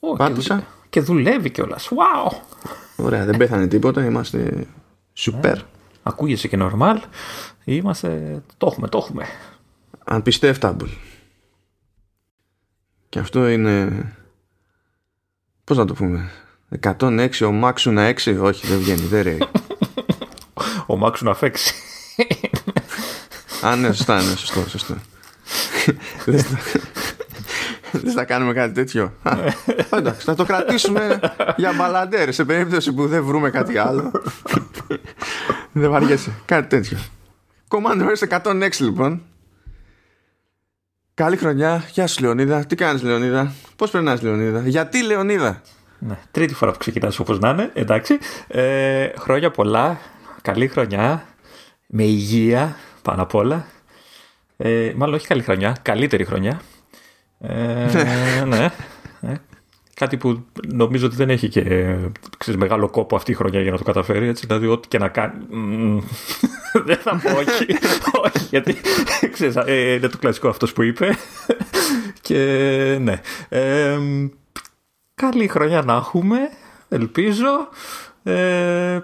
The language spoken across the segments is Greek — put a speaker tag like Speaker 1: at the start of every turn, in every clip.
Speaker 1: Ω,
Speaker 2: Πάτησα.
Speaker 1: Και, και δουλεύει κιόλας. Wow!
Speaker 2: Ωραία, δεν πέθανε τίποτα, είμαστε super.
Speaker 1: Ακούγεσαι και normal. Είμαστε. Το έχουμε, το έχουμε.
Speaker 2: Unpistευτable. Και αυτό είναι. Πώς να το πούμε; 106, ο Μάξου να 6. Όχι, δεν βγαίνει, δεν ρέει.
Speaker 1: Ο Μάξου να φέξει.
Speaker 2: Α, ναι, σωστά, ναι, σωστό, σωστό. Δεν θα- Δεν θα κάνουμε κάτι τέτοιο; Α, Εντάξει, θα το κρατήσουμε για μπαλαντέρ σε περίπτωση που δεν βρούμε κάτι άλλο. Δεν βαριέσαι. Κάτι τέτοιο. Command Verse 106 λοιπόν. Καλή χρονιά. Γεια σου Λεωνίδα. Τι κάνεις Λεωνίδα; Πώς περνάς Λεωνίδα; Γιατί Λεωνίδα;
Speaker 1: Ναι, τρίτη φορά που ξεκινάς όπως να είναι, εντάξει. Ε, χρόνια πολλά, καλή χρονιά, με υγεία πάνω απ' όλα. Ε, μάλλον όχι καλή χρονιά, καλύτερη χρονιά. Ε, ναι. Ε, κάτι που νομίζω ότι δεν έχει και ξέρεις, μεγάλο κόπο αυτή η χρονιά για να το καταφέρει. Έτσι, δηλαδή, ό,τι και να κάνει. Μμμ, δεν θα πω όχι. όχι, γιατί ξέρεις, ε, είναι το κλασικό αυτός που είπε. και ναι. Ε, καλή χρονιά να έχουμε, ελπίζω. Ε,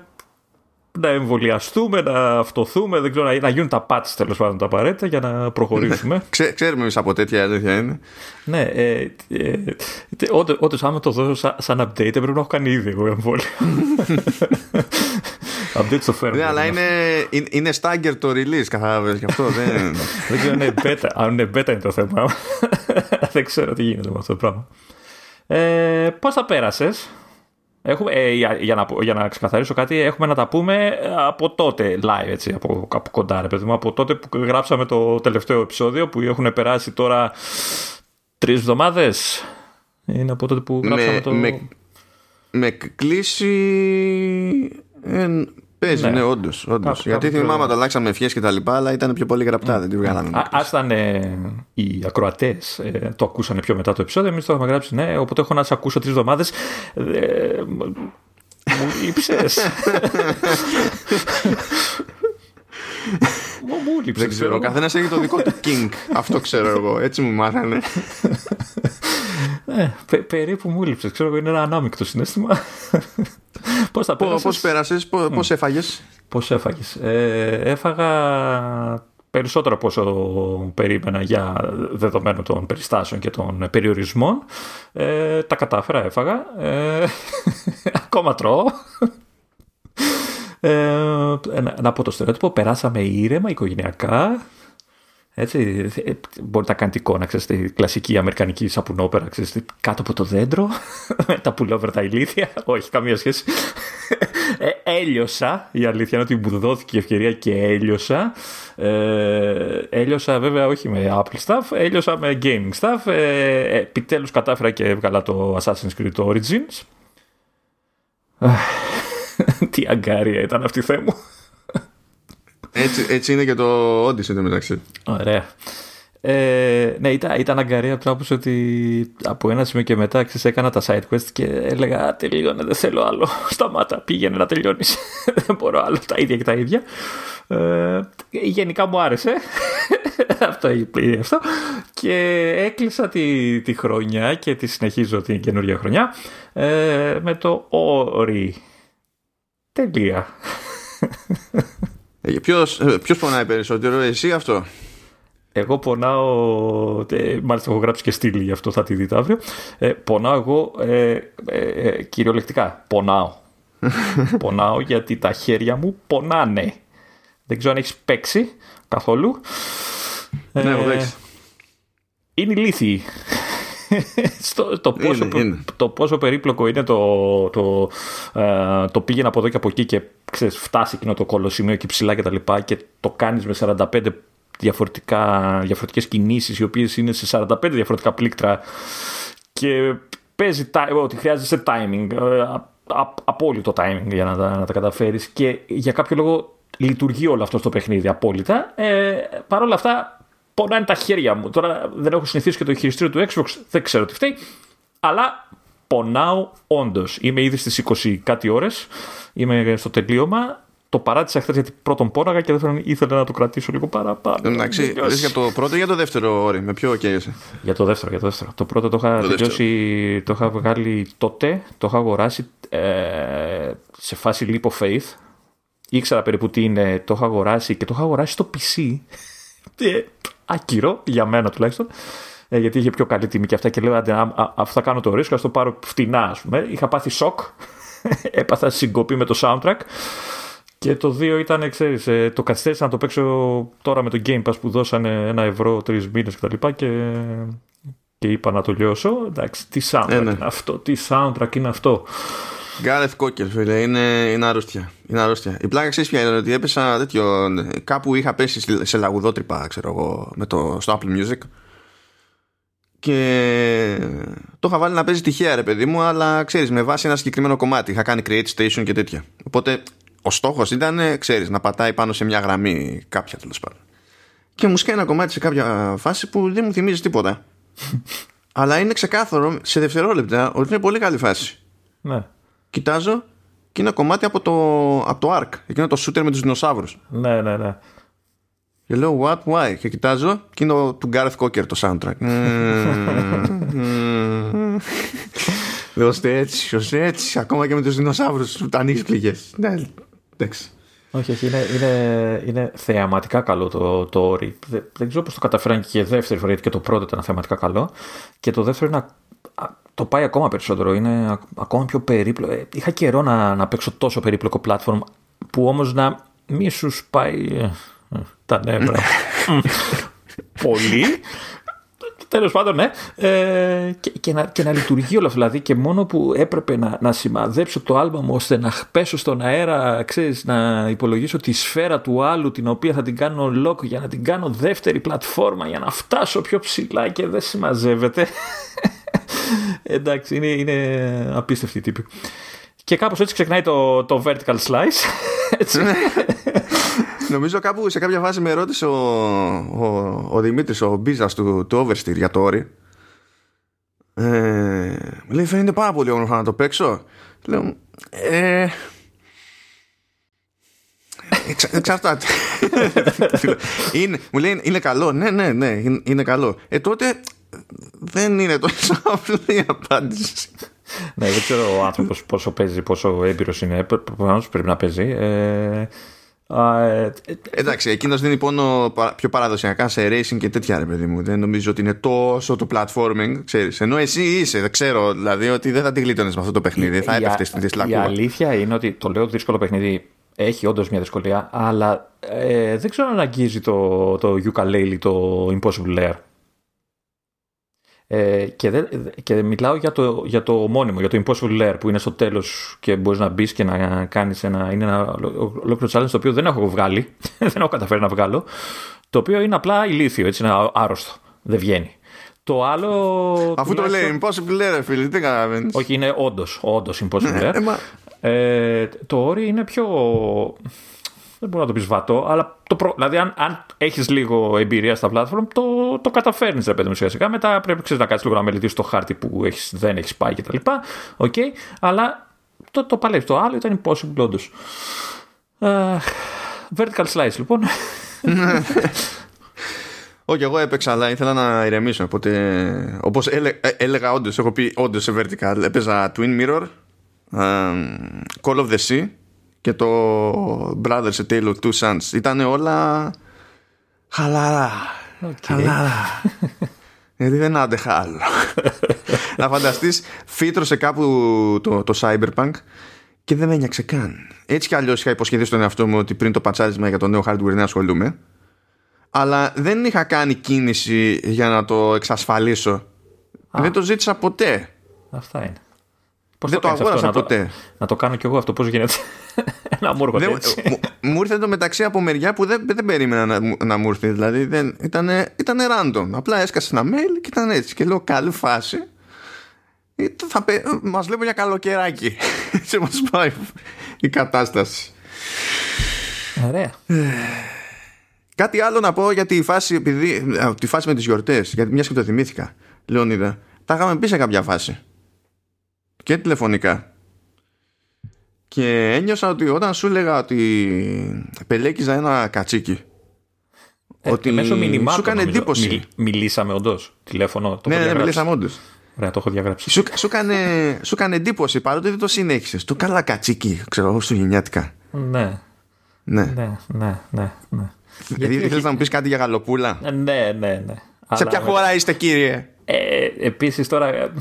Speaker 1: να εμβολιαστούμε, να αυτοθούμε, δεν ξέρω, να, να γίνουν τα πάτς τέλος πάντων τα απαραίτητα για να προχωρήσουμε.
Speaker 2: Ξέ, ξέρουμε εμείς από τέτοια αλήθεια είναι.
Speaker 1: ναι, ε, ε, ε, όντως, όντως, άμα το δώσω σαν, σαν update, έπρεπε να έχω κάνει ήδη εγώ εμβόλιο. update στο firmware.
Speaker 2: Ναι, αλλά είναι, είναι, είναι stagger το release, κατάλαβες γι' αυτό. Δεν...
Speaker 1: Δεν ξέρω αν είναι beta, αν είναι beta είναι το θέμα. δεν ξέρω τι γίνεται με αυτό το πράγμα. Ε, πώς θα πέρασες; Έχουμε, ε, για, για, να, πω- για να ξεκαθαρίσω κάτι, έχουμε να τα πούμε από τότε live, έτσι, από, από κοντά, ρε παιδί μου, από τότε που γράψαμε το τελευταίο επεισόδιο, που έχουν περάσει τώρα τρεις εβδομάδες. Είναι από τότε που γράψαμε
Speaker 2: με,
Speaker 1: το...
Speaker 2: με, με κλίση ε, παίζει,
Speaker 1: Ναι.
Speaker 2: ναι, όντως, όντως.
Speaker 1: Κάπου-
Speaker 2: Γιατί
Speaker 1: κάπου
Speaker 2: θυμάμαι
Speaker 1: πιο-
Speaker 2: ότι αλλάξαμε ευχές και τα λοιπά, αλλά ήταν πιο πολύ γραπτά, δεν τη βγάλαμε. με
Speaker 1: Α,
Speaker 2: κλίση.
Speaker 1: ας ήταν ε, οι ακροατές το ακούσανε πιο μετά το επεισόδιο. Εμείς το είχαμε γράψει, ναι. Οπότε έχω να σε ακούσω τρεις εβδομάδες. Ε, μου μου λείψες. Μου μου λείψες,
Speaker 2: Δεν ξέρω, ο
Speaker 1: εγώ.
Speaker 2: καθένας έχει το δικό του king, αυτό ξέρω εγώ, έτσι μου μάθανε.
Speaker 1: Ε, πε- περίπου μου λείψες. Ξέρω εγώ είναι ένα ανάμεικτο συνέστημα. Πώς θα
Speaker 2: Πώς,
Speaker 1: πέρασες;
Speaker 2: πώς πέρασες, πώς, πώς έφαγες;
Speaker 1: Πώς έφαγες; Ε, έφαγα περισσότερο από όσο περίμενα για δεδομένο των περιστάσεων και των περιορισμών. Ε, τα κατάφερα, έφαγα. Ε, ακόμα τρώω. Ε, να, να πω το στερεότυπο, περάσαμε ήρεμα, οικογενειακά. Έτσι, ε, μπορείτε να κάνετε εικόνα, ξέρεις, τη κλασική αμερικανική σαπουνόπερα, ξέρεις, κάτω από το δέντρο, με τα πουλόβερα τα ηλίθια, όχι καμία σχέση. Ε, έλειωσα, η αλήθεια είναι ότι μου δόθηκε η ευκαιρία και έλειωσα. Ε, έλειωσα βέβαια όχι με Apple stuff, έλειωσα με gaming stuff. Ε, επιτέλους κατάφερα και έβγαλα το Assassin's Creed Origins. Αχ, Τι αγκάρια ήταν αυτή η θέα μου.
Speaker 2: Έτσι, έτσι είναι και το Odyssey εν τω μεταξύ.
Speaker 1: Ωραία. Ε, ναι, ήταν, ήταν αγκαρία από την άποψη ότι από ένα σημείο και μετά ξέρεις, έκανα τα side quests και έλεγα «Α, τελείωνε, δεν θέλω άλλο. Σταμάτα, πήγαινε να τελειώνεις. δεν μπορώ άλλο, τα ίδια και τα ίδια. Ε, γενικά μου άρεσε. αυτό είναι αυτό. Και έκλεισα τη, τη χρονιά και τη συνεχίζω την καινούργια χρονιά ε, με το Ori. Τελεία.
Speaker 2: Ε, Ποιος, ε, ποιος πονάει περισσότερο, εσύ ή αυτό;
Speaker 1: Εγώ πονάω, ε, μάλιστα έχω γράψει και στήλη γι' αυτό θα τη δείτε αύριο. Ε, πονάω εγώ ε, ε, ε, κυριολεκτικά, πονάω. πονάω γιατί τα χέρια μου πονάνε. Δεν ξέρω αν έχεις παίξει καθόλου.
Speaker 2: Ναι,
Speaker 1: Ε,
Speaker 2: έχω παίξει.
Speaker 1: είναι ηλίθιοι. Στο, το, πόσο,
Speaker 2: Είναι, είναι.
Speaker 1: το πόσο περίπλοκο είναι το, το, ε, το πήγαινε από εδώ και από εκεί και ξέρεις, φτάσει εκείνο το κολοσημείο και ψηλά και τα λοιπά και το κάνεις με 45 διαφορετικά, διαφορετικές κινήσεις οι οποίες είναι σε 45 διαφορετικά πλήκτρα και παίζει ti- ότι χρειάζεσαι timing, ε, α- α- απόλυτο timing για να τα, να τα καταφέρεις και για κάποιο λόγο λειτουργεί όλο αυτό στο παιχνίδι απόλυτα. Ε, Παρ' όλα αυτά πονάνε τα χέρια μου. Τώρα δεν έχω συνηθίσει και το χειριστήριο του Xbox, δεν ξέρω τι φταίει, αλλά πονάω όντως. Είμαι ήδη στις 20 κάτι ώρες, είμαι στο τελείωμα. Το το παράτησα χθες γιατί πρώτον πόναγα και δεύτερον ήθελα να το κρατήσω λίγο παραπάνω.
Speaker 2: Εντάξει, λες για το πρώτο ή για το δεύτερο όρι, με ποιο καίγεσαι;
Speaker 1: Για το δεύτερο, για το δεύτερο. Το πρώτο το είχα
Speaker 2: Το
Speaker 1: τελειώσει, το είχα βγάλει τότε, το είχα αγοράσει ε, σε φάση leap of faith. Ήξερα περίπου τι είναι, το είχα αγοράσει και το είχα αγοράσει στο PC. Ε, άκυρο, για μένα τουλάχιστον. Ε, γιατί είχε πιο καλή τιμή και αυτά και λέω «Άντε, α- α- αφού θα κάνω το ρίσκο, ας το πάρω φτηνά, ας πούμε. Είχα πάθει σοκ. Έπαθα συγκοπή με το soundtrack. Και το 2 ήταν, ξέρεις, ε, το καθυστέρησα να το παίξω τώρα με το Game Pass που δώσανε ένα ευρώ τρεις μήνες κτλ. Και, και, και είπα να το λιώσω. Εντάξει, τι soundtrack
Speaker 2: Ε, ναι.
Speaker 1: είναι αυτό, τι soundtrack είναι αυτό.
Speaker 2: Γκάρεθ Κόκερ, φίλε, είναι, είναι αρρώστια. Είναι αρρώστια. Η πλάκα ξέρεις ποια είναι, ότι έπεσα τέτοιο. Κάπου είχα πέσει σε- σε λαγουδότρυπα, ξέρω εγώ, με το, στο Apple Music. Και το είχα βάλει να παίζει τυχαία, ρε παιδί μου, αλλά ξέρεις, με βάση ένα συγκεκριμένο κομμάτι. Είχα κάνει create station και τέτοια. Οπότε ο στόχος ήταν, ξέρεις, να πατάει πάνω σε μια γραμμή κάποια τέλος πάντων. Και μου σκάει ένα κομμάτι σε κάποια φάση που δεν μου θυμίζει τίποτα. αλλά είναι ξεκάθαρο σε δευτερόλεπτα ότι είναι πολύ καλή φάση
Speaker 1: Ναι,
Speaker 2: κοιτάζω και είναι κομμάτι από το, από το Ark. Εκείνο το shooter με τους δεινοσαύρους.
Speaker 1: ναι, ναι. ναι.
Speaker 2: Και λέω what, why; Και κοιτάζω και είναι το, του Gareth Cocker το soundtrack. Μμμ. Λέω ώστε έτσι, ώστε έτσι. Ακόμα και με τους δεινοσαύρους που τα ανοίγεις πληγές. Ναι, εντάξει.
Speaker 1: Όχι, όχι, είναι, είναι, είναι θεαματικά καλό το, το όρι. Δεν, δεν ξέρω πώς το καταφέραν και δεύτερη φορά, γιατί και το πρώτο ήταν θεαματικά καλό. Και το δεύτερο είναι. Α- α- Το πάει ακόμα περισσότερο. Είναι α- ακόμα πιο περίπλοκο. Ε, Είχα καιρό να, να παίξω τόσο περίπλοκο platform που όμως να μη σου σπάει ε, ε, τα νεύρα. Μμ. Πολύ. Τέλος πάντων, ναι. Ε, και, και, να, και να λειτουργεί όλο αυτό. Δηλαδή, και μόνο που έπρεπε να, να σημαδέψω το άλμπα μου ώστε να πέσω στον αέρα, ξέρεις, να υπολογίσω τη σφαίρα του άλλου, την οποία θα την κάνω lock για να την κάνω δεύτερη πλατφόρμα για να φτάσω πιο ψηλά και δεν συμμαζεύεται. Εντάξει, είναι, είναι απίστευτη η τύπη. Και κάπως έτσι ξεκινάει το, το vertical slice. Έτσι.
Speaker 2: Νομίζω κάπου σε κάποια φάση με ρώτησε ο, ο, ο Δημήτρης, ο Μπίζας του, του Oversteer για το όρι. Ε, μου λέει φαίνεται πάρα πολύ όμορφο να το παίξω. Λέω, ε, εξα, εξαρτάται. είναι, μου λέει είναι καλό. Ναι, ναι, ναι, είναι, είναι καλό. Ε, τότε δεν είναι τόσο απλή η απάντηση.
Speaker 1: ναι, δεν ξέρω ο άνθρωπος πόσο παίζει, πόσο έμπειρος είναι. Προφανώς πρέπει να παίζει. Ε, α, ε, ε,
Speaker 2: Εντάξει, εκείνος δίνει πόνο πα- πιο παραδοσιακά σε racing και τέτοια, ρε παιδί μου. Δεν νομίζω ότι είναι τόσο το platforming, ξέρεις. Ενώ εσύ είσαι, δεν ξέρω, δηλαδή ότι δεν θα τη γλίτωνες με αυτό το παιχνίδι. θα
Speaker 1: η
Speaker 2: έπεφτε
Speaker 1: α-
Speaker 2: στην
Speaker 1: Η
Speaker 2: δυσλακούβα.
Speaker 1: αλήθεια είναι ότι το λέω δύσκολο παιχνίδι έχει όντως μια δυσκολία, αλλά ε, δεν ξέρω αν αγγίζει το, το ukulele, το Impossible Lair. Ε, και, δεν- και μιλάω για το, για το μόνιμο, για το Impossible Lair που είναι στο τέλος και μπορείς να μπεις και να κάνεις ένα, είναι ένα ολόκληρο challenge το οποίο δεν έχω βγάλει, δεν έχω καταφέρει να βγάλω, το οποίο είναι απλά ηλίθιο, έτσι είναι άρρωστο, δεν βγαίνει. Το άλλο...
Speaker 2: Αφού το
Speaker 1: τουλάχιστον-
Speaker 2: λέει, impossible λέει, ρε φίλε, τι καταλαβαίνεις.
Speaker 1: όχι, είναι όντως, όντως Impossible Lair.
Speaker 2: Ε, μα,
Speaker 1: Ε, το όρι είναι πιο. Δεν μπορώ να το πεις βατό, αλλά το προ... δηλαδή αν, αν έχεις λίγο εμπειρία στα platform, το, το καταφέρνεις ρε παιδί μου σιγά σιγά. Μετά πρέπει ξέρεις, να κάτσεις λίγο να μελετήσεις το χάρτη που έχεις, δεν έχεις πάει κτλ. Οκ, αλλά το, το παλεύει. Το άλλο ήταν impossible όντως. vertical slice λοιπόν.
Speaker 2: Όχι, εγώ έπαιξα, αλλά ήθελα να ηρεμήσω. Οπότε, όπως έλεγα, όντως, έχω πει όντως σε vertical. Έπαιζα Twin Mirror, ε, Call of the Sea και το Brothers A Tale of Two Sons. Ήταν όλα χαλαρά. Χαλαρά. Γιατί δεν άντεχα άλλο. να φανταστείς, φύτρωσε κάπου το, το Cyberpunk και δεν με ένιαξε καν. Έτσι κι αλλιώς είχα υποσχεθεί στον εαυτό μου ότι πριν το πατσάρισμα για το νέο hardware δεν ασχολούμαι. Αλλά δεν είχα κάνει κίνηση για να το εξασφαλίσω. Δεν το ζήτησα ποτέ.
Speaker 1: Αυτά είναι. Πώς
Speaker 2: Δεν το
Speaker 1: κάνεις
Speaker 2: αγόρασα
Speaker 1: να το-
Speaker 2: ποτέ.
Speaker 1: Να το κάνω κι εγώ αυτό, πώς γίνεται; να μου έρχονται
Speaker 2: Δεν-
Speaker 1: έτσι.
Speaker 2: μου, μου ήρθε το μεταξύ από μεριά που δεν, δεν περίμενα να, μου- να μου έρθει. Δηλαδή δεν, ήτανε, ήτανε random. Απλά έσκασε ένα mail και ήταν έτσι. Και λέω καλή φάση. Ε, Θα, πε- μας λέμε για καλοκαιράκι. Έτσι μας πάει η κατάσταση.
Speaker 1: Ωραία.
Speaker 2: Κάτι άλλο να πω για τη φάση, επειδή, α, τη φάση με τις γιορτές, γιατί μια και το θυμήθηκα, Λεωνίδα. Τα είχαμε πει σε κάποια φάση. Και τηλεφωνικά. και ένιωσα ότι όταν σου έλεγα ότι πελέκιζα ένα κατσίκι
Speaker 1: ε,
Speaker 2: ότι
Speaker 1: μέσω μηνυμάτων,
Speaker 2: σου έκανε
Speaker 1: νομίζω.
Speaker 2: εντύπωση.
Speaker 1: Μιλ- μιλήσαμε όντως. Τηλέφωνο. Το
Speaker 2: ναι,
Speaker 1: έχω
Speaker 2: ναι,
Speaker 1: διαγράψει.
Speaker 2: μιλήσαμε όντως.
Speaker 1: Ωραία, το έχω διαγράψει.
Speaker 2: Σου, σου, έκανε, σου έκανε εντύπωση παρότι δεν το συνέχισες. Του καλά κατσίκι, ξέρω εγώ, χριστουγεννιάτικα.
Speaker 1: Ναι,
Speaker 2: Ναι.
Speaker 1: ναι, ναι, ναι. ναι.
Speaker 2: Γιατί
Speaker 1: έχει-
Speaker 2: ήθελες να μου πεις κάτι για γαλοπούλα;
Speaker 1: Ε, Ναι, ναι, ναι.
Speaker 2: Σε
Speaker 1: Αλλά
Speaker 2: ποια
Speaker 1: με-
Speaker 2: χώρα είστε κύριε;
Speaker 1: Ε, επίσης τώρα ε,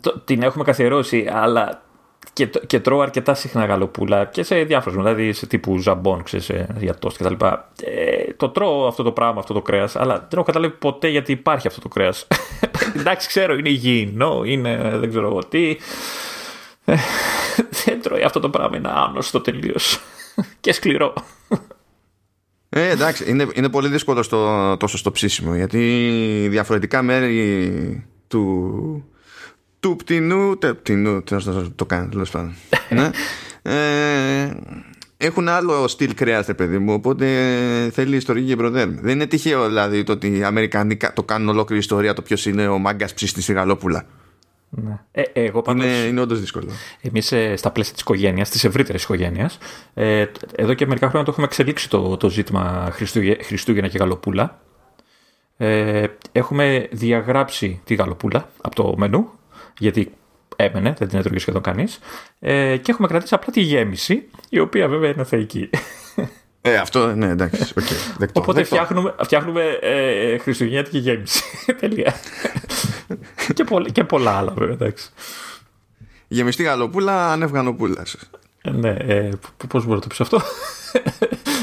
Speaker 1: το- την έχουμε καθιερώσει αλλά και, το- και τρώω αρκετά συχνά γαλοπούλα και σε διάφορες δηλαδή σε τύπου ζαμπόν ξέρεις, σε- για τόστ και τα λοιπά. Ε, το τρώω αυτό το πράγμα, αυτό το κρέας αλλά δεν έχω καταλάβει ποτέ γιατί υπάρχει αυτό το κρέας. Εντάξει ξέρω είναι υγιεινό, είναι δεν ξέρω εγώ τι. Ε, δεν τρώει αυτό το πράγμα, είναι άνοστο τελείως και σκληρό.
Speaker 2: Ε, εντάξει, είναι, είναι πολύ δύσκολο στο, τόσο στο ψήσιμο γιατί διαφορετικά μέρη του, του πτηνού, τε, πτηνού, τι να το, το κάνει τέλος πάντων. ναι, ε, έχουν άλλο στυλ κρέας, ρε παιδί μου, οπότε θέλει ιστορική και προδέρμ. Δεν είναι τυχαίο δηλαδή το ότι οι Αμερικανοί κα- το κάνουν ολόκληρη ιστορία το ποιος είναι ο μάγκας ψήστη στη Γαλόπουλα.
Speaker 1: Ναι. Ε, εγώ πάντως...
Speaker 2: Είναι, είναι όντως δύσκολο.
Speaker 1: Εμείς στα πλαίσια της οικογένειας, της ευρύτερης οικογένειας, ε, εδώ και μερικά χρόνια το έχουμε εξελίξει το, το ζήτημα Χριστούγε, Χριστούγεννα και Γαλοπούλα. Ε, έχουμε διαγράψει τη Γαλοπούλα από το μενού, γιατί έμενε, δεν την έτρωγε σχεδόν κανείς. Ε, και έχουμε κρατήσει απλά τη γέμιση, η οποία βέβαια είναι θεϊκή.
Speaker 2: Ε, αυτό, ναι, εντάξει. Okay, δεκτό,
Speaker 1: Οπότε
Speaker 2: δεκτό.
Speaker 1: φτιάχνουμε, φτιάχνουμε ε, χριστουγεννιάτικη γέμιση. Τελεία. και, πολλ- και πολλά άλλα βέβαια, εντάξει.
Speaker 2: Γεμιστή γαλοπούλα, ανευγανοπούλα.
Speaker 1: Ε, Ναι, ε, π- πώς μπορώ να το πεις αυτό;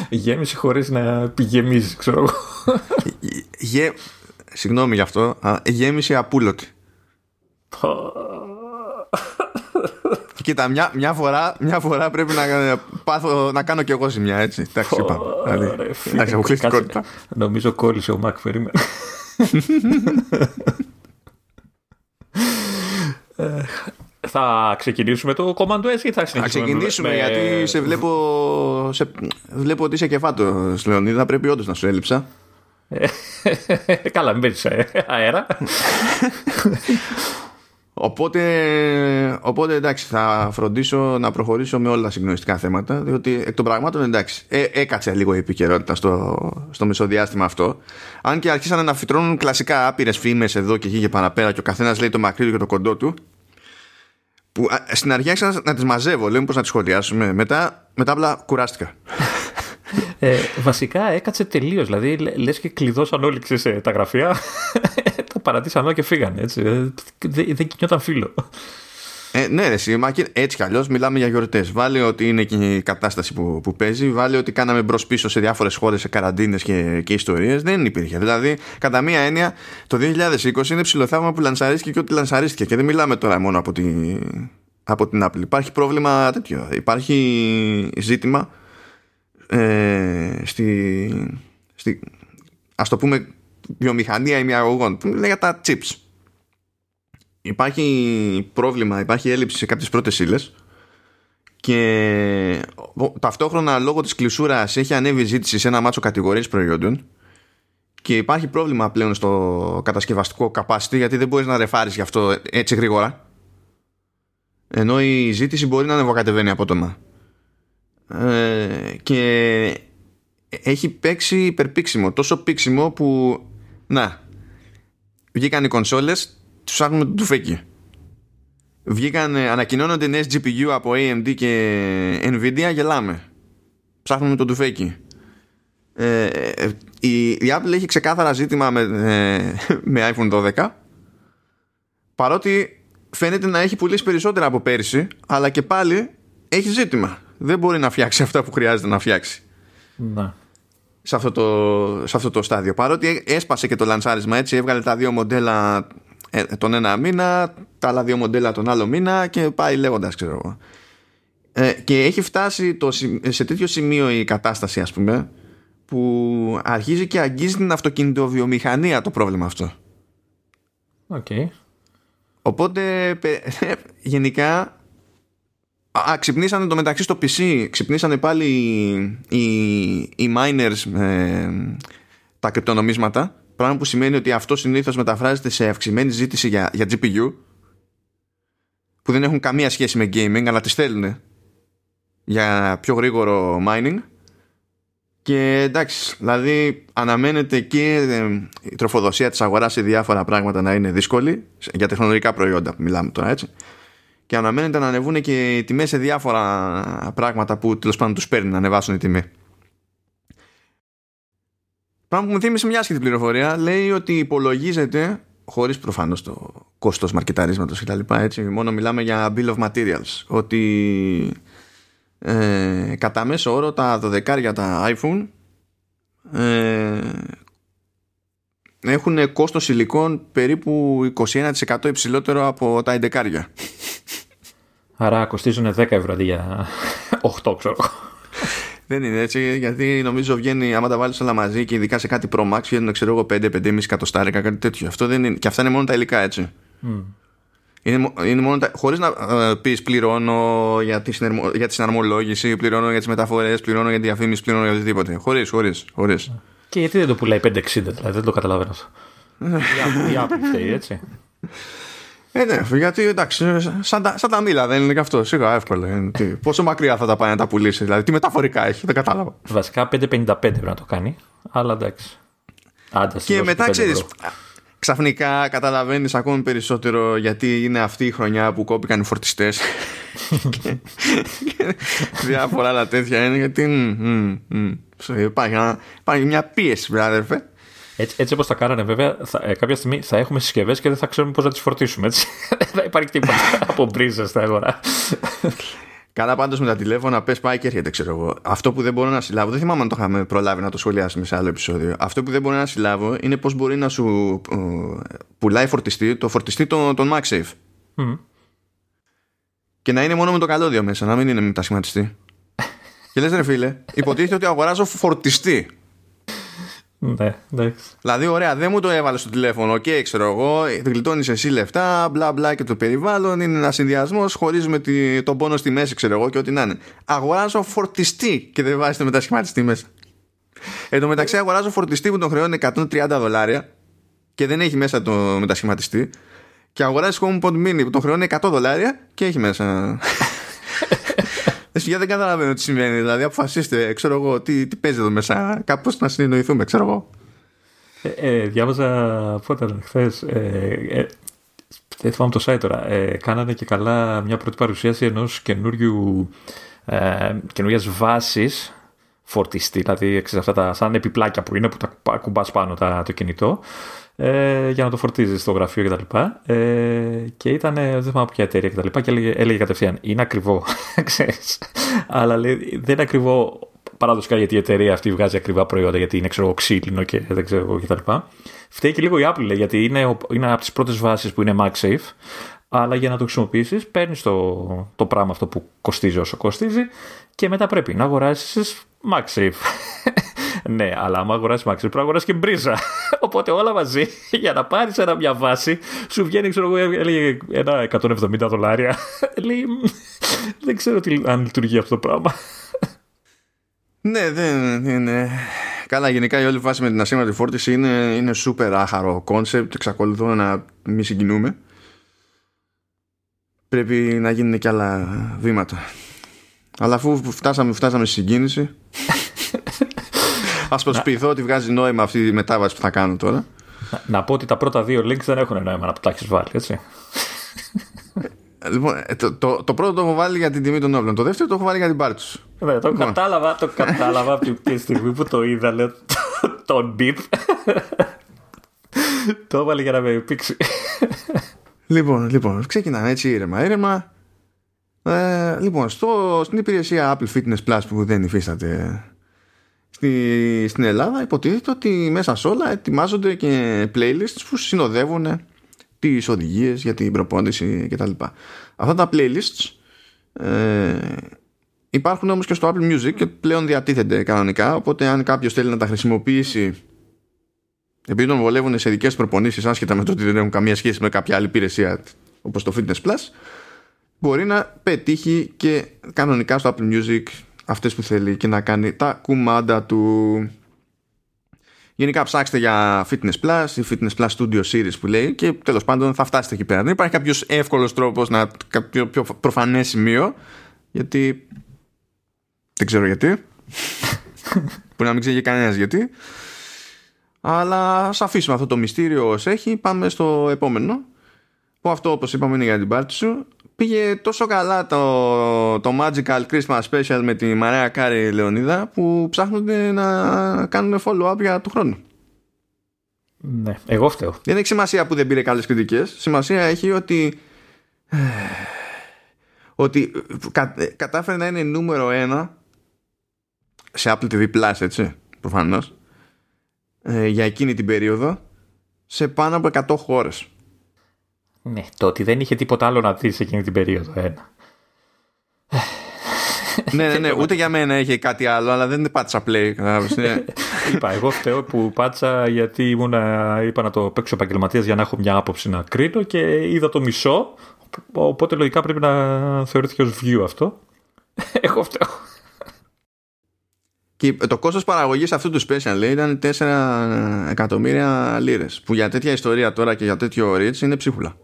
Speaker 1: Γέμιση χωρίς να πηγεμίζει, ξέρω εγώ.
Speaker 2: Γε... Συγγνώμη γι' αυτό. Α, γέμιση απούλωτη. Κοίτα, μια, μια, φορά, μια φορά πρέπει να, πάθω, να κάνω κι εγώ ζημιά, έτσι. Εντάξει, είπαμε. Δηλαδή,
Speaker 1: Ρε, φίλε,
Speaker 2: εντάξει, αποκλειστικότητα.
Speaker 1: κάτσε. Νομίζω κόλλησε ο Μακ, περίμενε. Ε, θα ξεκινήσουμε το Command S ή θα
Speaker 2: Θα
Speaker 1: συνεχίσουμε
Speaker 2: ξεκινήσουμε
Speaker 1: με-
Speaker 2: γιατί σε βλέπω, σε, βλέπω ότι είσαι κεφάτος, Λεωνίδα. Πρέπει όντως να σου έλειψα.
Speaker 1: Καλά, μην παίρνεις ε, αέρα.
Speaker 2: Οπότε, οπότε εντάξει, θα φροντίσω να προχωρήσω με όλα τα συγκλονιστικά θέματα, διότι εκ των πραγμάτων εντάξει, ε, έκατσε λίγο η επικαιρότητα στο, στο μεσοδιάστημα αυτό. Αν και αρχίσανε να φυτρώνουν κλασικά άπειρες φήμες εδώ και εκεί και παραπέρα και ο καθένας λέει το μακρύ του και το κοντό του. Που α, στην αρχή άρχισα να τις μαζεύω, λέω πώ να τις σχολιάσουμε. Μετά, μετά απλά κουράστηκα.
Speaker 1: Ε, βασικά έκατσε τελείως. Δηλαδή, λε λες και κλειδώσαν όλοι ξέρεις, ε, τα γραφεία. Τα παρατήσαν όλα και φύγανε. Έτσι. Ε, Δεν δεν κινιόταν φίλο.
Speaker 2: Ε, ναι, ρε, εσύ, μα και- έτσι κι αλλιώς μιλάμε για γιορτές. Βάλε ότι είναι και η κατάσταση που, που παίζει, βάλε ότι κάναμε μπρος πίσω σε διάφορες χώρες, σε καραντίνες και, και ιστορίες. Δεν υπήρχε. Δηλαδή, κατά μία έννοια, το 2020 είναι ψηλοθαύμα που λανσαρίστηκε και ό,τι λανσαρίστηκε. Και δεν μιλάμε τώρα μόνο από, τη, από την Apple. Υπάρχει πρόβλημα τέτοιο. Υπάρχει ζήτημα ε, στη, στη ας το πούμε βιομηχανία ημιαγωγών που είναι για τα chips. Υπάρχει πρόβλημα, υπάρχει έλλειψη σε κάποιες πρώτες ύλες και ο- ταυτόχρονα λόγω της κλεισούρας έχει ανέβει η ζήτηση σε ένα μάτσο κατηγορίες προϊόντων και υπάρχει πρόβλημα πλέον στο κατασκευαστικό capacity γιατί δεν μπορείς να ρεφάρεις γι' αυτό έτσι γρήγορα. Ενώ η ζήτηση μπορεί να ανεβοκατεβαίνει απότομα. Ε, και έχει παίξει υπερπίξιμο τόσο πίξιμο που να. Βγήκαν οι κονσόλες τους ψάχνουμε το τουφέκι βγήκαν ανακοινώνονται νέες GPU από AMD και Nvidia γελάμε. Ψάχνουμε το τουφέκι ε, ε, η, η Apple έχει ξεκάθαρα ζήτημα με, ε, με iPhone 12 παρότι φαίνεται να έχει πουλήσει περισσότερα από πέρυσι αλλά και πάλι έχει ζήτημα. Δεν μπορεί να φτιάξει αυτά που χρειάζεται να φτιάξει.
Speaker 1: Να.
Speaker 2: Σε αυτό το, σε αυτό το στάδιο. Παρότι έσπασε και το λανσάρισμα έτσι, έβγαλε τα δύο μοντέλα ε, τον ένα μήνα, τα άλλα δύο μοντέλα τον άλλο μήνα και πάει λέγοντας, ξέρω εγώ. Ε, και έχει φτάσει το, σημ- σε τέτοιο σημείο η κατάσταση, ας πούμε, που αρχίζει και αγγίζει την αυτοκινητοβιομηχανία το πρόβλημα αυτό.
Speaker 1: Οκ.
Speaker 2: Οπότε πε- γενικά Α, ξυπνήσανε το μεταξύ στο PC, ξυπνήσανε πάλι οι, οι, οι miners ε, τα κρυπτονομίσματα, πράγμα που σημαίνει ότι αυτό συνήθως μεταφράζεται σε αυξημένη ζήτηση για, για GPU. που δεν έχουν καμία σχέση με gaming αλλά τις θέλουν για πιο γρήγορο mining και εντάξει, δηλαδή αναμένεται και ε, η τροφοδοσία της αγοράς σε διάφορα πράγματα να είναι δύσκολη για τεχνολογικά προϊόντα που μιλάμε τώρα έτσι και αναμένεται να ανεβούν και οι τιμές σε διάφορα πράγματα που τέλος πάντων τους παίρνει να ανεβάσουν η τιμή. Πράγμα που μου θύμισε μια άσχετη πληροφορία λέει ότι υπολογίζεται χωρίς προφανώς το κόστος μαρκεταρίσματος και τα λοιπά έτσι μόνο μιλάμε για bill of materials ότι ε, κατά μέσο όρο τα 12 για τα iPhone ε, έχουν κόστος υλικών περίπου 21% υψηλότερο από τα 11
Speaker 1: Άρα κοστίζουν 10 ευρώ αντί για 8 ξέρω
Speaker 2: δεν είναι έτσι, γιατί νομίζω βγαίνει, άμα τα βάλεις όλα μαζί και ειδικά σε κάτι Pro Max, βγαίνουν ξέρω εγώ 5-5,5 εκατοστάρικα, κάτι τέτοιο. Αυτό δεν είναι, και αυτά είναι μόνο τα υλικά, έτσι. Mm. Είναι, είναι μόνο τα, χωρίς να ε, πεις πληρώνω για τη, συνερμο, για τη συναρμολόγηση, πληρώνω για τις μεταφορές, πληρώνω για τη διαφήμιση, πληρώνω για οτιδήποτε. Χωρίς, χωρίς, χωρίς.
Speaker 1: Και γιατί δεν το πουλάει 560, δηλαδή δεν το καταλαβαίνω αυτό. Η Apple φταίει, έτσι.
Speaker 2: Ε, ναι, γιατί εντάξει, σαν τα, σαν τα μήλα δεν είναι και αυτό. Σίγουρα εύκολο. Είναι. Τι, πόσο μακριά θα τα πάει να τα πουλήσει, δηλαδή τι μεταφορικά έχει, δεν κατάλαβα.
Speaker 1: Βασικά 5,55 πρέπει να το κάνει, αλλά εντάξει.
Speaker 2: Άντε, και μετά ξέρεις, ξαφνικά καταλαβαίνεις ακόμη περισσότερο γιατί είναι αυτή η χρονιά που κόπηκαν οι φορτιστές. και, διάφορα άλλα τέτοια είναι γιατί. υπάρχει, μια πίεση, βράδερφε.
Speaker 1: Έτσι, έτσι όπως τα κάνανε, βέβαια, θα, ε, κάποια στιγμή θα έχουμε συσκευές και δεν θα ξέρουμε πώς να τις φορτίσουμε. Έτσι. δεν θα υπάρχει τίποτα από μπρίζες στην αγορά.
Speaker 2: Καλά πάντως με τα τηλέφωνα, πες πάει και έρχεται, ξέρω εγώ. Αυτό που δεν μπορώ να συλλάβω, δεν θυμάμαι αν το είχαμε προλάβει να το σχολιάσουμε σε άλλο επεισόδιο. Αυτό που δεν μπορώ να συλλάβω είναι πώς μπορεί να σου ε, πουλάει φορτιστή, το φορτιστή των, τον MagSafe. Mm. Και να είναι μόνο με το καλώδιο μέσα, να μην είναι μετασχηματιστής. και λες, ρε φίλε, υποτίθεται ότι αγοράζω φορτιστή.
Speaker 1: Ναι, εντάξει.
Speaker 2: Δηλαδή, ωραία, δεν μου το έβαλες στο τηλέφωνο. OK, okay, ξέρω εγώ, γλιτώνεις εσύ λεφτά, μπλα μπλα και το περιβάλλον. Είναι ένα συνδυασμός, χωρίζουμε τον πόνο στη μέση, ξέρω εγώ και ό,τι να είναι. Αγοράζω φορτιστή και δεν βάζεις το μετασχηματιστή μέσα. Εν τω μεταξύ, αγοράζω φορτιστή που τον χρεώνει 130 δολάρια και δεν έχει μέσα το μετασχηματιστή. Και αγοράζει HomePod Mini που τον χρεώνει 100 δολάρια και έχει μέσα. Εσύ δεν καταλαβαίνω τι σημαίνει. Δηλαδή, αποφασίστε, ξέρω εγώ, τι, τι παίζει εδώ μέσα. Κάπως να συνεννοηθούμε, ξέρω εγώ.
Speaker 1: Ε, ε, διάβαζα πότε ήταν χθες. Ε, ε, δεν θυμάμαι το site τώρα. Ε, κάνανε και καλά μια πρώτη παρουσίαση ενός καινούριου ε, καινούργια βάσης φορτιστή, δηλαδή αυτά τα σαν επιπλάκια που είναι που τα ακουμπάς πάνω τα, το κινητό ε, για να το φορτίζεις στο γραφείο κτλ. Ε, και ήταν, δεν θυμάμαι ποια εταιρεία κτλ. Και, και έλεγε, έλεγε κατευθείαν, είναι ακριβό, ξέρεις. Αλλά λέει, δεν είναι ακριβό παραδοσιακά γιατί η εταιρεία αυτή βγάζει ακριβά προϊόντα, γιατί είναι ξέρω, ξύλινο και δεν ξέρω εγώ κτλ. Φταίει και λίγο η Apple, λέει, γιατί είναι, είναι από τις πρώτες βάσεις που είναι MagSafe. Αλλά για να το χρησιμοποιήσεις, παίρνεις το, το πράγμα αυτό που κοστίζει όσο κοστίζει και μετά πρέπει να αγοράσεις MagSafe. ναι, αλλά άμα αγοράσεις MagSafe πρέπει να αγοράσεις και μπρίζα. Οπότε όλα μαζί για να πάρεις μια βάση σου βγαίνει, ξέρω εγώ, έλεγε ένα 170 δολάρια. Λέει, δεν ξέρω τι, αν λειτουργεί αυτό το πράγμα.
Speaker 2: ναι, δεν είναι. Καλά, γενικά η όλη φάση με την ασύρματη φόρτιση είναι, είναι super άχαρο concept. Εξακολουθώ να μη συγκινούμαι. Πρέπει να γίνουν και άλλα βήματα. Αλλά αφού φτάσαμε, φτάσαμε στη συγκίνηση Ας προσποιηθώ ότι βγάζει νόημα αυτή η μετάβαση που θα κάνω τώρα
Speaker 1: να, να πω ότι τα πρώτα δύο links δεν έχουν νόημα να τα έχεις βάλει έτσι
Speaker 2: Λοιπόν, ε, το, το, το, πρώτο το έχω βάλει για την τιμή των όπλων. Το δεύτερο το έχω βάλει για την πάρτι τους.
Speaker 1: Ναι, το λοιπόν. κατάλαβα, το κατάλαβα από την στιγμή που το είδα. Λέω τον μπιπ. το έβαλε για να με πήξει.
Speaker 2: Λοιπόν, λοιπόν, ξεκινάμε έτσι ήρεμα, ήρεμα. Ε, λοιπόν, στο, στην υπηρεσία Apple Fitness Plus που δεν υφίσταται στη, στην Ελλάδα υποτίθεται ότι μέσα σε όλα ετοιμάζονται και playlists που συνοδεύουν τις οδηγίες για την προπόνηση κτλ. Αυτά τα playlists ε, υπάρχουν όμως και στο Apple Music και πλέον διατίθενται κανονικά οπότε αν κάποιος θέλει να τα χρησιμοποιήσει επειδή τον βολεύουν σε ειδικές προπονήσεις άσχετα με το ότι δεν έχουν καμία σχέση με κάποια άλλη υπηρεσία όπως το Fitness Plus μπορεί να πετύχει και κανονικά στο Apple Music αυτές που θέλει και να κάνει τα κουμάντα του Γενικά ψάξτε για Fitness Plus ή Fitness Plus Studio Series που λέει και τέλος πάντων θα φτάσετε εκεί πέρα. Δεν υπάρχει κάποιος εύκολος τρόπος να κάποιο πιο προφανές σημείο γιατί δεν ξέρω γιατί. που να μην ξέρει κανένας γιατί. Αλλά ας αφήσουμε αυτό το μυστήριο ως έχει. Πάμε στο επόμενο. Που αυτό όπως είπαμε είναι για την πάρτι σου. Πήγε τόσο καλά το, το Magical Christmas Special με τη Μαρέα Κάρη Λεωνίδα που ψάχνονται να κάνουν follow-up για του χρόνου.
Speaker 1: Ναι, εγώ φταίω.
Speaker 2: Δεν έχει σημασία που δεν πήρε καλές κριτικές. Σημασία έχει ότι ότι κατάφερε να είναι νούμερο ένα σε Apple TV Plus, έτσι, προφανώς, ε, για εκείνη την περίοδο, σε πάνω από 100 χώρες.
Speaker 1: Ναι, το ότι δεν είχε τίποτα άλλο να δεις σε εκείνη την περίοδο, ένα.
Speaker 2: ναι, ναι, ναι, ούτε για μένα είχε κάτι άλλο, αλλά δεν πάτησα play. Ναι.
Speaker 1: είπα, εγώ φταίω που πάτησα γιατί ήμουνα, είπα να το παίξω επαγγελματίας για να έχω μια άποψη να κρίνω και είδα το μισό. Οπότε λογικά πρέπει να θεωρηθεί ως view αυτό. εγώ φταίω.
Speaker 2: Και το κόστος παραγωγής αυτού του special λέει, ήταν 4 εκατομμύρια λίρες που για τέτοια ιστορία τώρα και για τέτοιο reach είναι ψίχουλα.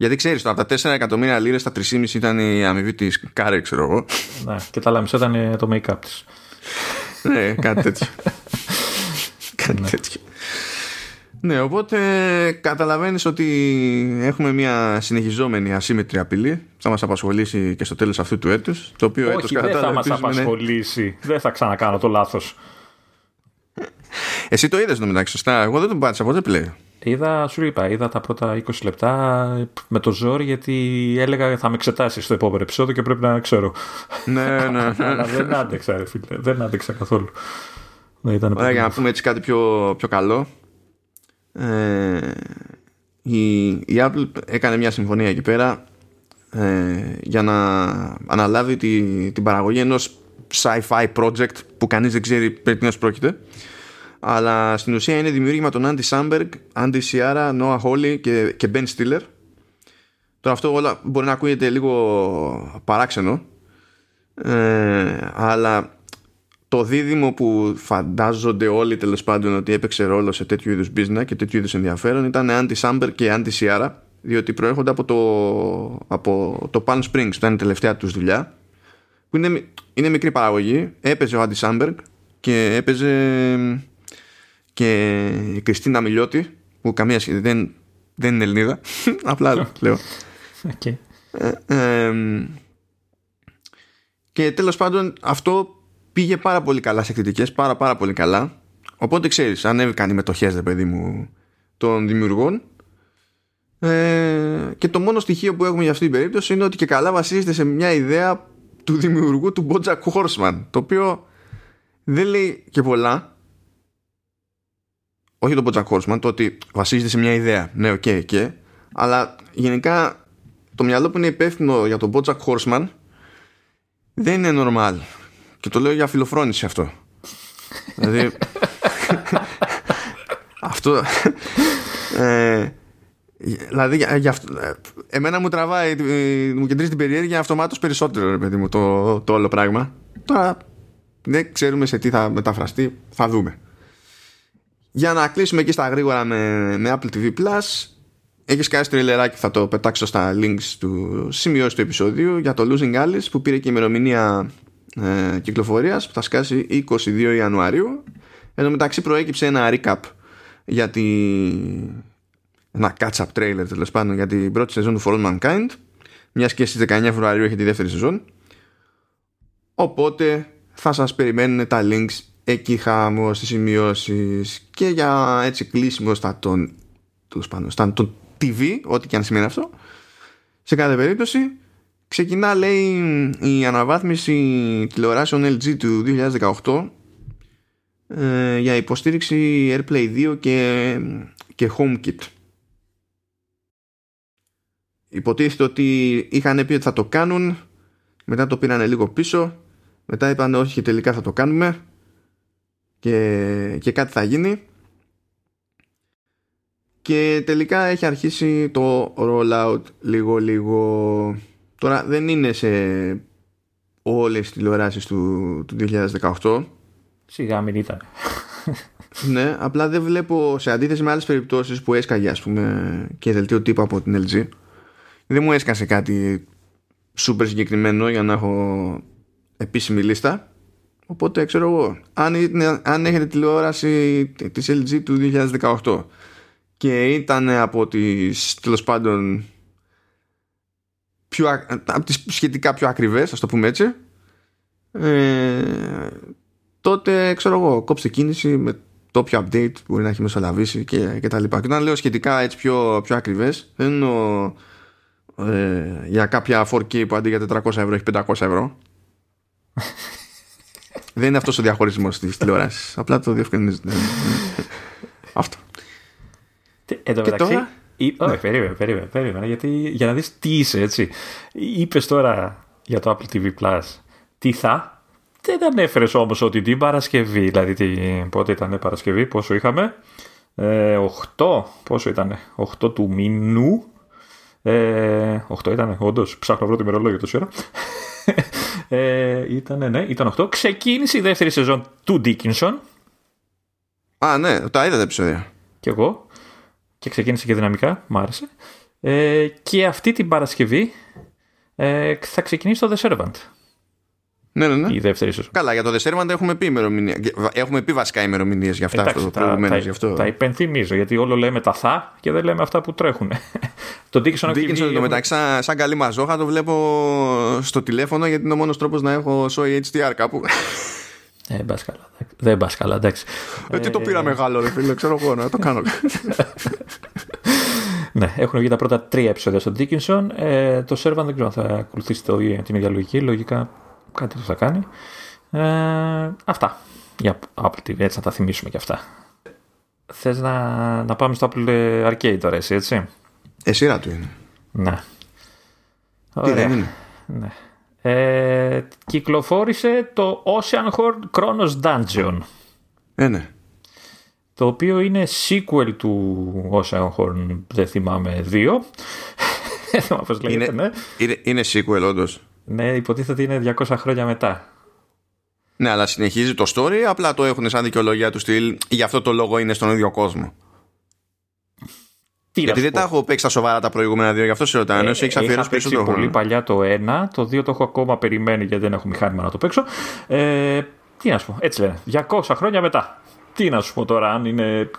Speaker 2: Γιατί ξέρεις τώρα, τα 4 εκατομμύρια λίρες, τα 3,5 ήταν η αμοιβή της Κάρε, ξέρω εγώ.
Speaker 1: Ναι, και τα μισά ήταν το make-up της.
Speaker 2: ναι, κάτι τέτοιο. κάτι ναι. τέτοιο. Ναι, οπότε καταλαβαίνεις ότι έχουμε μια συνεχιζόμενη ασύμετρη απειλή. Θα μας απασχολήσει και στο τέλος αυτού του έτους. Το οποίο
Speaker 1: Όχι, έτος, δεν θα μας απασχολήσει. Δεν θα ξανακάνω το λάθος.
Speaker 2: Εσύ το είδες μεταξύ σωστά. Εγώ δεν τον πάτησα, ποτέ πλέον.
Speaker 1: Είδα, σου είπα, είδα τα πρώτα 20 λεπτά με το ζόρι γιατί έλεγα θα με εξετάσεις στο επόμενο επεισόδιο και πρέπει να ξέρω.
Speaker 2: ναι, ναι, ναι.
Speaker 1: Αλλά δεν άντεξα, φίλε. Δεν άντεξα καθόλου.
Speaker 2: Ωραία, για να πούμε έτσι κάτι πιο, πιο καλό. Ε, η, η Apple έκανε μια συμφωνία εκεί πέρα ε, για να αναλάβει τη, την παραγωγή ενός sci-fi project που κανείς δεν ξέρει περί τίνος πρόκειται αλλά στην ουσία είναι δημιούργημα των Andy Samberg, Andy Sierra, Noah Hawley και, και Ben Stiller τώρα αυτό όλα μπορεί να ακούγεται λίγο παράξενο ε, αλλά το δίδυμο που φαντάζονται όλοι τέλος πάντων ότι έπαιξε ρόλο σε τέτοιου είδους business και τέτοιου είδους ενδιαφέρον ήταν Andy Samberg και Andy Sierra διότι προέρχονται από το, από το Palm Springs που ήταν η τελευταία τους δουλειά που είναι, είναι μικρή παραγωγή. Έπαιζε ο Andy Samberg και έπαιζε και η Κριστίνα Μιλιώτη που καμία σχέση δεν, δεν είναι Ελληνίδα απλά λέω okay. ε, και τέλος πάντων αυτό πήγε πάρα πολύ καλά σε κριτικές, πάρα πάρα πολύ καλά. Οπότε ξέρεις, ανέβηκαν οι μετοχές, ρε παιδί μου, των δημιουργών. Ε, και το μόνο στοιχείο που έχουμε για αυτή την περίπτωση είναι ότι και καλά βασίζεται σε μια ιδέα του δημιουργού του Bojack Horseman. Το οποίο δεν λέει και πολλά. Όχι το Bojack Horseman, το ότι βασίζεται σε μια ιδέα. Ναι, OK, okay, okay, αλλά γενικά το μυαλό που είναι υπεύθυνο για τον Bojack Horseman δεν είναι normal. Και το λέω για φιλοφρόνηση αυτό. δηλαδή. αυτό. Ε, δηλαδή, για, αυτό, εμένα μου τραβάει, μου κεντρίζει την περιέργεια αυτομάτως περισσότερο, ρε παιδί μου, το, το όλο πράγμα. Τώρα δεν ξέρουμε σε τι θα μεταφραστεί, θα δούμε. Για να κλείσουμε εκεί στα γρήγορα με, με Apple TV Plus, έχεις κάνει τριλεράκι, θα το πετάξω στα links του σημειώσει του επεισοδίου για το Losing Alice που πήρε και ημερομηνία ε, κυκλοφορίας που θα σκάσει 22 Ιανουαρίου. Ενώ μεταξύ προέκυψε ένα recap για τη... ένα catch-up trailer τέλος πάντων για την πρώτη σεζόν του For All Mankind μιας και στις 19 Φεβρουαρίου έχει τη δεύτερη σεζόν. Οπότε θα σας περιμένουν τα links εκεί χάμω στις σημειώσεις και για έτσι κλείσιμο στα τον, στα τον TV ό,τι και αν σημαίνει αυτό σε κάθε περίπτωση Ξεκινά λέει η αναβάθμιση τηλεοράσεων LG του 2018 ε, για υποστήριξη AirPlay 2 και, και HomeKit. Υποτίθεται ότι είχαν πει ότι θα το κάνουν, μετά το πήραν λίγο πίσω, μετά είπαν όχι τελικά θα το κάνουμε και, και κάτι θα γίνει. Και τελικά έχει αρχίσει το rollout λίγο λίγο Τώρα δεν είναι σε όλες τις τηλεοράσεις του, του 2018.
Speaker 1: Σιγά μην ήταν.
Speaker 2: ναι, απλά δεν βλέπω σε αντίθεση με άλλες περιπτώσεις που έσκαγε, ας πούμε, και δελτίο τύπου από την LG. Δεν μου έσκασε κάτι σούπερ συγκεκριμένο για να έχω επίσημη λίστα. Οπότε ξέρω εγώ, αν, αν έχετε τηλεόραση της LG του 2018 και ήταν από τις τέλος πάντων πιο, από τις σχετικά πιο ακριβές, ας το πούμε έτσι, ε, τότε ξέρω εγώ, κόψτε κίνηση με το όποιο update μπορεί να έχει μεσολαβήσει και, και τα λοιπά. Και όταν λέω σχετικά έτσι πιο, πιο ακριβές, δεν εννοώ ε, για κάποια 4K που αντί για 400 ευρώ έχει 500 ευρώ. δεν είναι αυτός ο διαχωρισμός της τηλεόρασης. Απλά το διευκρινίζεται. Αυτό.
Speaker 1: Εδώ και μεταξύ, τώρα... Ή... Ναι. Όχι, περίμενε, περίμενε, περίμενε, γιατί για να δεις τι είσαι, έτσι. Είπες τώρα για το Apple TV Plus τι θα, δεν ανέφερες όμως ότι την Παρασκευή, δηλαδή την, πότε ήταν Παρασκευή, πόσο είχαμε, ε, 8, πόσο ήταν, 8 του μηνού, ε, 8 ήταν, όντως, ψάχνω να βρω το ημερολόγιο τόση ώρα. ε, ήταν, ναι, ήταν 8. Ξεκίνησε η δεύτερη σεζόν του Dickinson.
Speaker 2: Α, ναι, τα είδα τα επεισόδια.
Speaker 1: Κι εγώ. Και ξεκίνησε και δυναμικά, μ' άρεσε. Ε, και αυτή την Παρασκευή ε, θα ξεκινήσει το The Servant.
Speaker 2: Ναι, ναι, ναι.
Speaker 1: Η δεύτερη ίσω.
Speaker 2: Καλά, για το The Servant έχουμε πει Έχουμε πει βασικά ημερομηνίες για αυτά.
Speaker 1: Εντάξει, αυτό, τα, τα, αυτό. τα υπενθυμίζω γιατί όλο λέμε τα θα και δεν λέμε αυτά που τρέχουν. το Dickinson
Speaker 2: Dickinson το μεταξύ, σαν, σαν καλή μαζόχα το βλέπω στο τηλέφωνο γιατί είναι ο μόνος τρόπος να έχω Soy HDR κάπου.
Speaker 1: Ε, μπας καλά. Δεν πας καλά, εντάξει.
Speaker 2: Ε, τι το πήρα μεγάλο, ρε φίλε, ξέρω εγώ να το κάνω.
Speaker 1: ναι, έχουν βγει τα πρώτα τρία επεισόδια στο Dickinson. Ε, το Servant δεν ξέρω αν θα ακολουθήσει το, την ίδια λογική. Λογικά κάτι το θα κάνει. Ε, αυτά για Apple TV, έτσι να τα θυμίσουμε και αυτά. Θες να, να πάμε στο Apple Arcade τώρα εσύ, έτσι;
Speaker 2: Εσύ του είναι.
Speaker 1: Ναι.
Speaker 2: Τι δεν είναι;
Speaker 1: Ναι. Ε, κυκλοφόρησε το Oceanhorn Chronos Dungeon.
Speaker 2: Ε, ναι.
Speaker 1: Το οποίο είναι sequel του Oceanhorn, δεν θυμάμαι, 2. δεν θυμάμαι πώς λέγεται,
Speaker 2: είναι,
Speaker 1: ναι.
Speaker 2: Είναι, είναι sequel όντως.
Speaker 1: Ναι, υποτίθεται είναι 200 χρόνια μετά.
Speaker 2: Ναι, αλλά συνεχίζει το story, απλά το έχουν σαν δικαιολογία του στυλ. Γι' αυτό το λόγο είναι στον ίδιο κόσμο.
Speaker 1: Τι
Speaker 2: Γιατί δεν τα έχω παίξει τα σοβαρά τα προηγούμενα δύο, γι' αυτό σε ρωτάω. Ε, έχεις αφιερώσει
Speaker 1: περισσότερο πολύ παλιά το ένα, το δύο το έχω ακόμα περιμένει γιατί δεν έχω μηχάνημα να το παίξω. Ε, τι να σου πω, έτσι λένε. 200 χρόνια μετά. Τι να σου πω τώρα, αν είναι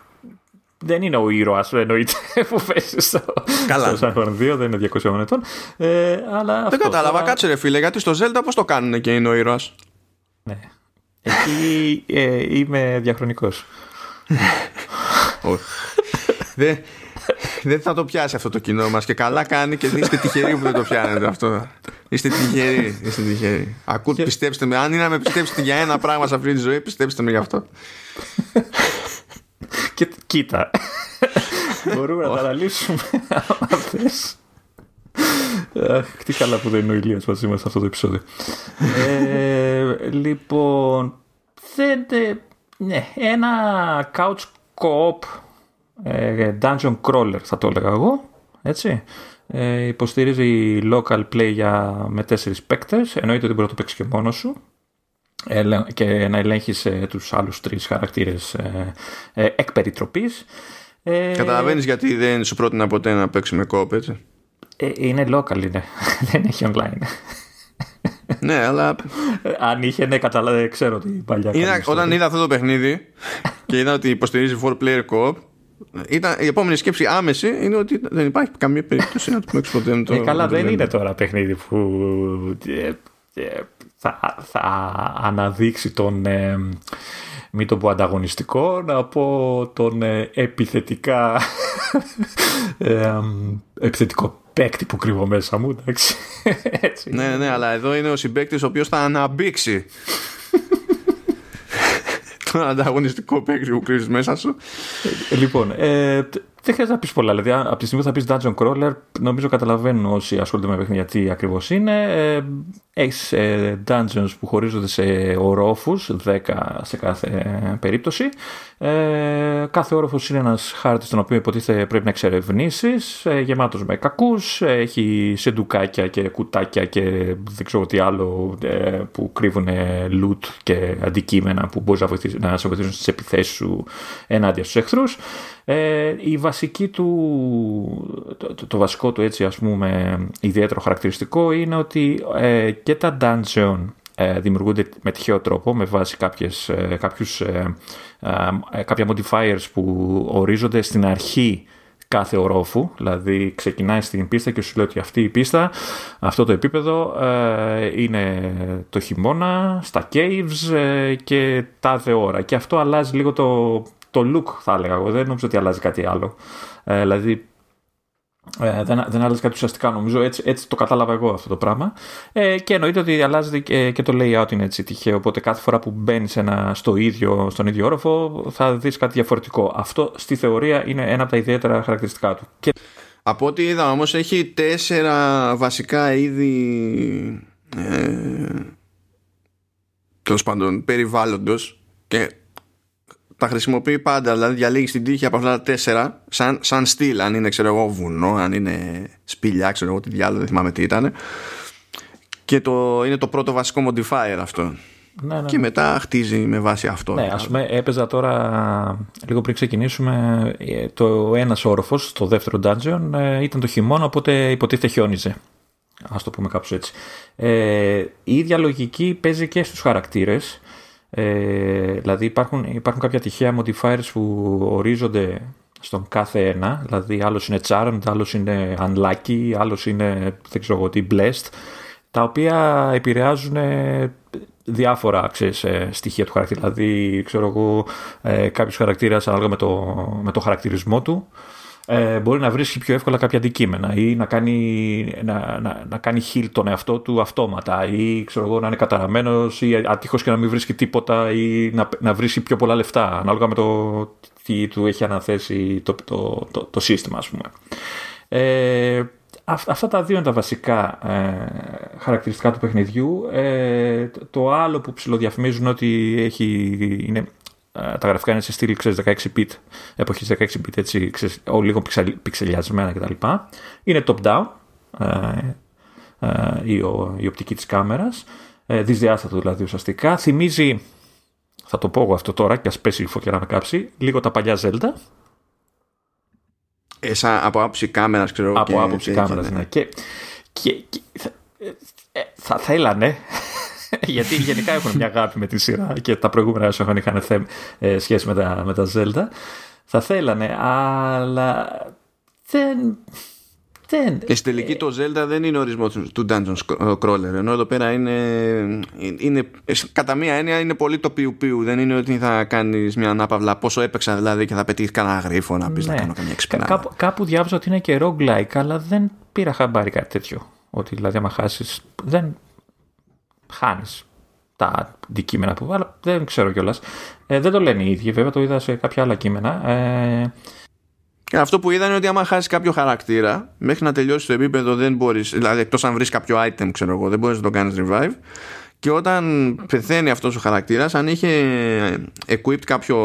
Speaker 1: δεν είναι ο ήρωας, εννοείται, που πέσει στο, Καλά. στο 2, δεν είναι 200 ετών. Ε, αλλά
Speaker 2: δεν κατάλαβα, κάτσε ρε φίλε, γιατί στο Zelda πώς το κάνουν και είναι ο ήρωας;
Speaker 1: Ναι. Εκεί ε, είμαι διαχρονικός.
Speaker 2: δεν, δεν θα το πιάσει αυτό το κοινό μας και καλά κάνει και είστε τυχεροί που δεν το πιάνετε αυτό. Είστε τυχεροί. Είστε τυχεροί. Ακούτε, πιστέψτε με. Αν είναι να με πιστέψετε για ένα πράγμα σε αυτή τη ζωή, πιστέψτε με γι' αυτό.
Speaker 1: Και κοίτα. Μπορούμε να τα αναλύσουμε αυτές. τι καλά που δεν είναι ο Ηλίας μαζί μας σε αυτό το επεισόδιο. ε, λοιπόν, θέλετε ναι, ένα couch co-op ε, dungeon crawler θα το έλεγα εγώ. Έτσι. Ε, υποστηρίζει local play για, με τέσσερις παίκτες. Εννοείται ότι μπορεί να το παίξεις και μόνος σου και να ελέγχεις ε, τους άλλους τρεις χαρακτήρες ε, ε, εκ περιτροπής.
Speaker 2: Καταλαβαίνεις γιατί δεν σου πρότεινα ποτέ να παίξουμε κόπ έτσι;
Speaker 1: είναι local είναι, δεν έχει online.
Speaker 2: ναι, αλλά.
Speaker 1: Αν είχε, ναι, καταλαβαίνω, ξέρω ότι παλιά.
Speaker 2: Είναι, όταν είδα αυτό το παιχνίδι και είδα ότι υποστηρίζει 4-player co ήταν, η επόμενη σκέψη άμεση είναι ότι δεν υπάρχει καμία περίπτωση να το παίξεις ποτέ.
Speaker 1: Το, καλά, δεν είναι τώρα παιχνίδι που θα, θα αναδείξει τον ε, μη το πω ανταγωνιστικό να πω τον ε, επιθετικά ε, επιθετικό παίκτη που κρύβω μέσα μου εντάξει.
Speaker 2: Έτσι. ναι ναι αλλά εδώ είναι ο συμπαίκτης ο οποίος θα αναμπήξει τον ανταγωνιστικό παίκτη που κρύβεις μέσα σου
Speaker 1: λοιπόν ε, δεν χρειάζεται να πεις πολλά. Δηλαδή, από τη στιγμή που θα πεις Dungeon Crawler, νομίζω καταλαβαίνουν όσοι ασχολούνται με παιχνίδια τι ακριβώς είναι. Ε, Έχεις ε, dungeons που χωρίζονται σε ορόφους, 10 σε κάθε περίπτωση. Ε, κάθε όροφος είναι ένας χάρτης τον οποίο υποτίθεται πρέπει να εξερευνήσεις, ε, γεμάτος με κακούς, έχει σεντουκάκια και κουτάκια και δεν ξέρω τι άλλο ε, που κρύβουν loot και αντικείμενα που μπορείς να, να σε βοηθήσουν στις επιθέσεις σου ενάντια στους εχθρούς. Ε, η βασική του, το, το, βασικό του έτσι ας πούμε ιδιαίτερο χαρακτηριστικό είναι ότι ε, και τα dungeon ε, δημιουργούνται με τυχαίο τρόπο με βάση κάποιες, ε, κάποιους, ε, κάποια modifiers που ορίζονται στην αρχή κάθε ορόφου, δηλαδή ξεκινάει στην πίστα και σου λέει ότι αυτή η πίστα, αυτό το επίπεδο είναι το χειμώνα, στα caves και τάδε ώρα. Και αυτό αλλάζει λίγο το, το look θα έλεγα εγώ, δεν νομίζω ότι αλλάζει κάτι άλλο. Ε, δηλαδή ε, δεν, δεν άλλαζε κάτι ουσιαστικά νομίζω, έτσι, έτσι το κατάλαβα εγώ αυτό το πράγμα. Ε, και εννοείται ότι αλλάζει και, και το layout είναι έτσι τυχαίο, οπότε κάθε φορά που μπαίνεις στο ίδιο, στον ίδιο όροφο θα δεις κάτι διαφορετικό. Αυτό στη θεωρία είναι ένα από τα ιδιαίτερα χαρακτηριστικά του. Και...
Speaker 2: Από ό,τι είδα όμως έχει τέσσερα βασικά είδη ε, τέλος πάντων περιβάλλοντος και τα χρησιμοποιεί πάντα. Δηλαδή διαλέγεις την τύχη από αυτά τα τέσσερα, σαν, σαν στυλ. Αν είναι, ξέρω εγώ, βουνό, αν είναι σπηλιά, ξέρω εγώ τι διάλογο, δεν θυμάμαι τι ήταν. Και το, είναι το πρώτο βασικό modifier αυτό. Ναι, ναι. Και ναι. μετά χτίζει με βάση αυτό.
Speaker 1: Ναι, ας πούμε, έπαιζα τώρα λίγο πριν ξεκινήσουμε. Ε, το ένας όροφος, το δεύτερο dungeon, ε, ήταν το χειμώνα, οπότε υποτίθεται χιόνιζε. Α το πούμε κάπως έτσι. Ε, η ίδια λογική παίζει και στους χαρακτήρες. Ε, δηλαδή υπάρχουν, υπάρχουν κάποια τυχαία modifiers που ορίζονται στον κάθε ένα, δηλαδή άλλος είναι charmed, άλλος είναι unlucky, άλλος είναι δεν ξέρω εγώ τι blessed, τα οποία επηρεάζουν ε, διάφορα ξέρεις, ε, στοιχεία του χαρακτήρα. Δηλαδή, ξέρω εγώ, ε, κάποιος χαρακτήρας ανάλογα με το, με το χαρακτηρισμό του, ε, μπορεί να βρίσκει πιο εύκολα κάποια αντικείμενα ή να κάνει, να, να, να κάνει heal τον εαυτό του αυτόματα ή ξέρω εγώ, να είναι καταραμένος ή ατυχώς και να μην βρίσκει τίποτα ή να, να βρίσκει πιο πολλά λεφτά ανάλογα με το τι του έχει αναθέσει το, το, το, το σύστημα ας πούμε. Ε, αυτά τα δύο είναι τα βασικά ε, χαρακτηριστικά του παιχνιδιού. Ε, το άλλο που ψηλοδιαφημίζουν ότι έχει, είναι ε, τα γραφικά είναι σε στήλη 16-bit, εποχής 16-bit, έτσι, ξέρεις, λίγο πιξελιασμένα κτλ. Είναι top-down ε, ε, η, η, οπτική της κάμερας, ε, δυσδιάστατο δηλαδή ουσιαστικά. Θυμίζει, θα το πω εγώ αυτό τώρα και ας πέσει η φωτιά να με κάψει, λίγο τα παλιά Zelda.
Speaker 2: Ε, σαν από άποψη κάμερας, ξέρω
Speaker 1: Από και, άποψη κάμερας, ναι. ναι. Και, και, και θα, ε, θα θέλανε γιατί γενικά έχουν μια αγάπη με τη σειρά και τα προηγούμενα έχουν είχαν θέμ, ε, σχέση με τα, με τα Zelda. Θα θέλανε, αλλά δεν... δεν
Speaker 2: και στην τελική το Zelda δεν είναι ορισμό του Dungeon Crawler ενώ εδώ πέρα είναι, είναι κατά μία έννοια είναι πολύ το πιου πιου δεν είναι ότι θα κάνεις μια ανάπαυλα πόσο έπαιξα δηλαδή και θα πετύχεις κανένα γρίφο να πεις ναι. να κάνω καμιά εξυπνάδα
Speaker 1: κάπου, κάπου διάβαζα ότι είναι και roguelike αλλά δεν πήρα χαμπάρι κάτι τέτοιο ότι δηλαδή άμα χάσεις δεν, χάνεις τα αντικείμενα που αλλά δεν ξέρω κιόλας. Ε, δεν το λένε οι ίδιοι, βέβαια το είδα σε κάποια άλλα κείμενα. Ε,
Speaker 2: και αυτό που είδα είναι ότι άμα χάσεις κάποιο χαρακτήρα, μέχρι να τελειώσει το επίπεδο δεν μπορείς, δηλαδή εκτός αν βρεις κάποιο item, ξέρω εγώ, δεν μπορείς να το κάνεις revive. Και όταν πεθαίνει αυτός ο χαρακτήρας, αν είχε equipped κάποιο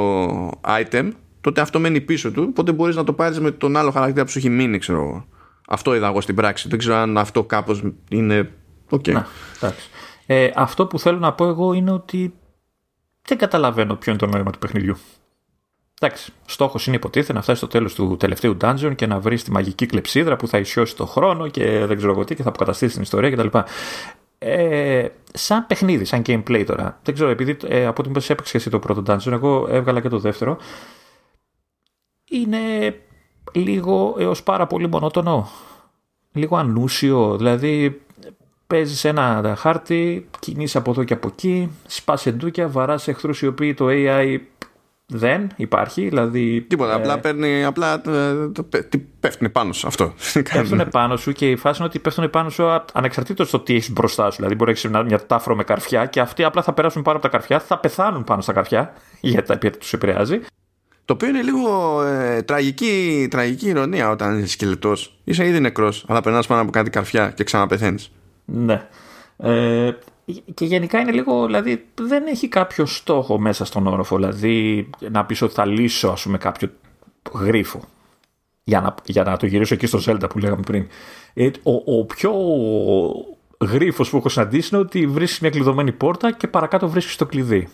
Speaker 2: item, τότε αυτό μένει πίσω του. Οπότε μπορείς να το πάρεις με τον άλλο χαρακτήρα που σου έχει μείνει, ξέρω εγώ. Αυτό είδα εγώ στην πράξη. Δεν ξέρω αν αυτό κάπως είναι. OK. Okay. Να,
Speaker 1: εντάξει. Ε, αυτό που θέλω να πω εγώ είναι ότι δεν καταλαβαίνω ποιο είναι το νόημα του παιχνιδιού. Εντάξει, στόχος είναι υποτίθεται να φτάσει στο τέλος του τελευταίου dungeon και να βρεις τη μαγική κλεψίδρα που θα ισιώσει το χρόνο και δεν ξέρω εγώ τι και θα αποκαταστήσει την ιστορία κτλ. Ε, σαν παιχνίδι, σαν gameplay τώρα. Δεν ξέρω, επειδή ε, από ό,τι μου έπαιξες εσύ το πρώτο dungeon, εγώ έβγαλα και το δεύτερο. Είναι λίγο έως πάρα πολύ μονότονο. Λίγο ανούσιο. Δηλαδή παίζεις ένα χάρτη, κινείσαι από εδώ και από εκεί, σπάς εντούκια, βαράς εχθρούς οι οποίοι το AI δεν υπάρχει. Δηλαδή,
Speaker 2: Τίποτα, ε, απλά παίρνει, απλά ε, πέφτουν πάνω σου αυτό.
Speaker 1: Πέφτουν πάνω σου και η φάση είναι ότι πέφτουν πάνω σου ανεξαρτήτως το τι έχεις μπροστά σου. Δηλαδή, μπορεί να έχεις μια τάφρο με καρφιά και αυτοί απλά θα περάσουν πάνω από τα καρφιά, θα πεθάνουν πάνω στα καρφιά, γιατί τους επηρεάζει.
Speaker 2: Το οποίο είναι λίγο ε, τραγική, τραγική ηρωνία όταν είσαι σκελετός. Είσαι ήδη νεκρός, αλλά περνάς πάνω από κάτι καρφιά και ξαναπεθαίνεις.
Speaker 1: Ναι. Ε, και γενικά είναι λίγο, δηλαδή δεν έχει κάποιο στόχο μέσα στον όροφο. Δηλαδή να πεις ότι θα λύσω ας πούμε κάποιο γρίφο. Για να, για να το γυρίσω εκεί στο Zelda που λέγαμε πριν. Ε, ο, ο πιο γρίφος που έχω συναντήσει είναι ότι βρίσκεις μια κλειδωμένη πόρτα και παρακάτω βρίσκεις το κλειδί.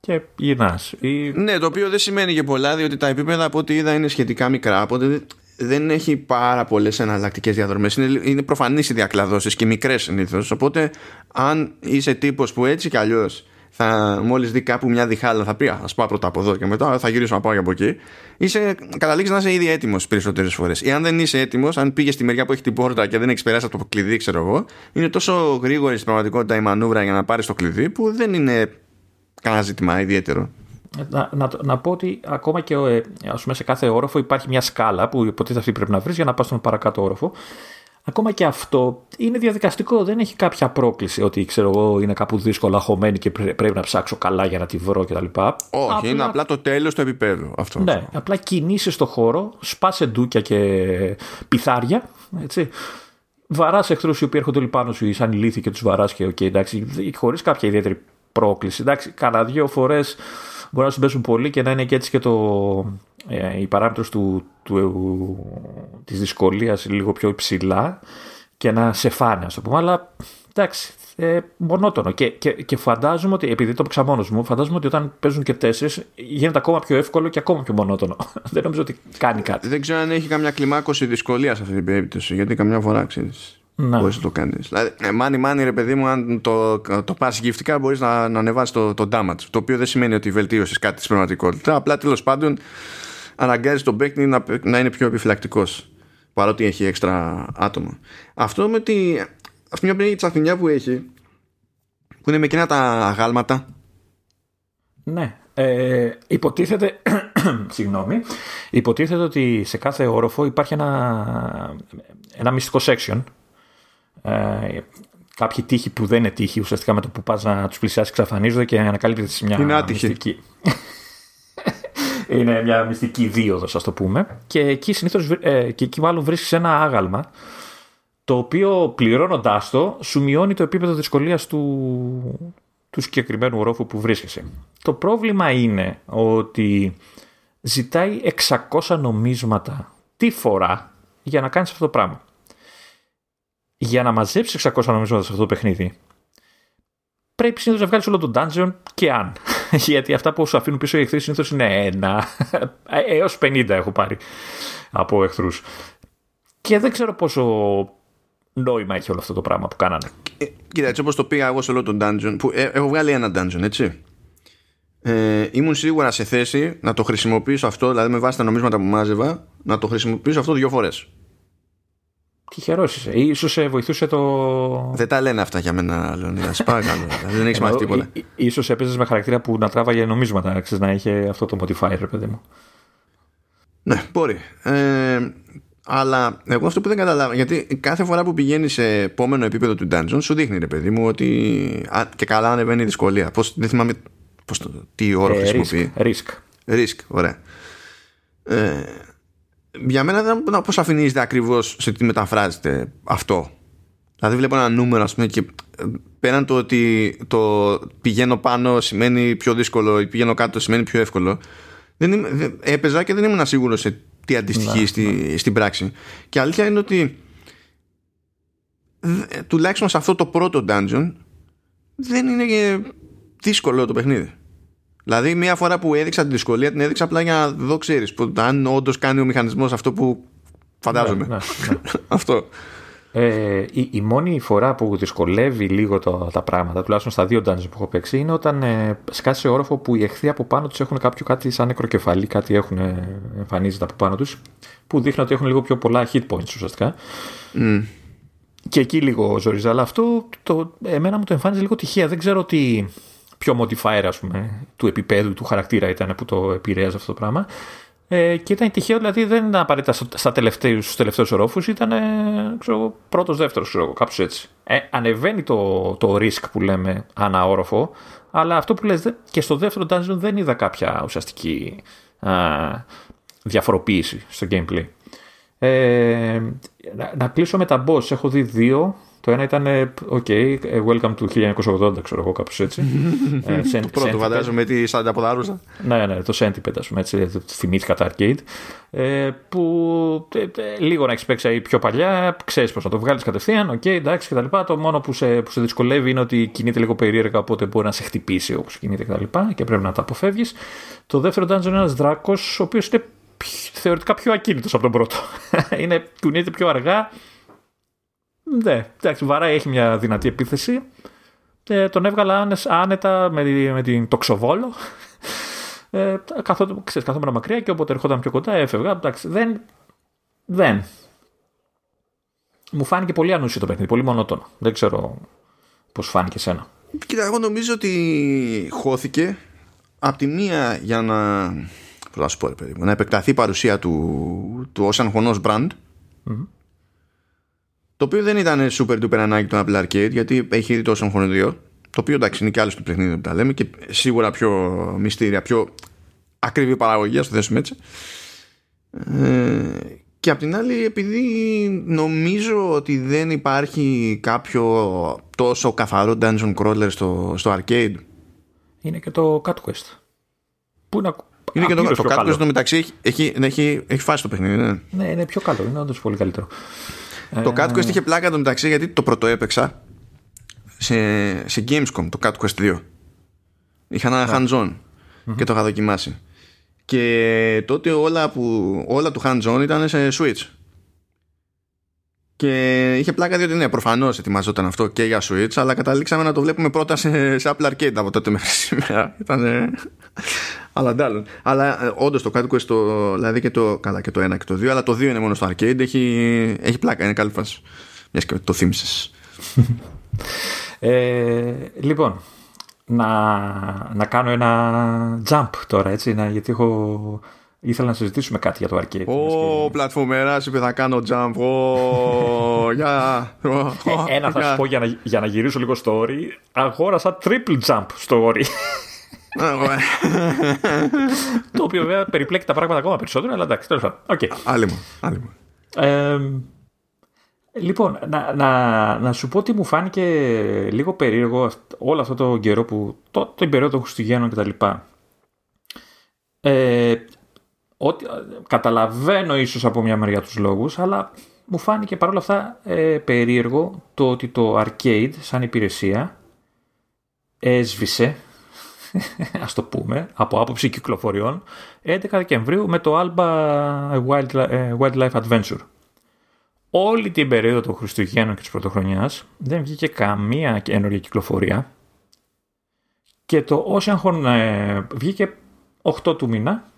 Speaker 1: Και γυρνάς. Ή...
Speaker 2: Ναι, το οποίο δεν σημαίνει και πολλά, διότι τα επίπεδα από ό,τι είδα είναι σχετικά μικρά. Οπότε δεν έχει πάρα πολλές εναλλακτικές διαδρομές. Είναι, είναι προφανείς οι διακλαδώσεις και μικρές συνήθως. Οπότε, αν είσαι τύπος που έτσι κι αλλιώς θα μόλις δει κάπου μια διχάλα θα πει Α πάω πρώτα από εδώ και μετά θα γυρίσω να πάω από εκεί. Είσαι, καταλήξεις να είσαι ήδη έτοιμος περισσότερες φορές. Ή αν δεν είσαι έτοιμος, αν πήγες στη μεριά που έχει την πόρτα και δεν έχει περάσει από το κλειδί, ξέρω εγώ, είναι τόσο γρήγορη στην πραγματικότητα η μανούβρα για να πάρεις το κλειδί που δεν είναι κανένα ζήτημα ιδιαίτερο.
Speaker 1: Να, να, να πω ότι ακόμα και ε, ας πούμε, σε κάθε όροφο υπάρχει μια σκάλα που υποτίθεται αυτή πρέπει να βρεις για να πας στον παρακάτω όροφο. Ακόμα και αυτό είναι διαδικαστικό, δεν έχει κάποια πρόκληση ότι ξέρω εγώ είναι κάπου δύσκολα χωμένη και πρέπει να ψάξω καλά για να τη βρω κτλ.
Speaker 2: Όχι, απλά... είναι απλά το τέλος του επίπεδου αυτό.
Speaker 1: Ναι, απλά κινείσαι στο χώρο, σπάσε ντούκια και πιθάρια, έτσι. Βαράς εχθρούς οι οποίοι έρχονται όλοι πάνω σου, σαν ηλίθιοι και τους βαράς και okay, εντάξει, χωρίς κάποια ιδιαίτερη πρόκληση. Εντάξει, κανένα δύο φορές μπορεί να σου πέσουν πολύ και να είναι και έτσι και το, ε, η παράμετρος του, του, της δυσκολίας λίγο πιο υψηλά και να σε φάνε, ας το πούμε. Αλλά εντάξει, ε, μονότονο. Και, και, και φαντάζομαι ότι, επειδή το παίξα μόνος μου, φαντάζομαι ότι όταν παίζουν και τέσσερις γίνεται ακόμα πιο εύκολο και ακόμα πιο μονότονο. Δεν νομίζω ότι κάνει κάτι.
Speaker 2: Δεν ξέρω αν έχει καμιά κλιμάκωση δυσκολίας σε αυτή την περίπτωση, γιατί καμιά φορά ξέρεις. Ναι. Μπορείς να το κάνεις. Δηλαδή, μάνι ε, μάνι, ρε παιδί μου, αν το, το πας γυφτικά, μπορείς να, να ανεβάσεις το, το damage. Το οποίο δεν σημαίνει ότι βελτίωσες κάτι στην πραγματικότητας. Απλά τέλος πάντων αναγκάζεις τον παίκτη να, να είναι πιο επιφυλακτικός. Παρότι έχει έξτρα άτομα. Αυτό με τη. Αυτή μια περίεργη τσαφινιά που έχει, που είναι με εκείνα τα αγάλματα.
Speaker 1: Ναι. Ε, υποτίθεται, συγγνώμη, υποτίθεται ότι σε κάθε όροφο υπάρχει ένα, ένα μυστικό section ε, κάποιοι τείχοι που δεν είναι τείχοι, ουσιαστικά με το που πας να τους πλησιάσεις, εξαφανίζονται και ανακαλύπτεται σε μια
Speaker 2: είναι
Speaker 1: μυστική. είναι μια μυστική δίωδος, ας το πούμε. Και εκεί συνήθως, ε, και εκεί μάλλον βρίσκεις ένα άγαλμα το οποίο πληρώνοντάς το σου μειώνει το επίπεδο δυσκολίας του, του συγκεκριμένου ορόφου που βρίσκεσαι. Το πρόβλημα είναι ότι ζητάει 600 νομίσματα τη φορά για να κάνεις αυτό το πράγμα για να μαζέψεις 600 νομίσματα σε αυτό το παιχνίδι, πρέπει συνήθως να βγάλεις όλο τον dungeon και αν. Γιατί αυτά που σου αφήνουν πίσω οι εχθροί συνήθως είναι ένα έως 50 έχω πάρει από εχθρούς. Και δεν ξέρω πόσο νόημα έχει όλο αυτό το πράγμα που κάνανε.
Speaker 2: Ε, κοίτα, έτσι όπως το πήγα εγώ σε όλο τον dungeon, που ε, έχω βγάλει ένα dungeon, έτσι. Ε, ήμουν σίγουρα σε θέση να το χρησιμοποιήσω αυτό, δηλαδή με βάση τα νομίσματα που μάζευα, να το χρησιμοποιήσω αυτό δύο φορές
Speaker 1: Τυχερό είσαι. σω σε βοηθούσε το.
Speaker 2: Δεν τα λένε αυτά για μένα, Λεωνίδας. Παρακαλώ. Δηλαδή, δεν έχεις μάθει τίποτα.
Speaker 1: σω έπαιζες με χαρακτήρα που να τράβαγε νομίσματα, ξέρεις, να είχε αυτό το modifier, παιδί μου.
Speaker 2: Ναι, μπορεί. Ε, αλλά εγώ αυτό που δεν καταλάβω, γιατί κάθε φορά που πηγαίνεις σε επόμενο επίπεδο του dungeon, σου δείχνει ρε παιδί μου ότι. Α, και καλά ανεβαίνει η δυσκολία. Πώς, δεν θυμάμαι πώς το, τι όρο ε, χρησιμοποιεί.
Speaker 1: Risk.
Speaker 2: Risk, ωραία. Ε, για μένα δεν πώς αφηνίζεται ακριβώς σε τι μεταφράζεται αυτό. Δηλαδή βλέπω ένα νούμερο ας πούμε και ε, πέραν το ότι το πηγαίνω πάνω σημαίνει πιο δύσκολο ή πηγαίνω κάτω σημαίνει πιο εύκολο δεν είμαι, δεν, έπαιζα και δεν ήμουν σίγουρος σε τι αντιστοιχεί στη, ναι. στην πράξη και αλήθεια είναι ότι τουλάχιστον σε αυτό το πρώτο dungeon δεν είναι δύσκολο το παιχνίδι Δηλαδή, μία φορά που έδειξα την δυσκολία, την έδειξα απλά για να δω, ξέρεις, αν όντως κάνει ο μηχανισμός αυτό που φαντάζομαι. Ναι, ναι, ναι. αυτό.
Speaker 1: Ε, η, η, μόνη φορά που δυσκολεύει λίγο το, τα πράγματα, τουλάχιστον στα δύο dungeons που έχω παίξει, είναι όταν ε, σκάσει σε όροφο που οι εχθροί από πάνω τους έχουν κάποιο κάτι σαν νεκροκεφαλή, κάτι έχουν ε, εμφανίζεται από πάνω τους, που δείχνει ότι έχουν λίγο πιο πολλά hit points ουσιαστικά. Mm. Και εκεί λίγο ζοριζά, αλλά αυτό το, εμένα μου το εμφάνιζε λίγο τυχαία. Δεν ξέρω τι, πιο modifier ας πούμε, του επίπεδου, του χαρακτήρα ήταν που το επηρέαζε αυτό το πράγμα. Ε, και ήταν τυχαίο, δηλαδή δεν ήταν απαραίτητα στα τελευταίους, στους τελευταίους ορόφους, ήταν ξέρω, πρώτος, δεύτερος, ξέρω, κάπως έτσι. Ε, ανεβαίνει το, το risk που λέμε ανά όροφο, αλλά αυτό που λες και στο δεύτερο dungeon δεν είδα κάποια ουσιαστική α, διαφοροποίηση στο gameplay. Ε, να, να κλείσω με τα boss, έχω δει δύο Το ένα ήταν, OK, welcome to 1980, ξέρω εγώ, κάπως έτσι.
Speaker 2: το πρώτο, φαντάζομαι, τη σαν ποδαρούσα.
Speaker 1: Ναι, ναι, το Centipede, ας πούμε, έτσι, θυμήθηκα τα arcade. που λίγο να έχεις παίξει πιο παλιά, ξέρεις πώς να το βγάλεις κατευθείαν, OK, εντάξει κτλ. Το μόνο που σε, που σε δυσκολεύει είναι ότι κινείται λίγο περίεργα, οπότε μπορεί να σε χτυπήσει όπως κινείται κτλ. Και, και πρέπει να τα αποφεύγεις. Το δεύτερο dungeon είναι ένας δράκος, ο οποίος είναι θεωρητικά πιο ακίνητος από τον πρώτο. είναι, κουνείται πιο αργά. Ναι, εντάξει, βαράει, έχει μια δυνατή επίθεση. Ε, τον έβγαλα άνετα με, με την τοξοβόλο. Ε, καθόταν, ξέρεις, καθόμουν μακριά και όποτε ερχόταν πιο κοντά έφευγα. Εντάξει, δεν, δεν. Μου φάνηκε πολύ ανούσιο το παιχνίδι, πολύ μονότονο. Δεν ξέρω πώς φάνηκε σένα.
Speaker 2: Κοίτα, εγώ νομίζω ότι χώθηκε από τη μία για να πώς να σου πω, ρε παιδί μου, να επεκταθεί η παρουσία του, του ως αγχωνός brand mm-hmm. Το οποίο δεν ήταν super duper ανάγκη του Apple Arcade γιατί έχει ήδη το Ocean 2 το οποίο εντάξει είναι και άλλο στο παιχνίδι που τα λέμε και σίγουρα πιο μυστήρια, πιο ακριβή παραγωγή, ας το θέσουμε έτσι. Ε, και απ' την άλλη, επειδή νομίζω ότι δεν υπάρχει κάποιο τόσο καθαρό dungeon crawler στο, στο arcade.
Speaker 1: Είναι και το Cat Quest. Που είναι
Speaker 2: είναι και το, το κάτω στο μεταξύ έχει, έχει, έχει, έχει φάσει το παιχνίδι. Ναι,
Speaker 1: ναι είναι πιο καλό. Είναι όντως πολύ καλύτερο.
Speaker 2: Το Cat Quest είχε πλάκα το μεταξύ γιατί το πρώτο έπαιξα σε, σε Gamescom το Cat Quest 2. Είχα ένα hands-on και το είχα δοκιμάσει. Και τότε όλα, που, όλα του hands-on ήταν σε Switch. Και είχε πλάκα διότι ναι, προφανώς ετοιμαζόταν αυτό και για Switch, αλλά καταλήξαμε να το βλέπουμε πρώτα σε, σε Apple Arcade από τότε μέχρι σήμερα. Ήταν. αλλά αντάλλον. Αλλά ε, όντως το Cat Quest, το, δηλαδή και το, καλά, και το 1 και το 2, αλλά το 2 είναι μόνο στο Arcade, έχει, έχει πλάκα, είναι καλή φάση. Μιας και το θύμισες.
Speaker 1: ε, λοιπόν, να, να κάνω ένα jump τώρα, έτσι, να, γιατί έχω Ήθελα να συζητήσουμε κάτι για το arcade.
Speaker 2: Ω, πλατφορμερά είπε θα κάνω jump. Ω, για.
Speaker 1: Ε, ένα θα σου πω για να, για να γυρίσω λίγο στο story. Αγόρασα triple jump στο story. το οποίο βέβαια περιπλέκει τα πράγματα ακόμα περισσότερο, αλλά εντάξει, τέλος πάντων. Okay.
Speaker 2: Άλλη μου.
Speaker 1: Ε, λοιπόν, να, να, να σου πω ότι μου φάνηκε λίγο περίεργο όλο αυτό το καιρό που. το, το περίοδο των Χριστουγέννων κτλ. Ε, ότι, καταλαβαίνω ίσως από μια μεριά τους λόγους, αλλά μου φάνηκε παρόλα αυτά ε, περίεργο το ότι το arcade σαν υπηρεσία έσβησε, ας το πούμε, από άποψη κυκλοφοριών 11 Δεκεμβρίου με το Alba Wild, ε, Wildlife Adventure. Όλη την περίοδο των Χριστουγέννων και της Πρωτοχρονιάς δεν βγήκε καμία καινούργια κυκλοφορία και το Ocean ε, βγήκε 8 του μήνα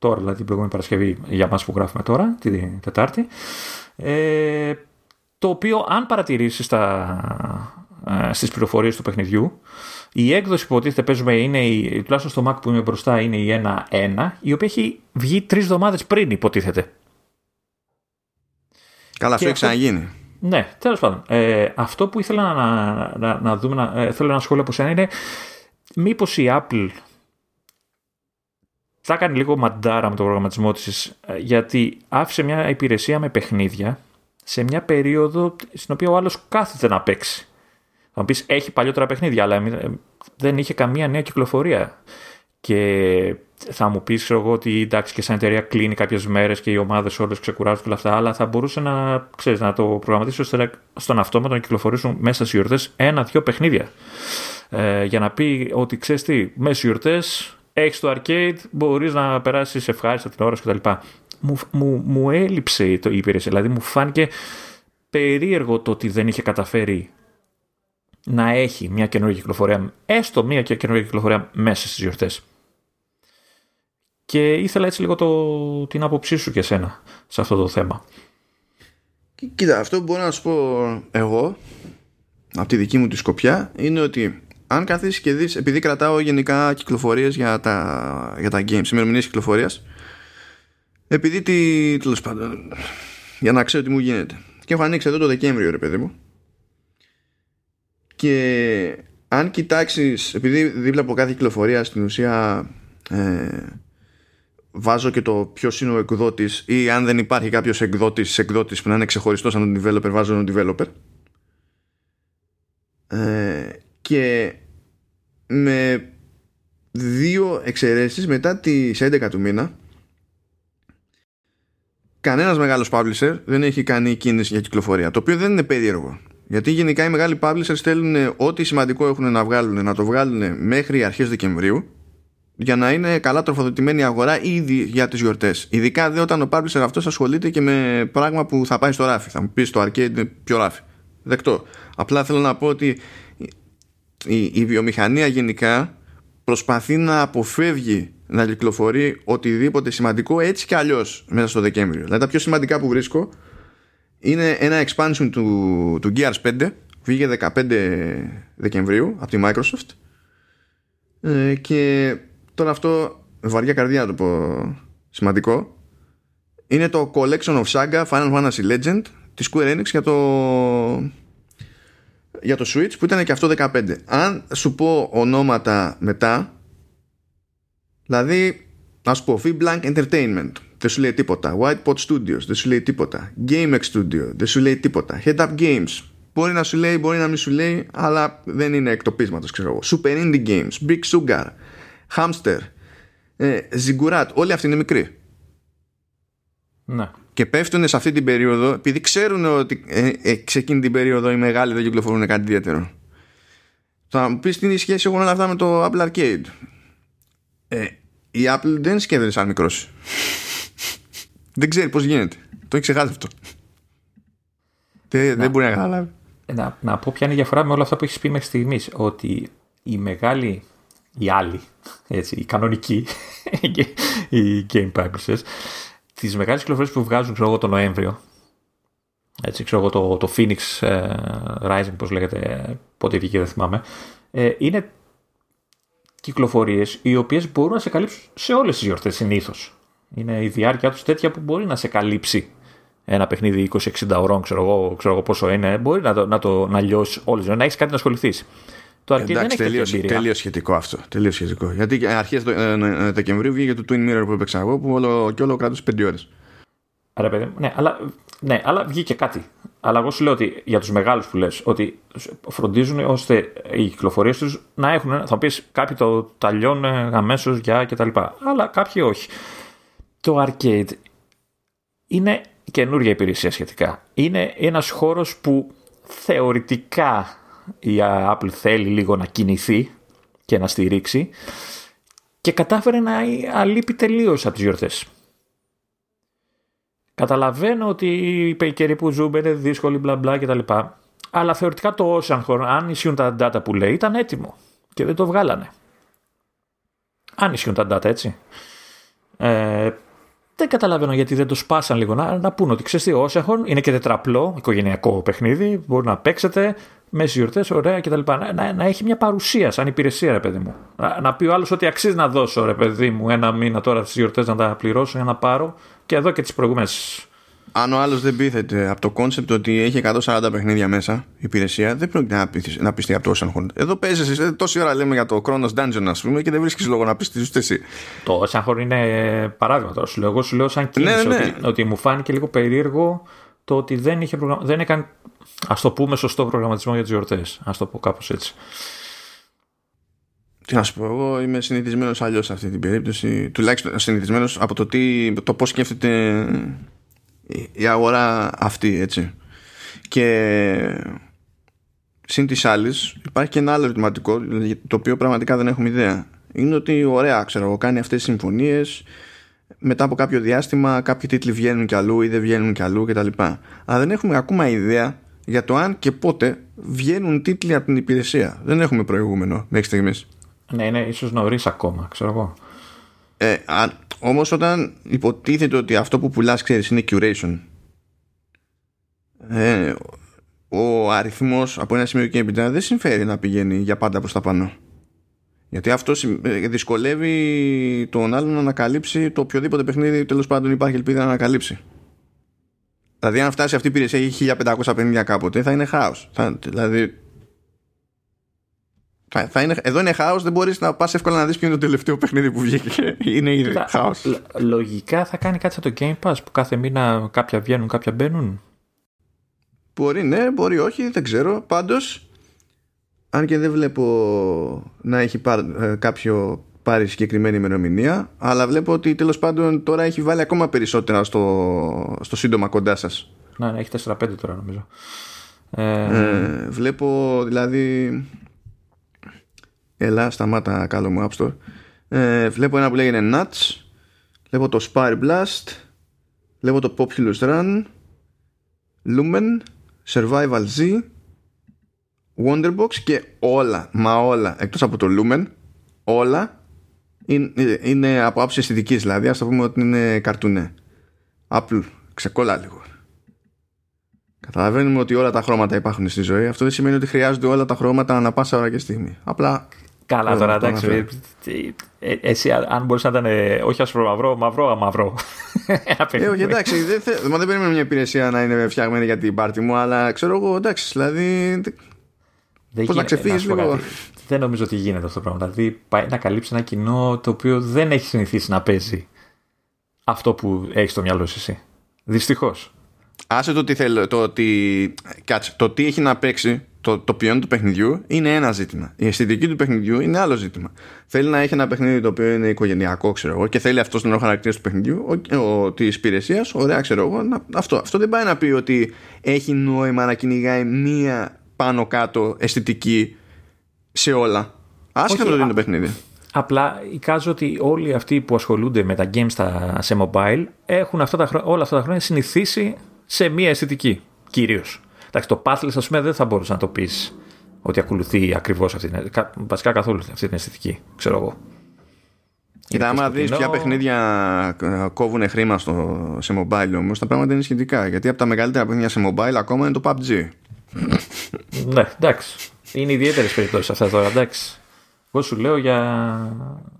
Speaker 1: τώρα δηλαδή την προηγούμενη Παρασκευή για μας που γράφουμε τώρα, την Τετάρτη, ε, το οποίο αν παρατηρήσεις τα, ε, στις πληροφορίες του παιχνιδιού, η έκδοση που υποτίθεται παίζουμε είναι, η, τουλάχιστον στο Mac που είναι μπροστά, είναι η 1.1, η οποία έχει βγει τρεις εβδομάδες πριν υποτίθεται.
Speaker 2: Καλά, αυτό έχει ξαναγίνει.
Speaker 1: Ναι, τέλος πάντων. Ε, αυτό που ήθελα να, να, να δούμε, να, ε, θέλω ένα σχόλιο από σένα είναι μήπως η Apple θα έκανε λίγο μαντάρα με τον προγραμματισμό της ε, γιατί άφησε μια υπηρεσία με παιχνίδια σε μια περίοδο στην οποία ο άλλος κάθεται να παίξει. Θα μου πεις έχει παλιότερα παιχνίδια αλλά ε, δεν είχε καμία νέα κυκλοφορία. Και θα μου πεις εγώ ότι εντάξει και σαν εταιρεία κλείνει κάποιες μέρες και οι ομάδες όλες ξεκουράζουν και όλα αυτά, αλλά θα μπορούσε να, ξέρεις, να το προγραμματίσεις ώστε στον αυτόματο να κυκλοφορήσουν μέσα στις γιορτές ένα-δυο παιχνίδια. Ε, για να πει ότι ξέρεις τι, μέσα στις γιορτές έχεις το arcade, μπορείς να περάσεις ευχάριστα την ώρα σου κτλ. Μου, μου, μου έλειψε το, η υπηρεσία. Δηλαδή μου φάνηκε περίεργο το ότι δεν είχε καταφέρει να έχει μια καινούργια κυκλοφορία, έστω μια καινούργια κυκλοφορία μέσα στις γιορτές. Και ήθελα έτσι λίγο το, την άποψή σου και εσένα σε αυτό το θέμα.
Speaker 2: Κοίτα, αυτό που μπορώ να σου πω εγώ από τη δική μου τη σκοπιά είναι ότι αν καθίσει και δεις, επειδή κρατάω γενικά κυκλοφορίες για τα, για τα games, ημερομηνίες κυκλοφορίας, επειδή τι. τέλος πάντων, για να ξέρω τι μου γίνεται. Και έχω ανοίξει εδώ το Δεκέμβριο, ρε παιδί μου. Και αν κοιτάξεις, επειδή δίπλα από κάθε κυκλοφορία στην ουσία ε, βάζω και το ποιος είναι ο εκδότης, ή αν δεν υπάρχει κάποιος εκδότης εκδότης που να είναι ξεχωριστός σαν τον developer, βάζω τον developer. ε, και με δύο εξαιρέσεις μετά τις 11 του μήνα κανένας μεγάλος publisher δεν έχει κάνει κίνηση για κυκλοφορία το οποίο δεν είναι περίεργο. Γιατί γενικά οι μεγάλοι publishers στέλνουν ό,τι σημαντικό έχουν να βγάλουν να το βγάλουν μέχρι αρχές Δεκεμβρίου για να είναι καλά τροφοδοτημένη η αγορά ήδη για τις γιορτές. Ειδικά δε όταν ο publisher αυτός ασχολείται και με πράγμα που θα πάει στο ράφι θα μου πεις στο arcade είναι πιο ράφι. Δεκτό. Απλά θέλω να πω ότι η, η βιομηχανία γενικά προσπαθεί να αποφεύγει να κυκλοφορεί οτιδήποτε σημαντικό έτσι και αλλιώς μέσα στο Δεκέμβριο. Δηλαδή τα πιο σημαντικά που βρίσκω είναι ένα expansion του, του Gears 5 βγήκε 15 Δεκεμβρίου από τη Microsoft ε, και τώρα αυτό βαριά καρδιά το πω σημαντικό είναι το Collection of Saga Final Fantasy Legend της Square Enix για το για το Switch που ήταν και αυτό 15 αν σου πω ονόματα μετά δηλαδή να σου πω Blank Entertainment δεν σου λέει τίποτα. White Pot Studios δεν σου λέει τίποτα. GameX Studio δεν σου λέει τίποτα. Head Up Games μπορεί να σου λέει μπορεί να μην σου λέει αλλά δεν είναι εκτοπίσματος ξέρω εγώ. Super Indie Games Big Sugar Hamster ε, Ziggurat όλοι αυτοί είναι μικροί.
Speaker 1: Ναι
Speaker 2: και πέφτουν σε αυτή την περίοδο επειδή ξέρουν ότι ε, ε, σε εκείνη την περίοδο οι μεγάλοι δεν κυκλοφορούν κάτι ιδιαίτερο. Θα μου πεις τι είναι η σχέση εγώ να αυτά με το Apple Arcade. Ε, η Apple δεν σκέφτεται σαν μικρός. δεν ξέρει πώς γίνεται. Το έχει ξεχάσει αυτό. δεν, δεν μπορεί να καταλάβει.
Speaker 1: Να, να πω ποια είναι η διαφορά με όλα αυτά που έχεις πει μέχρι στιγμής. Ότι οι μεγάλοι, οι άλλοι, έτσι, οι κανονικοί, οι game publishers, τις μεγάλες κυκλοφορίες που βγάζουν ξέρω εγώ, το Νοέμβριο. Έτσι, ξέρω εγώ, το, το Phoenix uh, Rising, πώς λέγεται, πότε βγήκε, δεν θυμάμαι. Ε, είναι κυκλοφορίες οι οποίες μπορούν να σε καλύψουν σε όλες τις γιορτές συνήθως. Είναι η διάρκεια τους τέτοια που μπορεί να σε καλύψει ένα παιχνίδι 20-60 ώρων, ξέρω εγώ, ξέρω εγώ πόσο είναι. Μπορεί να το, να το να λιώσεις όλες να έχεις κάτι να ασχοληθείς.
Speaker 2: Το arcade Εντάξει, δεν έχει τελείως, σχετικό αυτό. Τελείως σχετικό. Γιατί αρχές ε, ε, Δεκεμβρίου βγήκε το Twin Mirror που έπαιξα εγώ που όλο, και όλο κράτος 5 ώρες.
Speaker 1: Άρα, παιδί, ναι, αλλά, ναι, αλλά βγήκε κάτι. Αλλά εγώ σου λέω ότι για τους μεγάλους που λες, ότι φροντίζουν ώστε οι κυκλοφορίες τους να έχουν. Θα πεις κάποιοι το ταλιώνουν αμέσως για κτλ. Αλλά κάποιοι όχι. Το arcade είναι καινούργια υπηρεσία σχετικά. Είναι ένας χώρος που θεωρητικά η Apple θέλει λίγο να κινηθεί και να στηρίξει και κατάφερε να αλείπει τελείως από τις γιορτές. Καταλαβαίνω ότι η καιρή που ζούμε είναι δύσκολη μπλα μπλα κτλ. Αλλά θεωρητικά το Ocean αν ισχύουν τα data που λέει, ήταν έτοιμο και δεν το βγάλανε. Αν ισχύουν τα data έτσι. Ε, δεν καταλαβαίνω γιατί δεν το σπάσαν λίγο. Να, να πούνε ότι ξέρεις τι, Ocean είναι και τετραπλό, οικογενειακό παιχνίδι, μπορεί να παίξετε, μέση γιορτές, ωραία κτλ. Να, να, να, έχει μια παρουσία σαν υπηρεσία, ρε παιδί μου. Να, να πει ο άλλος ότι αξίζει να δώσω, ρε παιδί μου, ένα μήνα τώρα στις γιορτές να τα πληρώσω για να πάρω και εδώ και τις προηγούμενες.
Speaker 2: Αν ο άλλος δεν πείθεται από το concept ότι έχει 140 παιχνίδια μέσα η υπηρεσία, δεν πρόκειται να, πείθεις, να πειστεί από το Oceanhorn. Εδώ παίζεις, ε, τόση ώρα λέμε για το Chronos Dungeon, ας πούμε, και δεν βρίσκεις λόγο να πειστεί ούτε εσύ.
Speaker 1: Το Oceanhorn είναι παράδειγμα τώρα. Σου λέω, εγώ σου λέω σαν κίνηση ναι, ναι. Ότι, ότι, μου φάνηκε λίγο περίεργο το ότι δεν, είχε προγραμμα... δεν έκανε Α το πούμε σωστό προγραμματισμό για τις γιορτές. Α το πω κάπως έτσι.
Speaker 2: Τι να σου πω, εγώ είμαι συνηθισμένος αλλιώς σε αυτή την περίπτωση. Τουλάχιστον συνηθισμένος από το, τι, το πώς σκέφτεται η αγορά αυτή, έτσι. Και συν της άλλης, υπάρχει και ένα άλλο ερωτηματικό, το οποίο πραγματικά δεν έχουμε ιδέα. Είναι ότι, ωραία, ξέρω εγώ, κάνει αυτές τις συμφωνίες. Μετά από κάποιο διάστημα, κάποιοι τίτλοι βγαίνουν κι αλλού ή δεν βγαίνουν κι αλλού κτλ. Αλλά δεν έχουμε ακόμα ιδέα για το αν και πότε βγαίνουν τίτλοι από την υπηρεσία. Δεν έχουμε προηγούμενο μέχρι στιγμής.
Speaker 1: Ναι, είναι ίσως νωρίς ακόμα, ξέρω εγώ.
Speaker 2: Ε, όμως όταν υποτίθεται ότι αυτό που πουλάς ξέρεις είναι curation ε, ο αριθμός από ένα σημείο και έπειτα δεν συμφέρει να πηγαίνει για πάντα προς τα πάνω γιατί αυτό ε, δυσκολεύει τον άλλον να ανακαλύψει το οποιοδήποτε παιχνίδι τέλος πάντων υπάρχει ελπίδα να ανακαλύψει Δηλαδή, αν φτάσει αυτή η υπηρεσία έχει 1550 κάποτε, θα είναι χάος. Δηλαδή. Θα, θα είναι, εδώ είναι χάος, δεν μπορείς να πας εύκολα να δεις ποιο είναι το τελευταίο παιχνίδι που βγήκε. είναι ήδη χάος.
Speaker 1: Λογικά θα κάνει κάτι σαν το Game Pass που κάθε μήνα κάποια βγαίνουν, κάποια μπαίνουν.
Speaker 2: Μπορεί ναι, μπορεί όχι, δεν ξέρω. Πάντως αν και δεν βλέπω να έχει πάρ, κάποιο πάρει συγκεκριμένη ημερομηνία αλλά βλέπω ότι τέλος πάντων τώρα έχει βάλει ακόμα περισσότερα στο, στο σύντομα κοντά σας
Speaker 1: Ναι, ναι έχει 4-5 τώρα νομίζω
Speaker 2: ε... βλέπω δηλαδή Έλα, σταμάτα καλό μου App Store. Ε, βλέπω ένα που λέγεται Nuts. Βλέπω το Spire Blast. Βλέπω το Populous Run. Lumen. Survival Z. Wonderbox και όλα, μα όλα, εκτός από το Lumen, όλα είναι, είναι από άψη αισθητικής δηλαδή, ας το πούμε ότι είναι καρτουνέ. Apple, ξεκόλα λίγο. Καταλαβαίνουμε ότι όλα τα χρώματα υπάρχουν στη ζωή. Αυτό δεν σημαίνει ότι χρειάζονται όλα τα χρώματα ανά πάσα ώρα και στιγμή. Απλά
Speaker 1: Καλά τώρα, εντάξει. Ε, εσύ, αν μπορούσε να ήταν ε, όχι άσπρο μαυρό, μαυρό μαυρό.
Speaker 2: ε, όχι, εντάξει. Δεν, θε, μα δεν περιμένω μια υπηρεσία να είναι φτιαγμένη για την πάρτι μου, αλλά ξέρω εγώ, εντάξει. Δηλαδή. Πώς να ξεφύγεις λίγο.
Speaker 1: Δεν νομίζω ότι γίνεται αυτό το πράγμα. Δηλαδή, πάει να καλύψει ένα κοινό το οποίο δεν έχει συνηθίσει να παίζει αυτό που έχεις στο μυαλό σου εσύ. Δυστυχώς.
Speaker 2: Άσε το τι θέλω, το ότι, κάτσε, το τι έχει να παίξει το, το ποιόν του παιχνιδιού είναι ένα ζήτημα. Η αισθητική του παιχνιδιού είναι άλλο ζήτημα. Θέλει να έχει ένα παιχνίδι το οποίο είναι οικογενειακό, ξέρω εγώ, και θέλει αυτό τον χαρακτήρας του παιχνιδιού, της υπηρεσίας, ωραία, ξέρω εγώ. Να, αυτό. αυτό δεν πάει να πει ότι έχει νόημα να κυνηγάει μία πάνω κάτω αισθητική σε όλα. Άσχετο το είναι το παιχνίδι.
Speaker 1: Απλά εικάζω ότι όλοι αυτοί που ασχολούνται με τα games στα, σε mobile έχουν αυτά τα, όλα αυτά τα χρόνια συνηθίσει σε μία αισθητική κυρίως. Εντάξει, το Pathless, ας πούμε, δεν θα μπορούσες να το πεις ότι ακολουθεί ακριβώς αυτή την. Βασικά καθόλου αυτή την αισθητική, ξέρω εγώ.
Speaker 2: Κοίτα, άμα δεις ποια παιχνίδια ε, κόβουν χρήμα στο, σε mobile όμως, τα πράγματα είναι σχετικά. Γιατί από τα μεγαλύτερα παιχνίδια σε mobile ακόμα είναι το PUBG.
Speaker 1: Ναι, εντάξει. Είναι ιδιαίτερες περιπτώσεις αυτά τώρα, εντάξει. Εγώ σου λέω για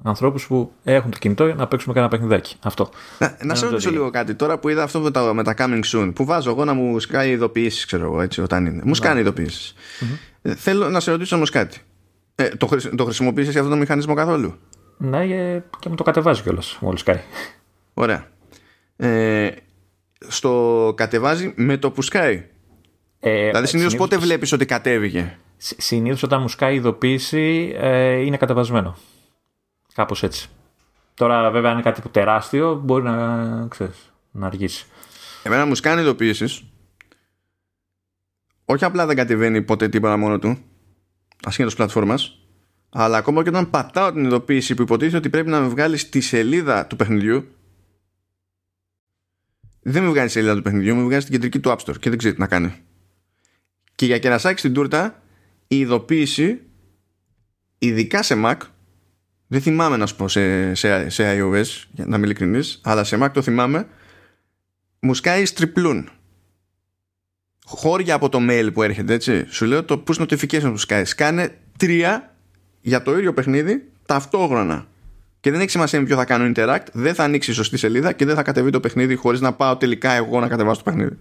Speaker 1: ανθρώπους που έχουν το κινητό να παίξουμε κανένα παιχνιδάκι. Αυτό.
Speaker 2: Να, να σε ρωτήσω λίγο κάτι. Τώρα που είδα αυτό με τα, με τα coming soon, που βάζω εγώ να μου σκάει ειδοποιήσεις, ξέρω εγώ, έτσι, όταν είναι. Μου σκάνει ειδοποιήσεις. Mm-hmm. Θέλω να σε ρωτήσω όμως κάτι. Ε, το, το χρησιμοποιήσεις αυτό το μηχανισμό καθόλου;
Speaker 1: Ναι, και μου το κατεβάζει κιόλας μόλις σκάει.
Speaker 2: Ωραία. Ε, στο κατεβάζει με το που σκάει. Ε, δηλαδή συνήθως πότε βλέπεις ότι κατέβηκε;
Speaker 1: Συνήθως όταν μου σκάει ειδοποίηση ε, είναι κατεβασμένο. Κάπως έτσι. Τώρα, βέβαια, αν είναι κάτι που τεράστιο, μπορεί να, ξέρεις, να αργήσει.
Speaker 2: Εμένα μου σκάνει ειδοποίησεις. Όχι απλά δεν κατεβαίνει ποτέ τίποτα μόνο του, ασχέτω πλατφόρμας, αλλά ακόμα και όταν πατάω την ειδοποίηση που υποτίθεται ότι πρέπει να με βγάλει στη σελίδα του παιχνιδιού, δεν με βγάζει στη σελίδα του παιχνιδιού, με βγάζει στην κεντρική του App Store και δεν ξέρει τι να κάνει. Και για κερασάκι στην τούρτα, η ειδοποίηση, ειδικά σε Mac, δεν θυμάμαι να σου πω σε, σε, σε iOS, για να είμαι ειλικρινής, αλλά σε Mac το θυμάμαι, μου σκάει τριπλούν. Χώρια από το mail που έρχεται, έτσι. Σου λέω το push notification που σκάει. Σκάνε τρία για το ίδιο παιχνίδι ταυτόχρονα. Και δεν έχει σημασία με ποιο θα κάνω interact, δεν θα ανοίξει η σωστή σελίδα και δεν θα κατεβεί το παιχνίδι χωρίς να πάω τελικά εγώ να κατεβάσω το παιχνίδι.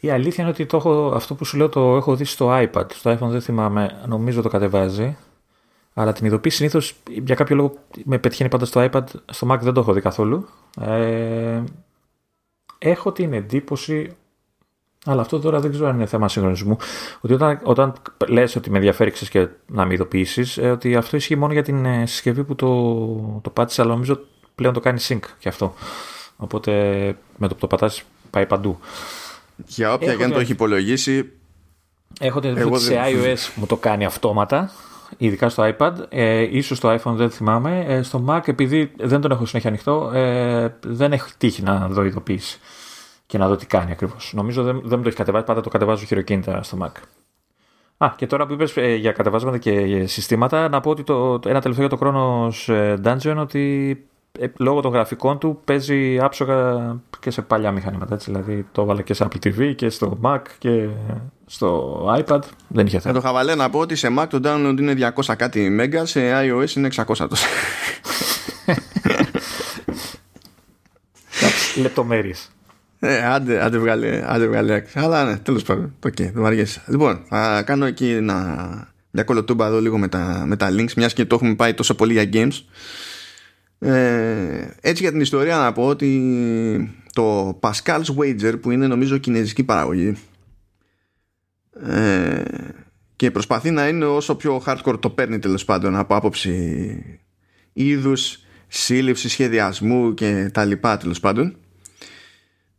Speaker 1: Η αλήθεια είναι ότι το έχω, αυτό που σου λέω το έχω δει στο iPad. Στο iPhone δεν θυμάμαι, νομίζω το κατεβάζει. Αλλά την ειδοποίηση συνήθως για κάποιο λόγο με πετυχαίνει πάντα στο iPad. Στο Mac δεν το έχω δει καθόλου. Ε, έχω την εντύπωση, αλλά αυτό τώρα δεν ξέρω αν είναι θέμα συγχρονισμού, ότι όταν, όταν λες ότι με ενδιαφέρει και να με ειδοποιήσεις, ε, ότι αυτό ισχύει μόνο για την ε, συσκευή που το, το πάτησε, αλλά νομίζω πλέον το κάνει sync και αυτό. Οπότε με το που το πατάς πάει παντού.
Speaker 2: Για όποια και αν το έχει υπολογίσει.
Speaker 1: Έχω την εντύπωση σε iOS μου το κάνει αυτόματα, ειδικά στο iPad. Ε, ίσως στο iPhone δεν θυμάμαι. Ε, στο Mac, επειδή δεν τον έχω συνέχεια ανοιχτό, ε, δεν έχει τύχει να δω ειδοποίηση και να δω τι κάνει ακριβώς. Νομίζω δεν, δεν μου το έχει κατεβάσει, πάντα το κατεβάζω χειροκίνητα στο Mac. Α, και τώρα που είπες ε, για κατεβάσματα και συστήματα, να πω ότι το, το ένα τελευταίο για το Chronos ε, Dungeon ότι ε, λόγω των γραφικών του παίζει άψογα και σε παλιά μηχανήματα. Έτσι, δηλαδή το έβαλα και σε Apple TV και στο Mac και στο iPad. Δεν είχε θέμα.
Speaker 2: Με το χαβαλέ να πω ότι σε Mac το download είναι 200 κάτι MB, σε iOS είναι 600 τόσο.
Speaker 1: Λεπτομέρειες.
Speaker 2: Ε, άντε, άντε βγάλε, άντε βγάλε. Αλλά ναι, τέλος πάντων. OK, okay, δεν μου αργήσει. Λοιπόν, θα κάνω εκεί ένα, μια κολοτούμπα εδώ λίγο με τα, με τα links, μιας και το έχουμε πάει τόσο πολύ για games. Ε, έτσι για την ιστορία να πω ότι το Pascal's Wager που είναι νομίζω κινέζικη παραγωγή ε, και προσπαθεί να είναι όσο πιο hardcore το παίρνει τέλος πάντων από άποψη είδους, σύλληψη, σχεδιασμού και τα λοιπά τέλος πάντων.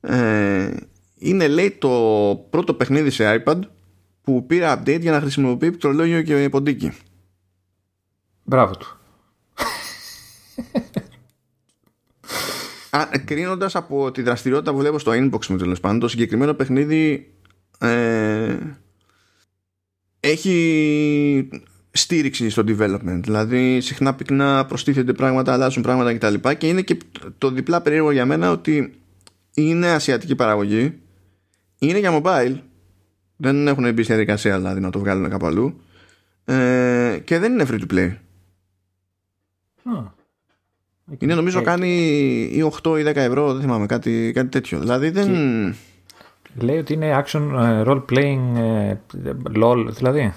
Speaker 2: Ε, είναι λέει το πρώτο παιχνίδι σε iPad που πήρε update για να χρησιμοποιεί πληκτρολόγιο και ποντίκι.
Speaker 1: Μπράβο του.
Speaker 2: Κρίνοντας από τη δραστηριότητα που βλέπω στο inbox μου τέλος πάντων, το συγκεκριμένο παιχνίδι ε, έχει στήριξη στο development. Δηλαδή, συχνά πυκνά προστίθενται πράγματα, αλλάζουν πράγματα κτλ. Και, και είναι και το διπλά περίεργο για μένα ότι είναι ασιατική παραγωγή, είναι για mobile, δεν έχουν μπει στη διαδικασία δηλαδή να το βγάλουν κάπου αλλού, ε, και δεν είναι free to play. Είναι νομίζω ε, κάνει ή 8 ή 10 ευρώ, δεν θυμάμαι, κάτι, κάτι τέτοιο. Δηλαδή δεν.
Speaker 1: Λέει ότι είναι action ε, role playing ε, LOL, δηλαδή.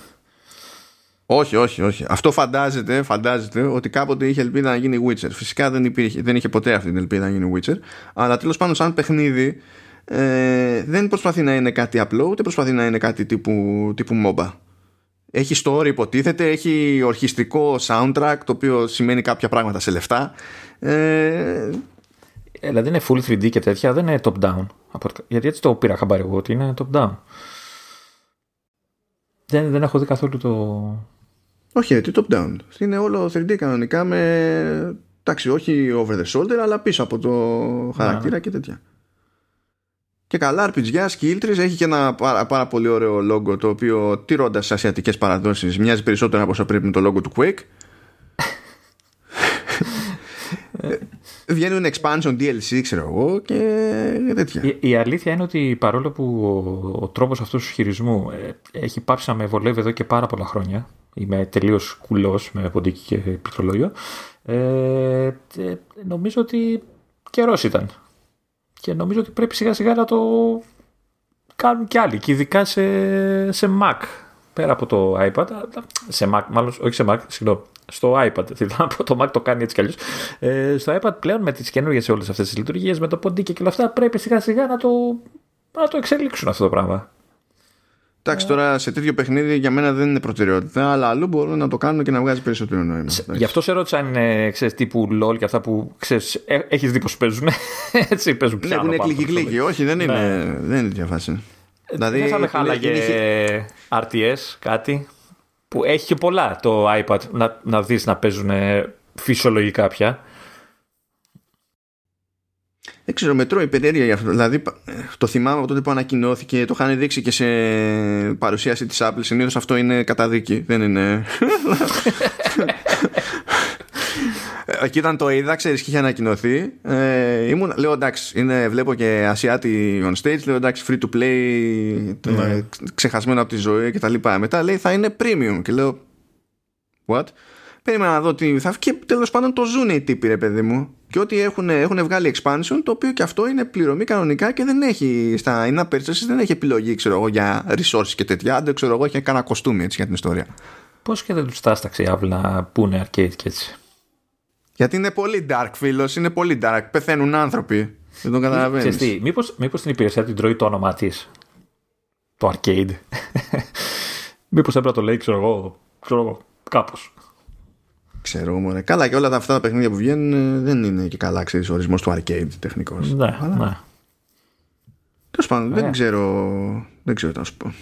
Speaker 2: Όχι, όχι, όχι. Αυτό φαντάζεται, φαντάζεται ότι κάποτε είχε ελπίδα να γίνει Witcher. Φυσικά δεν, υπήρχε, δεν είχε ποτέ αυτή την ελπίδα να γίνει Witcher. Αλλά τέλος πάντων, σαν παιχνίδι, ε, δεν προσπαθεί να είναι κάτι απλό, ούτε προσπαθεί να είναι κάτι τύπου, τύπου MOBA. Έχει story υποτίθεται, έχει ορχιστικό soundtrack το οποίο σημαίνει κάποια πράγματα σε λεφτά. Ε,
Speaker 1: δηλαδή είναι full 3D και τέτοια, δεν είναι top down. Γιατί έτσι το πήρα χαμπάρι εγώ ότι είναι top down. Δεν, δεν έχω δει καθόλου το.
Speaker 2: Όχι, τι top down. Είναι όλο 3D κανονικά με. Εντάξει, όχι over the shoulder, αλλά πίσω από το χαρακτήρα και τέτοια. Και καλά, RPG, skill trees έχει και ένα πάρα, πάρα πολύ ωραίο λόγο το οποίο τηρώντας σε ασιατικές παραδόσεις μοιάζει περισσότερο από όσο πρέπει με το λόγο του Quake. Βγαίνουν expansion DLC, ξέρω εγώ και τέτοια.
Speaker 1: Η, η αλήθεια είναι ότι παρόλο που ο, ο τρόπος αυτού του χειρισμού ε, έχει πάψει να με βολεύει εδώ και πάρα πολλά χρόνια. Είμαι τελείως κουλός με ποντίκι και πληκτρολόγιο. Ε, ε, νομίζω ότι καιρός ήταν και νομίζω ότι πρέπει σιγά σιγά να το κάνουν κι άλλοι και ειδικά σε, σε Mac πέρα από το iPad. Σε Mac, μάλλον όχι σε Mac, συγγνώμη στο iPad, δηλαδή από το Mac το κάνει έτσι κι αλλιώς. Ε, στο iPad πλέον με τις καινούργιες όλες αυτές τις λειτουργίες με το ποντίκι και όλα αυτά πρέπει σιγά σιγά να το, να το εξελίξουν αυτό το πράγμα
Speaker 2: Εντάξει, τώρα σε τέτοιο παιχνίδι για μένα δεν είναι προτεραιότητα, αλλά αλλού μπορούν να το κάνουν και να βγάζει περισσότερο νόημα.
Speaker 1: Γι' αυτό σε ρώτησα αν είναι ξέρεις, τύπου LOL και αυτά που ε, έχεις δει πώ παίζουν. Έτσι παίζουν πια.
Speaker 2: Ναι, έχουν κλικι κλικι. Όχι, δεν είναι, ναι. δεν είναι τέτοια φάση.
Speaker 1: Ε, δηλαδή, δεν θα με χάλαγε RTS κάτι που έχει και πολλά το iPad να, να δεις να παίζουν φυσιολογικά πια.
Speaker 2: Δεν ξέρω, με τρώει περιέργεια για αυτό. Δηλαδή, το θυμάμαι από τότε που ανακοινώθηκε, το είχαν δείξει και σε παρουσίαση της Apple. Συνήθως αυτό είναι καταδίκη. Δεν είναι. Εκεί ήταν το είδα, ξέρεις και είχε ανακοινωθεί. Ε, ήμουν, λέω εντάξει, είναι, βλέπω και Ασιάτη on stage. Λέω εντάξει, free to play, mm. ξεχασμένο από τη ζωή κτλ. Μετά λέει θα είναι premium. Και λέω, what? Περίμενα να δω τι θα βγει και τέλος πάντων το ζουν οι τύποι, ρε παιδί μου. Και ότι έχουν, έχουν βγάλει expansion, το οποίο και αυτό είναι πληρωμή κανονικά και δεν έχει στα in περίσταση, δεν έχει επιλογή, ξέρω εγώ, για resources και τέτοια. Αν δεν ξέρω εγώ, έχει κανένα κοστούμι έτσι για την ιστορία.
Speaker 1: Πώς και δεν τους τάσταξε η Apple να πούνε arcade και έτσι;
Speaker 2: Γιατί είναι πολύ dark, φίλος, είναι πολύ dark. Πεθαίνουν άνθρωποι. Δεν τον καταλαβαίνεις.
Speaker 1: Μήπως μήπως την υπηρεσία την τρώει το όνομά της; Το arcade. Μήπως έπρεπε να το λέει, ξέρω εγώ, ξέρω εγώ κάπως.
Speaker 2: Ξέρω μωρέ. Καλά και όλα τα αυτά τα παιχνίδια που βγαίνουν ε, δεν είναι και καλά ξέρεις ο ορισμός του arcade τεχνικός.
Speaker 1: Ναι, Αλλά... ναι.
Speaker 2: Τέλος πάντων, δεν ξέρω, δεν ξέρω τι να σου πω.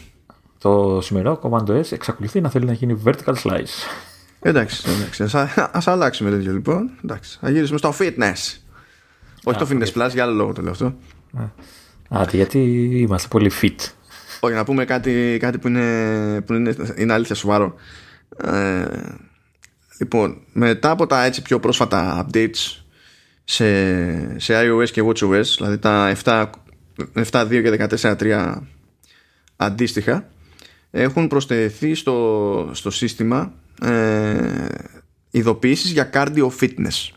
Speaker 1: Το σημερινό Command S εξακολουθεί να θέλει να γίνει vertical slice.
Speaker 2: Εντάξει, εντάξει. Ας, ας αλλάξουμε τέτοιο λοιπόν. Εντάξει, θα γυρίσουμε στο fitness. Όχι το fitness plus, για άλλο λόγο το λέω αυτό.
Speaker 1: Άτε, γιατί είμαστε πολύ fit.
Speaker 2: Όχι, να πούμε κάτι, κάτι που, είναι, που είναι, είναι αλήθεια σοβαρό. Ε, Λοιπόν, μετά από τα έτσι πιο πρόσφατα updates σε, σε iOS και watchOS, δηλαδή τα 7.2 και 14.3 αντίστοιχα, έχουν προσθεθεί στο, στο σύστημα ε, ειδοποιήσεις για cardio fitness.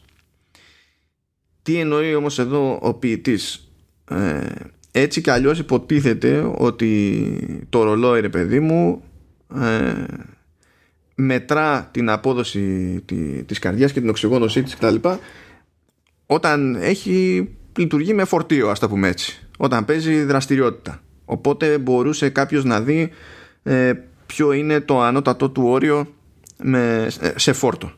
Speaker 2: Τι εννοεί όμως εδώ ο ποιητής; Ε, έτσι και αλλιώς υποτίθεται ότι το ρολόι ρε παιδί μου ε, μετρά την απόδοση της καρδιάς και την οξυγόνωσή της κτλ. Όταν έχει λειτουργεί με φορτίο ας το πούμε έτσι. Όταν παίζει δραστηριότητα. Οπότε μπορούσε κάποιος να δει ε, ποιο είναι το ανώτατο του όριο με, σε φόρτο.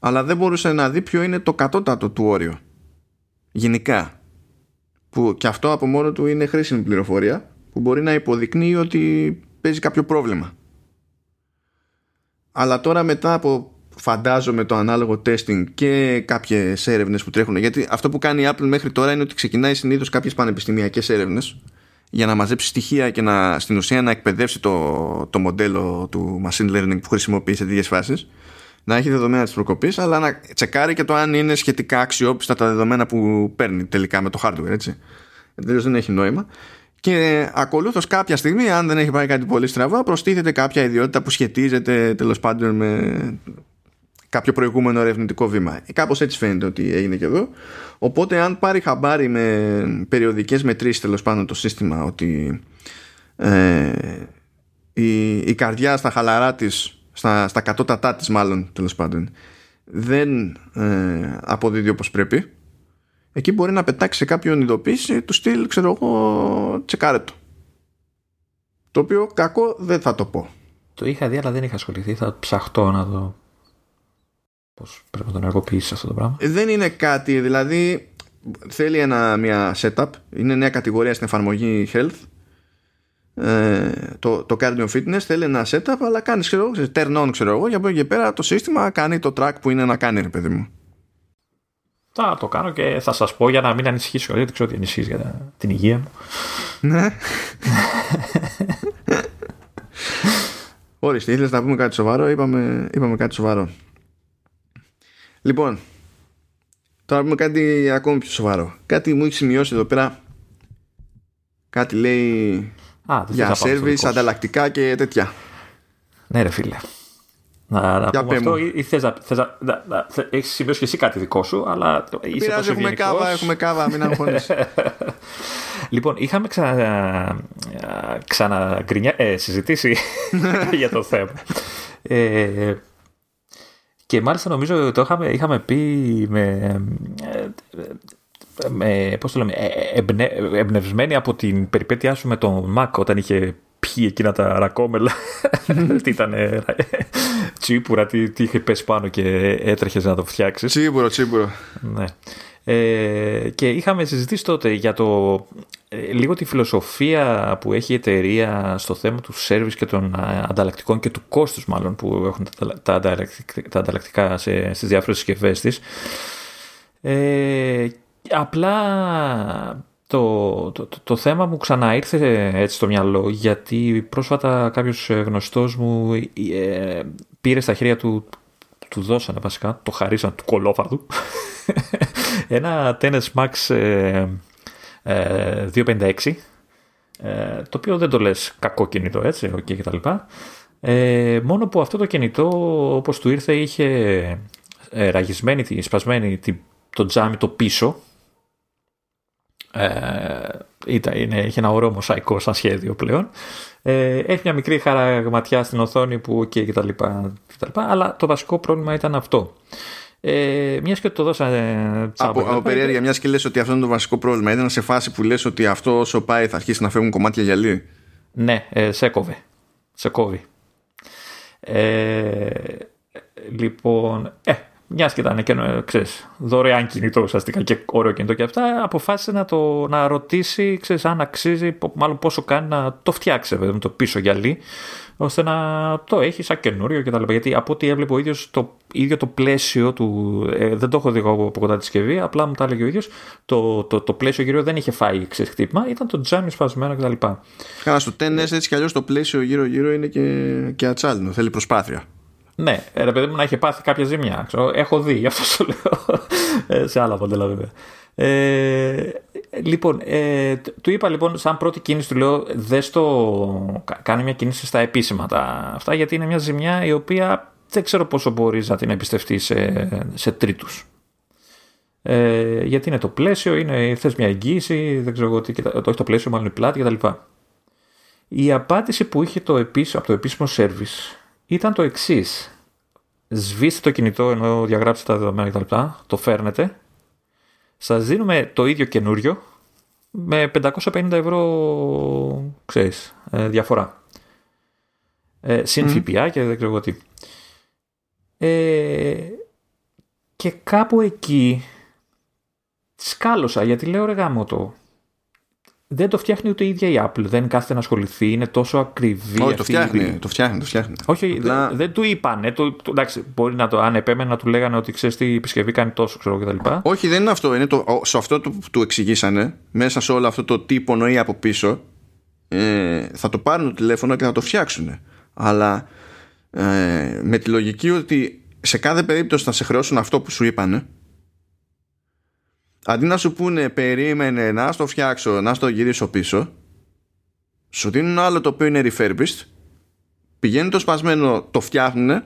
Speaker 2: Αλλά δεν μπορούσε να δει ποιο είναι το κατώτατο του όριο. Γενικά. Που και αυτό από μόνο του είναι χρήσιμη πληροφορία που μπορεί να υποδεικνύει ότι παίζει κάποιο πρόβλημα. Αλλά τώρα μετά από φαντάζομαι το ανάλογο testing και κάποιες έρευνες που τρέχουν γιατί αυτό που κάνει η Apple μέχρι τώρα είναι ότι ξεκινάει συνήθως κάποιες πανεπιστημιακές έρευνες για να μαζέψει στοιχεία και να, στην ουσία να εκπαιδεύσει το, το μοντέλο του machine learning που χρησιμοποιεί σε τέτοιες φάσεις να έχει δεδομένα της προκοπής αλλά να τσεκάρει και το αν είναι σχετικά αξιόπιστα τα δεδομένα που παίρνει τελικά με το hardware έτσι. Τελείως δεν έχει νόημα και ακολούθως κάποια στιγμή, αν δεν έχει πάει κάτι πολύ στραβά, προστίθεται κάποια ιδιότητα που σχετίζεται τέλος πάντων με κάποιο προηγούμενο ερευνητικό βήμα. Κάπως έτσι φαίνεται ότι έγινε και εδώ. Οπότε, αν πάρει χαμπάρι με περιοδικές μετρήσεις τέλος πάντων το σύστημα ότι ε, η, η καρδιά στα χαλαρά της, στα, στα κατώτατά της, μάλλον τέλος πάντων, δεν ε, αποδίδει όπως πρέπει εκεί μπορεί να πετάξει σε κάποιον ειδοποίηση του στυλ, ξέρω εγώ, τσεκάρε το. Το οποίο κακό δεν θα το πω.
Speaker 1: Το είχα δει, αλλά δεν είχα ασχοληθεί. Θα ψαχτώ να δω πώς πρέπει να τον ενεργοποιήσεις αυτό το πράγμα.
Speaker 2: Ε, δεν είναι κάτι, δηλαδή θέλει ένα, μια setup. Είναι νέα κατηγορία στην εφαρμογή health. Ε, το, το cardio fitness θέλει ένα setup, αλλά κάνεις ξέρω, turn on, ξέρω εγώ, για από εκεί πέρα το σύστημα κάνει το track που είναι να κάνει, ρε παιδί μου.
Speaker 1: Θα το κάνω και θα σας πω για να μην ανησυχήσω, γιατί ξέρω ότι ανησυχείς για την υγεία μου.
Speaker 2: Ναι. Ορίστε, ήθελες να πούμε κάτι σοβαρό, είπαμε, είπαμε κάτι σοβαρό. Λοιπόν, τώρα πούμε κάτι ακόμη πιο σοβαρό. Κάτι μου έχει σημειώσει εδώ πέρα. Κάτι λέει Α, για service, ανταλλακτικά και τέτοια.
Speaker 1: Ναι ρε φίλε. Να, να πούμε αυτό. ή, ή θες να, θες να, να, να έχεις σημειώσει και εσύ κάτι δικό σου αλλά
Speaker 2: είσαι Πειράζει, έχουμε κάβα, έχουμε κάβα, μην αγχώνεις
Speaker 1: Λοιπόν, είχαμε ξανα, ξανα ε, συζητήσει για το θέμα. Ε, και μάλιστα νομίζω το είχαμε, είχαμε πει με, με πώς το λέμε, ε, εμπνε, εμπνευσμένοι από την περιπέτειά σου με τον Mac όταν είχε πιει εκείνα τα ρακόμελα. τι ήταν τσίπουρα, τι, τι είχε πέσει πάνω και έτρεχες να το φτιάξεις.
Speaker 2: Τσίπουρο, τσίπουρο.
Speaker 1: Ναι. Ε, και είχαμε συζητήσει τότε για το ε, λίγο τη φιλοσοφία που έχει η εταιρεία στο θέμα του σερβις και των ανταλλακτικών και του κόστους μάλλον που έχουν τα, τα ανταλλακτικά σε, στις διάφορες συσκευές της. Ε, απλά το, το, το, θέμα μου ξανά ήρθε έτσι στο μυαλό γιατί πρόσφατα κάποιος γνωστός μου ε, πήρε στα χέρια του του δώσανε βασικά, το χαρίσαν του κολόφαρδου ένα Tennis Max ε, ε, 256 ε, το οποίο δεν το λες κακό κινητό έτσι okay, και τα λοιπά. Ε, μόνο που αυτό το κινητό όπως του ήρθε είχε ε, ραγισμένη, σπασμένη το τζάμι το πίσω ε, ήταν, είναι, έχει ένα ωραίο μοσαϊκό σαν σχέδιο πλέον. Ε, έχει μια μικρή χαραγματιά στην οθόνη που και τα λοιπά, αλλά το βασικό πρόβλημα ήταν αυτό. Ε, μιας και το δώσανε
Speaker 2: τσάμπα. Από, από περιέργεια, μιας και λες ότι αυτό είναι το βασικό πρόβλημα. Ήταν σε φάση που λες ότι αυτό όσο πάει θα αρχίσει να φεύγουν κομμάτια γυαλί;
Speaker 1: Ναι, ε, σε κόβει. Σε κόβει. Ε, λοιπόν, ε, μιας και ήταν και ξέρεις, δωρεάν κινητό ουσιαστικά και ωραίο κινητό και αυτά, αποφάσισε να, το, να ρωτήσει ξέρεις, αν αξίζει, μάλλον πόσο κάνει να το φτιάξει με το πίσω γυαλί, ώστε να το έχει σαν καινούριο κτλ. Γιατί από ό,τι έβλεπε ο ίδιος το ίδιο το πλαίσιο του. Ε, δεν το έχω δει εγώ από κοντά τη συσκευή, απλά μου τα έλεγε ο ίδιος. Το, το, το πλαίσιο γύρω δεν είχε φάει ξεχτύπημα, ήταν το τζάμι σπασμένο κτλ.
Speaker 2: Καλά, στο τέννε έτσι κι αλλιώς το πλαίσιο γύρω-γύρω είναι και, και ατσάλινο. Θέλει προσπάθεια.
Speaker 1: Ναι, ρε παιδί μου να έχει πάθει κάποια ζημιά. Ξέρω, έχω δει, γι' αυτό σου λέω. Ε, σε άλλα μοντέλα βέβαια. Ε, λοιπόν, ε, του είπα λοιπόν σαν πρώτη κίνηση του λέω δες το κάνει μια κίνηση στα επίσημα τα, αυτά γιατί είναι μια ζημιά η οποία δεν ξέρω πόσο μπορείς να την εμπιστευτείς σε, σε τρίτους. Ε, γιατί είναι το πλαίσιο, είναι, θες μια εγγύηση, δεν ξέρω τι, το, όχι το πλαίσιο, μάλλον η πλάτη κτλ. Η απάντηση που είχε το επίσημο, από το επίσημο service ήταν το εξής. Σβήστε το κινητό ενώ διαγράψετε τα δεδομένα κτλ. Το φέρνετε. Σας δίνουμε το ίδιο καινούριο με 550 ευρώ ξέρεις, ε, διαφορά. Ε, συν ΦΠΑ και δεν ξέρω εγώ τι. Ε, και κάπου εκεί σκάλωσα γιατί λέω ρε γάμο το δεν το φτιάχνει ούτε η ίδια η Apple. Δεν κάθεται να ασχοληθεί, είναι τόσο ακριβή.
Speaker 2: Όχι, το φτιάχνει, το φτιάχνει, το φτιάχνει.
Speaker 1: Όχι, Απλά... δεν, δεν του είπαν. Το, το, εντάξει, μπορεί να το, αν επέμενε να του λέγανε ότι ξέρεις τι η επισκευή κάνει τόσο, ξέρω κτλ.
Speaker 2: Όχι, δεν είναι αυτό. Είναι το, σε αυτό το, του εξηγήσανε, μέσα σε όλο αυτό το τι υπονοεί από πίσω, ε, θα το πάρουν το τηλέφωνο και θα το φτιάξουν. Αλλά ε, με τη λογική ότι σε κάθε περίπτωση θα σε χρεώσουν αυτό που σου είπανε αντί να σου πούνε περίμενε να στο φτιάξω, να στο γυρίσω πίσω, σου δίνουν άλλο το οποίο είναι refurbished, πηγαίνει το σπασμένο, το φτιάχνουν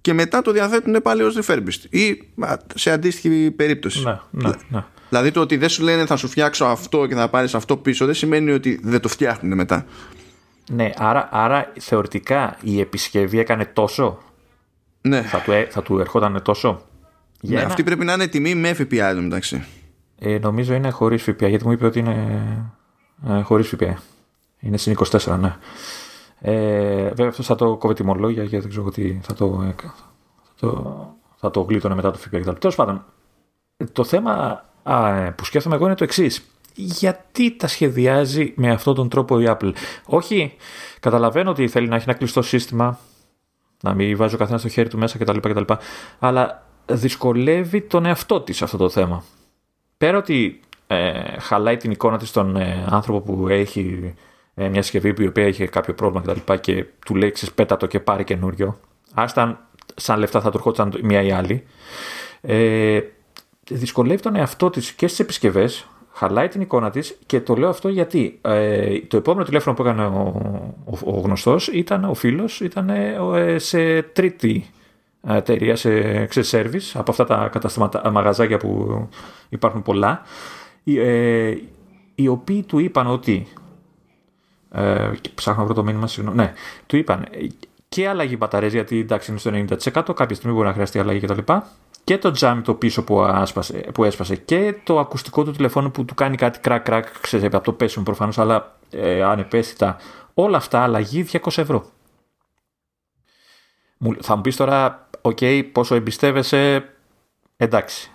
Speaker 2: και μετά το διαθέτουν πάλι ως refurbished ή σε αντίστοιχη περίπτωση.
Speaker 1: Ναι, ναι, ναι.
Speaker 2: Δηλαδή το ότι δεν σου λένε θα σου φτιάξω αυτό και θα πάρεις αυτό πίσω δεν σημαίνει ότι δεν το φτιάχνουν μετά.
Speaker 1: Ναι, άρα, άρα θεωρητικά η επισκευή έκανε τόσο;
Speaker 2: Ναι.
Speaker 1: Θα του, θα του ερχόταν τόσο;
Speaker 2: ναι, ένα... αυτή πρέπει να είναι τιμή με FPA εδώ μεταξύ.
Speaker 1: Ε, νομίζω είναι χωρίς ΦΠΑ, γιατί μου είπε ότι είναι ε, χωρίς ΦΠΑ. Είναι συν 24, ναι. Ε, βέβαια αυτό θα το κόβει τιμολόγια γιατί δεν ξέρω τι θα το, θα το, θα το γλίτωνε μετά το ΦΠΑ Τέλος πάντων, το θέμα α, ε, που σκέφτομαι εγώ είναι το εξής. Γιατί τα σχεδιάζει με αυτόν τον τρόπο η Apple; Όχι, καταλαβαίνω ότι θέλει να έχει ένα κλειστό σύστημα, να μην βάζει ο καθένας το χέρι του μέσα κτλ. κτλ αλλά δυσκολεύει τον εαυτό της αυτό το θέμα πέρα ότι ε, χαλάει την εικόνα της στον ε, άνθρωπο που έχει ε, μια συσκευή που η οποία έχει κάποιο πρόβλημα κτλ. Και, και του λέει πέτα το και πάρει καινούριο. Άσταν σαν λεφτά θα του ερχόταν μία ή άλλη. Ε, δυσκολεύει τον εαυτό της και στις επισκευές, χαλάει την εικόνα της και το λέω αυτό γιατί ε, το επόμενο τηλέφωνο που έκανε ο, ο, ο γνωστός ήταν, ο φίλος, ήταν ε, σε τρίτη εταιρεία σε, σε service από αυτά τα καταστήματα, μαγαζάκια που υπάρχουν πολλά ε, οι οποίοι του είπαν ότι ε, ψάχνω να βρω το μήνυμα συγγνώμη ναι, του είπαν και αλλαγή μπαταρίας γιατί εντάξει είναι στο 90% κάποια στιγμή μπορεί να χρειαστεί αλλαγή κτλ. Και, και το τζάμι το πίσω που, άσπασε, που έσπασε και το ακουστικό του τηλεφώνου που του κάνει κάτι κρακ κρακ ξέρεις από το πέσιμο προφανώς αλλά ε, ανεπαίσθητα όλα αυτά αλλαγή 200 ευρώ θα μου πεις τώρα OK, okay, πόσο εμπιστεύεσαι, εντάξει.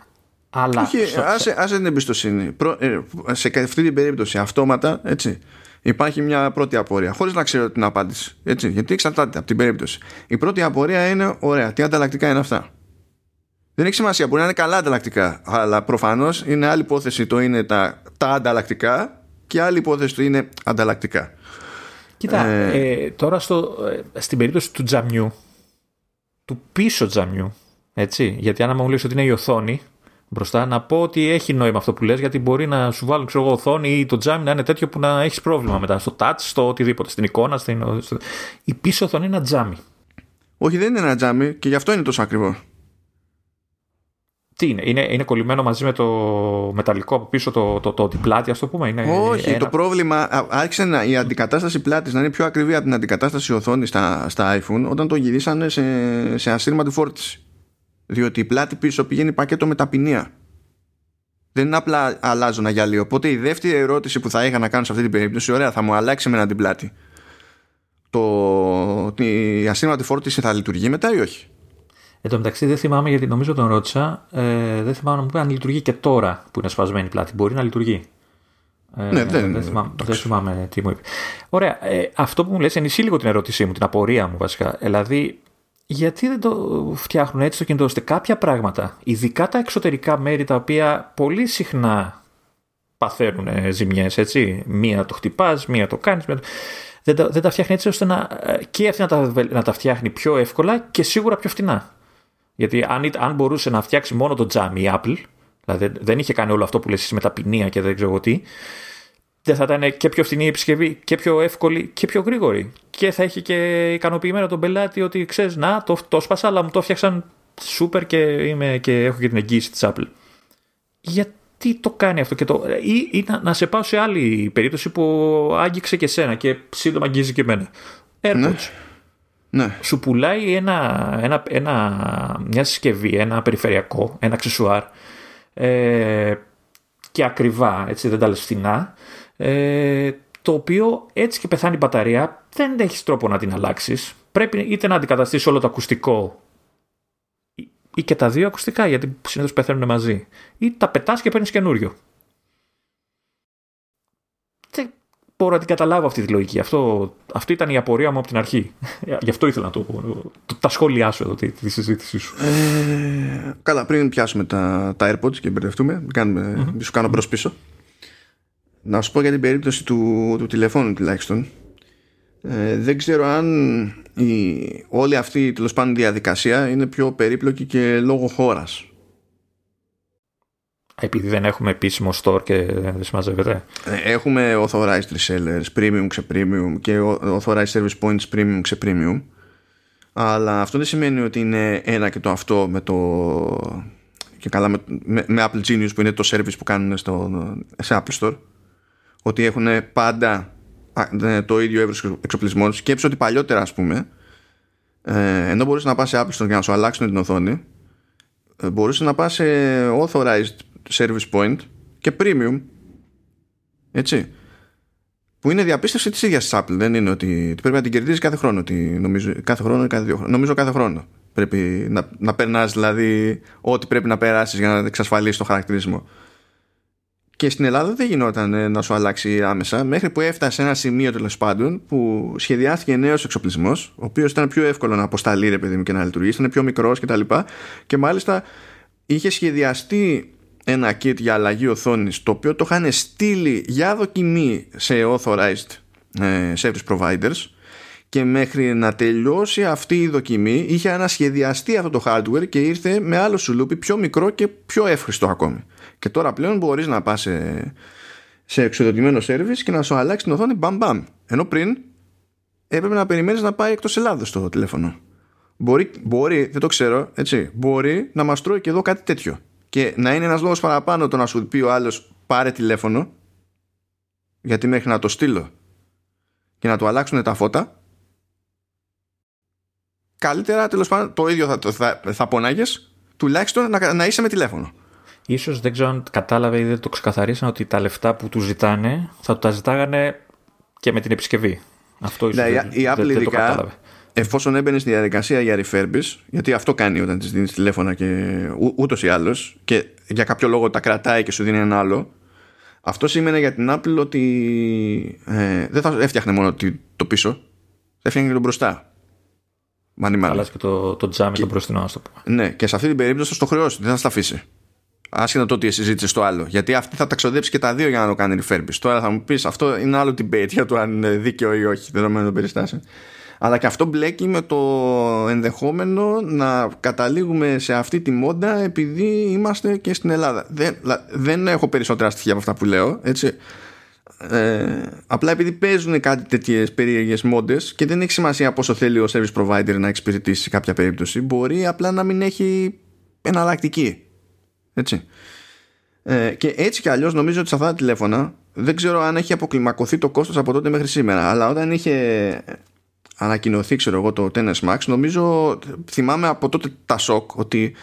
Speaker 1: Αλλά...
Speaker 2: Όχι, άσε, άσε την εμπιστοσύνη. Ε, σε αυτή την περίπτωση, αυτόματα, έτσι, υπάρχει μια πρώτη απορία, χωρίς να ξέρω την απάντηση. Έτσι, γιατί εξαρτάται από την περίπτωση. Η πρώτη απορία είναι, ωραία, τι ανταλλακτικά είναι αυτά. Δεν έχει σημασία, μπορεί να είναι καλά ανταλλακτικά, αλλά προφανώς είναι άλλη υπόθεση το είναι τα, τα ανταλλακτικά και άλλη υπόθεση το είναι ανταλλακτικά.
Speaker 1: Κοίτα, ε, ε, τώρα στο, ε, στην περίπτωση του τζαμιού, του πίσω τζαμιού. Έτσι. Γιατί αν μου λες ότι είναι η οθόνη μπροστά, να πω ότι έχει νόημα αυτό που λες, γιατί μπορεί να σου βάλουν ξέρω, οθόνη ή το τζάμι να είναι τέτοιο που να έχεις πρόβλημα μετά. Στο touch, στο οτιδήποτε, στην εικόνα. Στην... Η πίσω οθόνη είναι ένα τζάμι.
Speaker 2: Όχι, δεν είναι ένα τζάμι και γι' αυτό είναι τόσο ακριβό.
Speaker 1: Τι είναι, είναι, είναι κολλημένο μαζί με το μεταλλικό από πίσω το, το, το, το πλάτη, ας το πούμε. Είναι
Speaker 2: Όχι, ένα... το πρόβλημα άρχισε να, η αντικατάσταση πλάτης να είναι πιο ακριβή από την αντικατάσταση οθόνης στα, στα iPhone όταν το γυρίσανε σε, σε ασύρματη φόρτιση. Διότι η πλάτη πίσω πηγαίνει πακέτο με ταπεινία. Δεν είναι απλά αλλάζω ένα γυαλί. Οπότε η δεύτερη ερώτηση που θα είχα να κάνω σε αυτή την περίπτωση, ωραία, θα μου αλλάξει με την πλάτη. Το, η ασύρματη φόρτιση θα λειτουργεί μετά ή όχι;
Speaker 1: Εν τω μεταξύ δεν θυμάμαι γιατί νομίζω τον ρώτησα. Ε, δεν θυμάμαι να μου πει αν λειτουργεί και τώρα που είναι σπασμένη πλάτη. Μπορεί να λειτουργεί.
Speaker 2: Ε, ναι, δεν,
Speaker 1: δεν, θυμάμαι, δεν θυμάμαι τι μου είπε. Ωραία. Ε, αυτό που μου λες ενισχύει λίγο την ερώτησή μου, την απορία μου βασικά. Δηλαδή, γιατί δεν το φτιάχνουν έτσι το κινητό ώστε κάποια πράγματα, ειδικά τα εξωτερικά μέρη τα οποία πολύ συχνά παθαίνουν ζημιές, έτσι. Μία το χτυπάς, μία το κάνεις. Μία... Δεν, τα, δεν τα φτιάχνει έτσι ώστε να, ε, και αυτή να τα, να τα φτιάχνει πιο εύκολα και σίγουρα πιο φτηνά. Γιατί αν, αν μπορούσε να φτιάξει μόνο το τζάμι η Apple, δηλαδή δεν είχε κάνει όλο αυτό που λες με τα ποινία και δεν ξέρω τι, δεν θα ήταν και πιο φθηνή η επισκευή και πιο εύκολη και πιο γρήγορη. Και θα είχε και ικανοποιημένο τον πελάτη ότι ξέρεις, να, το, το σπάσα, αλλά μου το φτιάξαν σούπερ και, είμαι, και έχω και την εγγύηση της Apple. Γιατί το κάνει αυτό και το. ή, ή να, να, σε πάω σε άλλη περίπτωση που άγγιξε και σένα και σύντομα αγγίζει και εμένα. AirPods. Ναι.
Speaker 2: Ναι.
Speaker 1: Σου πουλάει ένα, ένα, ένα, μια συσκευή, ένα περιφερειακό, ένα αξεσουάρ ε, και ακριβά, έτσι δεν τα λες φθηνά, ε, το οποίο έτσι και πεθάνει η μπαταρία, δεν έχεις τρόπο να την αλλάξεις. πρέπει είτε να αντικαταστήσει όλο το ακουστικό ή και τα δύο ακουστικά, γιατί συνήθως πεθαίνουν μαζί. Ή τα πετάς και παίρνεις καινούριο. Δεν μπορώ να την καταλάβω αυτή τη λογική. Αυτό, αυτή ήταν η απορία μου από την αρχή. Γι' αυτό ήθελα να το, το, τα σχόλιά σου εδώ, τη, τη συζήτησή σου.
Speaker 2: Ε, καλά, πριν πιάσουμε τα, τα AirPods και μπερδευτούμε, κάνουμε, mm-hmm. σου κάνω μπρος πίσω. Να σου πω για την περίπτωση του, του τηλεφώνου τουλάχιστον. Ε, δεν ξέρω αν η, όλη αυτή τέλος πάντων διαδικασία είναι πιο περίπλοκη και λόγω χώρας.
Speaker 1: Επειδή δεν έχουμε επίσημο store και δεν συμμαζεύεται.
Speaker 2: Ε, έχουμε authorized resellers, premium ξε premium και authorized service points premium ξε premium. Αλλά αυτό δεν σημαίνει ότι είναι ένα και το αυτό με το και καλά με, με, Apple Genius που είναι το service που κάνουν στο, σε Apple Store ότι έχουν πάντα ναι, το ίδιο εύρος εξοπλισμών. Σκέψω ότι παλιότερα, ας πούμε, ε, ενώ μπορούσε να πας σε Apple Store για να σου αλλάξουν την οθόνη, ε, μπορούσες να πας σε authorized service point και premium. Έτσι. Που είναι διαπίστωση της ίδιας της Apple. Δεν είναι ότι πρέπει να την κερδίζεις κάθε χρόνο. Ότι νομίζω, κάθε χρόνο ή κάθε δύο χρόνια. Νομίζω κάθε χρόνο. Πρέπει να, να περνάς δηλαδή ό,τι πρέπει να περάσεις για να εξασφαλίσεις το χαρακτηρισμό. Και στην Ελλάδα δεν γινόταν ε, να σου αλλάξει άμεσα μέχρι που έφτασε σε ένα σημείο τέλος πάντων που σχεδιάστηκε νέος εξοπλισμός, ο οποίος ήταν πιο εύκολο να αποσταλεί ρε παιδί μου και να λειτουργήσει, ήταν πιο μικρός κτλ. Και, και μάλιστα είχε σχεδιαστεί ένα kit για αλλαγή οθόνης το οποίο το είχαν στείλει για δοκιμή σε authorized ε, service providers και μέχρι να τελειώσει αυτή η δοκιμή είχε ανασχεδιαστεί αυτό το hardware και ήρθε με άλλο σουλούπι πιο μικρό και πιο εύχριστο ακόμη. Και τώρα πλέον μπορείς να πας σε, σε εξοδοτημένο service και να σου αλλάξει την οθόνη μπαμ μπαμ. Ενώ πριν έπρεπε να περιμένεις να πάει εκτός Ελλάδος το τηλέφωνο. Μπορεί, μπορεί, δεν το ξέρω, έτσι, μπορεί να μας τρώει και εδώ κάτι τέτοιο. Και να είναι ένας λόγος παραπάνω το να σου πει ο άλλος πάρε τηλέφωνο, γιατί μέχρι να το στείλω και να του αλλάξουν τα φώτα, καλύτερα τέλος πάντων το ίδιο θα, θα, θα πονάγες, τουλάχιστον να, να είσαι με τηλέφωνο.
Speaker 1: Ίσως δεν ξέρω αν κατάλαβε ή δεν το ξεκαθαρίσαν ότι τα λεφτά που του ζητάνε θα του τα ζητάγανε και με την επισκευή. Αυτό ίσως ναι,
Speaker 2: δεν, η Apple δεν, το κατάλαβε. Εφόσον έμπαινε στη διαδικασία για refurbish, γιατί αυτό κάνει όταν της δίνεις τηλέφωνα και ούτως ή άλλως, και για κάποιο λόγο τα κρατάει και σου δίνει ένα άλλο, αυτό σημαίνει για την Apple ότι ε, δεν θα έφτιαχνε μόνο το πίσω, θα έφτιαχνε και το μπροστά.
Speaker 1: Αλλάζει και το, το τζάμι και, το μπροστινό, ας το πούμε.
Speaker 2: Ναι, και σε αυτή την περίπτωση θα στο χρεώσει, δεν θα στα αφήσει. Άσχετα το ότι συζήτησε το άλλο. Γιατί αυτή θα τα ξοδέψει και τα δύο για να το κάνει refurbish. Τώρα θα μου πεις αυτό είναι άλλο debate για το αν είναι δίκαιο ή όχι, δεδομένου των περιστάσεων. Αλλά και αυτό μπλέκει με το ενδεχόμενο να καταλήγουμε σε αυτή τη μόντα επειδή είμαστε και στην Ελλάδα. Δεν, δεν έχω περισσότερα στοιχεία από αυτά που λέω. Έτσι. Ε, απλά επειδή παίζουν κάτι τέτοιες περίεργες μόντες και δεν έχει σημασία πόσο θέλει ο service provider να εξυπηρετήσει σε κάποια περίπτωση, μπορεί απλά να μην έχει εναλλακτική. Έτσι. Ε, και έτσι κι αλλιώς νομίζω ότι σε αυτά τα τηλέφωνα δεν ξέρω αν έχει αποκλιμακωθεί το κόστος από τότε μέχρι σήμερα αλλά όταν είχε ανακοινωθεί ξέρω εγώ το Tennis Max νομίζω θυμάμαι από τότε τα σοκ ότι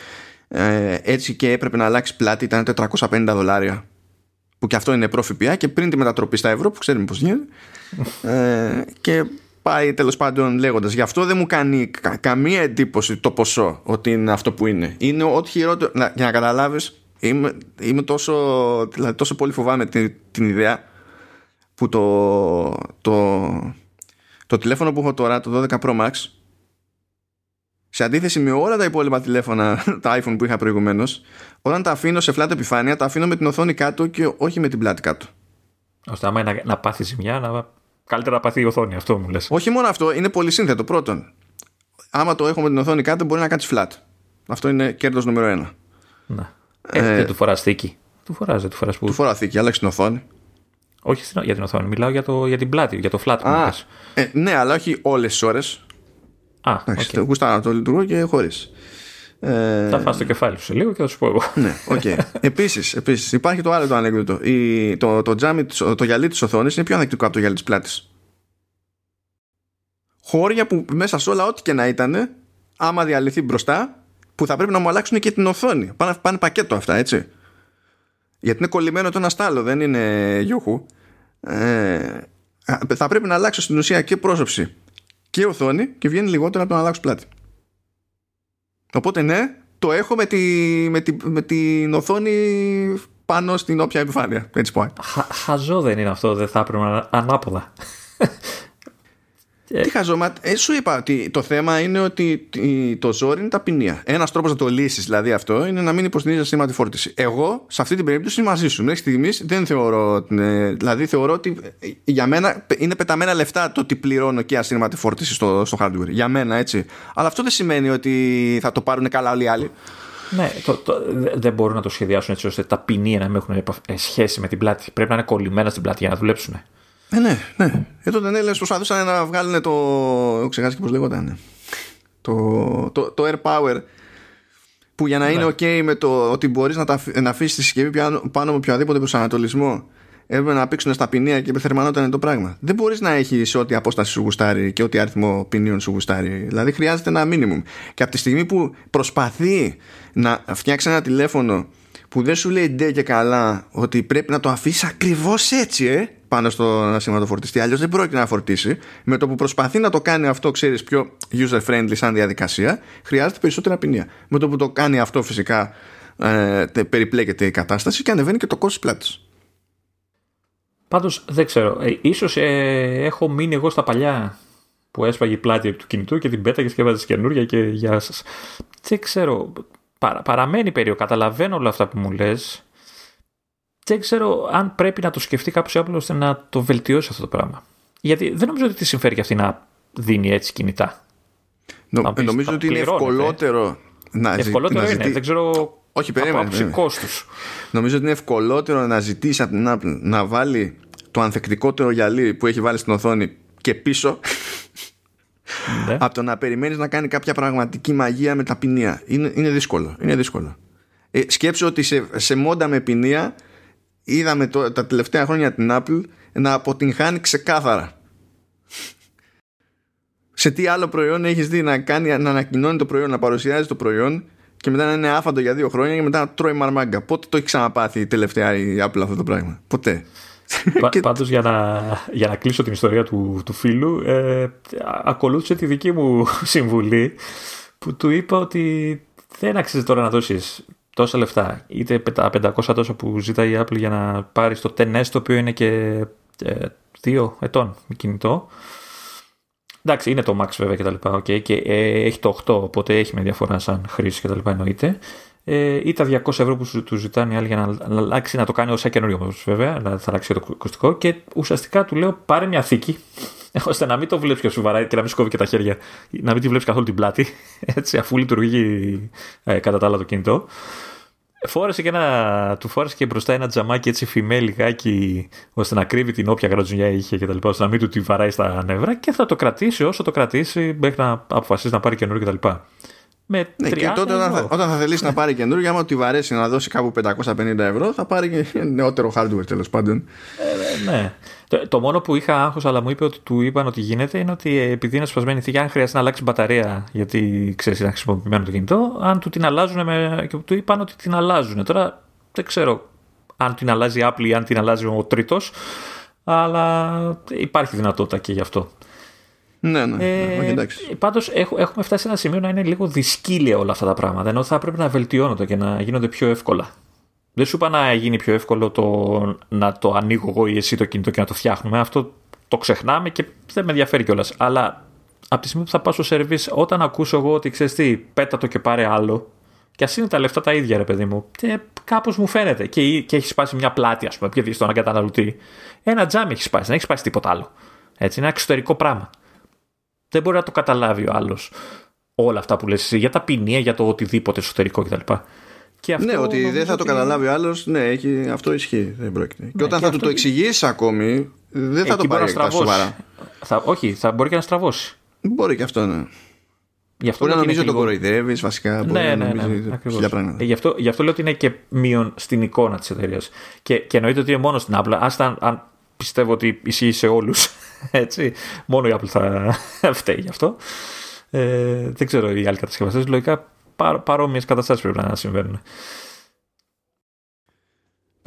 Speaker 2: ε, έτσι και έπρεπε να αλλάξει πλάτη ήταν 450 δολάρια που και αυτό είναι προφηπιά και πριν τη μετατροπή στα ευρώ που ξέρουμε πως γίνεται ε, και πάει τέλος πάντων λέγοντας. Γι' αυτό δεν μου κάνει καμία εντύπωση το ποσό ότι είναι αυτό που είναι. Είναι ό,τι χειρότερο. Να, για να καταλάβεις, είμαι, είμαι τόσο, δηλαδή, τόσο πολύ φοβάμαι την, την ιδέα που το, το, το τηλέφωνο που έχω τώρα, το 12 Pro Max, σε αντίθεση με όλα τα υπόλοιπα τηλέφωνα, τα iPhone που είχα προηγουμένως, όταν τα αφήνω σε flat επιφάνεια, τα αφήνω με την οθόνη κάτω και όχι με την πλάτη κάτω.
Speaker 1: ώστε άμα να, να πάθει ζημιά, να Καλύτερα να παθεί η οθόνη, αυτό μου λες.
Speaker 2: Όχι μόνο αυτό, είναι πολύ σύνθετο. Πρώτον, άμα το έχω με την οθόνη κάτω, μπορεί να κάτσει flat. Αυτό είναι κέρδος νούμερο ένα.
Speaker 1: Να. Ε, δεν του φοράς θήκη. Του φοράς, δεν του φοράς που.
Speaker 2: Του φορά θήκη, άλλαξε την οθόνη.
Speaker 1: Όχι για την οθόνη, μιλάω για, το, για την πλάτη, για το flat.
Speaker 2: Α, ε, ναι, αλλά όχι όλες τις ώρες.
Speaker 1: Α, okay.
Speaker 2: Γουστά να το λειτουργώ και χωρίς.
Speaker 1: Ε... Θα φας το κεφάλι σου σε λίγο και θα σου πω εγώ.
Speaker 2: ναι, ok. Okay. επίσης, επίσης, υπάρχει το άλλο το ανέκδοτο. Η, το, το, τζάμι, το, το γυαλί της οθόνης είναι πιο ανεκτικό από το γυαλί της πλάτης. Χώρια που μέσα σε όλα ό,τι και να ήταν, άμα διαλυθεί μπροστά, που θα πρέπει να μου αλλάξουν και την οθόνη. Πάνε, πάνε πακέτο αυτά, έτσι. Γιατί είναι κολλημένο το ένα στ' άλλο, δεν είναι γιούχου. Ε, θα πρέπει να αλλάξω στην ουσία και πρόσοψη και οθόνη και βγαίνει λιγότερο από το να αλλάξω πλάτη. Οπότε ναι, το έχω με, τη, με, τη, με την οθόνη πάνω στην όποια επιφάνεια. Έτσι πω.
Speaker 1: χαζό δεν είναι αυτό, δεν θα έπρεπε να ανάποδα.
Speaker 2: Τι χαζόμα, ε, σου είπα ότι το θέμα είναι ότι το ζόρι είναι ταπεινία. Ένας τρόπος να το λύσεις δηλαδή αυτό είναι να μην υποστηρίζεις ασύρματη φόρτιση. Εγώ σε αυτή την περίπτωση είμαι μαζί σου. Μέχρι στιγμής δεν θεωρώ. Ε, δηλαδή θεωρώ ότι ε, για μένα είναι πεταμένα λεφτά το ότι πληρώνω και ασύρματη φόρτιση στο, στο hardware. Για μένα έτσι. Αλλά αυτό δεν σημαίνει ότι θα το πάρουν καλά όλοι οι άλλοι.
Speaker 1: Ναι, το, το, δεν μπορούν να το σχεδιάσουν έτσι ώστε τα ποινία να μην έχουν σχέση με την πλάτη. Πρέπει να είναι κολλημένα στην πλάτη για να δουλέψουν.
Speaker 2: Ε, ναι, ναι. Εδώ δεν έλεγε προσπαθούσαν να βγάλουν το. Έχω ξεχάσεις και πώς λέγονταν. Το, το, το Air Power που για να είναι ναι. OK με το ότι μπορείς να, να αφήσεις τη συσκευή πάνω με οποιοδήποτε προσανατολισμό έπρεπε να πήξουν στα ποινία και θερμανόταν το πράγμα. Δεν μπορείς να έχεις ό,τι απόσταση σου γουστάρει και ό,τι αριθμό ποινίων σου γουστάρει. Δηλαδή χρειάζεται ένα minimum. Και από τη στιγμή που προσπαθεί να φτιάξει ένα τηλέφωνο που δεν σου λέει ντε και καλά ότι πρέπει να το αφήσεις ακριβώς έτσι, ε, πάνω στο φορτιστή. Αλλιώς δεν πρόκειται να φορτίσει. Με το που προσπαθεί να το κάνει αυτό, ξέρεις, πιο user friendly σαν διαδικασία, χρειάζεται περισσότερα ποινία. Με το που το κάνει αυτό, φυσικά ε, περιπλέκεται η κατάσταση και ανεβαίνει και το κόστο πλάτη.
Speaker 1: Πάντως δεν ξέρω. Ε, ίσως ε, έχω μείνει εγώ στα παλιά που έσπαγε η πλάτη του κινητού και την πέταγε και έβαζε καινούργια και γεια σας. Δεν ξέρω. Παρα, παραμένει περίοδο. Καταλαβαίνω όλα αυτά που μου λες. Δεν ξέρω αν πρέπει να το σκεφτεί κάποιος άλλο ώστε να το βελτιώσει αυτό το πράγμα. Γιατί δεν νομίζω ότι τη συμφέρει και αυτή να δίνει έτσι κινητά.
Speaker 2: Νο, πεις, νομίζω ότι είναι ευκολότερο
Speaker 1: να, ευκολότερο να είναι. Δεν ξέρω
Speaker 2: όχι, περίμενε. Νομίζω ότι είναι ευκολότερο να ζητήσει από την Apple να βάλει το ανθεκτικότερο γυαλί που έχει βάλει στην οθόνη και πίσω ναι. από το να περιμένεις να κάνει κάποια πραγματική μαγεία με τα ποινία. Είναι, είναι δύσκολο. Είναι δύσκολο. Ε, σκέψω ότι σε, σε μόντα με ποινία είδαμε το, τα τελευταία χρόνια την Apple να αποτυγχάνει ξεκάθαρα. σε τι άλλο προϊόν έχεις δει να, κάνει, να ανακοινώνει το προϊόν, να παρουσιάζει το προϊόν και μετά να είναι άφαντο για δύο χρόνια και μετά να τρώει μαρμάγκα. Πότε το έχει ξαναπάθει η τελευταία η Apple αυτό το πράγμα; Ποτέ.
Speaker 1: Πα, Πάντως για να, για να κλείσω την ιστορία του, του φίλου ε, ακολούθησε τη δική μου συμβουλή που του είπα ότι δεν αξίζει τώρα να δώσεις τόσα λεφτά. Είτε τα 500 τόσα που ζητάει η Apple για να πάρει το 10 το οποίο είναι και ε, δύο ετών με κινητό. Εντάξει, είναι το Max βέβαια και τα λοιπά, okay, και ε, έχει το 8, οπότε έχει με διαφορά σαν χρήση και τα λοιπά εννοείται. Ε, ή τα 200 ευρώ που του ζητάνε οι άλλοι για να, να αλλάξει, να το κάνει ως καινούριο όμως βέβαια, να θα αλλάξει το ακουστικό. Και ουσιαστικά του λέω πάρε μια θήκη ώστε να μην το βλέπει και σοβαρά και να μην σκόβει και τα χέρια, να μην τη βλέπει καθόλου την πλάτη, έτσι, αφού λειτουργεί ε, κατά τα άλλα το κινητό. Φόρεσε και ένα, του φόρεσε και μπροστά ένα τζαμάκι έτσι φημέ λιγάκι ώστε να κρύβει την όποια γρατζουνιά είχε και τα λοιπά, ώστε να μην του τη βαράει στα νεύρα και θα το κρατήσει όσο το κρατήσει μέχρι να αποφασίσει να πάρει καινούριο κτλ.
Speaker 2: Με ναι, και τότε όταν θα, όταν θα θελήσει να πάρει καινούργιο, άμα του βαρέσει να δώσει κάπου 550 ευρώ, θα πάρει και νεότερο hardware τέλος πάντων.
Speaker 1: Ε, ναι. Το, το, μόνο που είχα άγχος, αλλά μου είπε ότι του είπαν ότι γίνεται, είναι ότι επειδή είναι σπασμένη θήκη, αν χρειάζεται να αλλάξει μπαταρία, γιατί ξέρεις, είναι χρησιμοποιημένο το κινητό, αν του την αλλάζουν με, και του είπαν ότι την αλλάζουν. Τώρα δεν ξέρω αν την αλλάζει η Apple ή αν την αλλάζει ο τρίτος, αλλά υπάρχει δυνατότητα και γι' αυτό.
Speaker 2: Ναι, ναι. ναι. Ε,
Speaker 1: Πάντως έχουμε φτάσει σε ένα σημείο να είναι λίγο δυσκύλια όλα αυτά τα πράγματα. Ενώ θα πρέπει να βελτιώνονται και να γίνονται πιο εύκολα. Δεν σου είπα να γίνει πιο εύκολο το να το ανοίγω εγώ ή εσύ το κινητό και να το φτιάχνουμε. Αυτό το ξεχνάμε και δεν με ενδιαφέρει κιόλας. Αλλά από τη στιγμή που θα πάω στο service, όταν ακούσω εγώ ότι ξέρεις τι, πέτα το και πάρε άλλο, και ας είναι τα λεφτά τα ίδια, ρε παιδί μου, και κάπως μου φαίνεται. Και, και έχει σπάσει μια πλάτη, ας πούμε, γιατί στον καταναλωτή. Ένα τζάμι έχει σπάσει, δεν έχει σπάσει τίποτα άλλο. Έτσι, είναι ένα εξωτερικό πράγμα δεν μπορεί να το καταλάβει ο άλλος όλα αυτά που λες εσύ για τα ποινία, για το οτιδήποτε εσωτερικό κτλ.
Speaker 2: Και αυτό ναι, ότι δεν θα το καταλάβει ο άλλος, ναι, έχει, αυτό ισχύει. Δεν πρόκειται. Ναι, και όταν και θα του το εξηγήσει ακόμη, δεν θα το πάρει να σοβαρά.
Speaker 1: Θα, όχι, θα μπορεί και να στραβώσει.
Speaker 2: Μπορεί και αυτό, ναι. Γι' αυτό μπορεί να νομίζει ότι το κοροϊδεύεις, βασικά. Μπορεί ναι, ναι, ναι, ναι, πράγματα.
Speaker 1: Ε, γι, αυτό, γι' αυτό λέω ότι είναι και μείον στην εικόνα της εταιρείας. Και, και εννοείται ότι είναι μόνος στην Apple. Άστα αν πιστεύω ότι ισχύει σε όλους Έτσι. Μόνο η Apple θα φταίει γι' αυτό. Ε, δεν ξέρω οι άλλοι κατασκευαστές. Λογικά παρό, παρόμοιες καταστάσεις πρέπει να συμβαίνουν.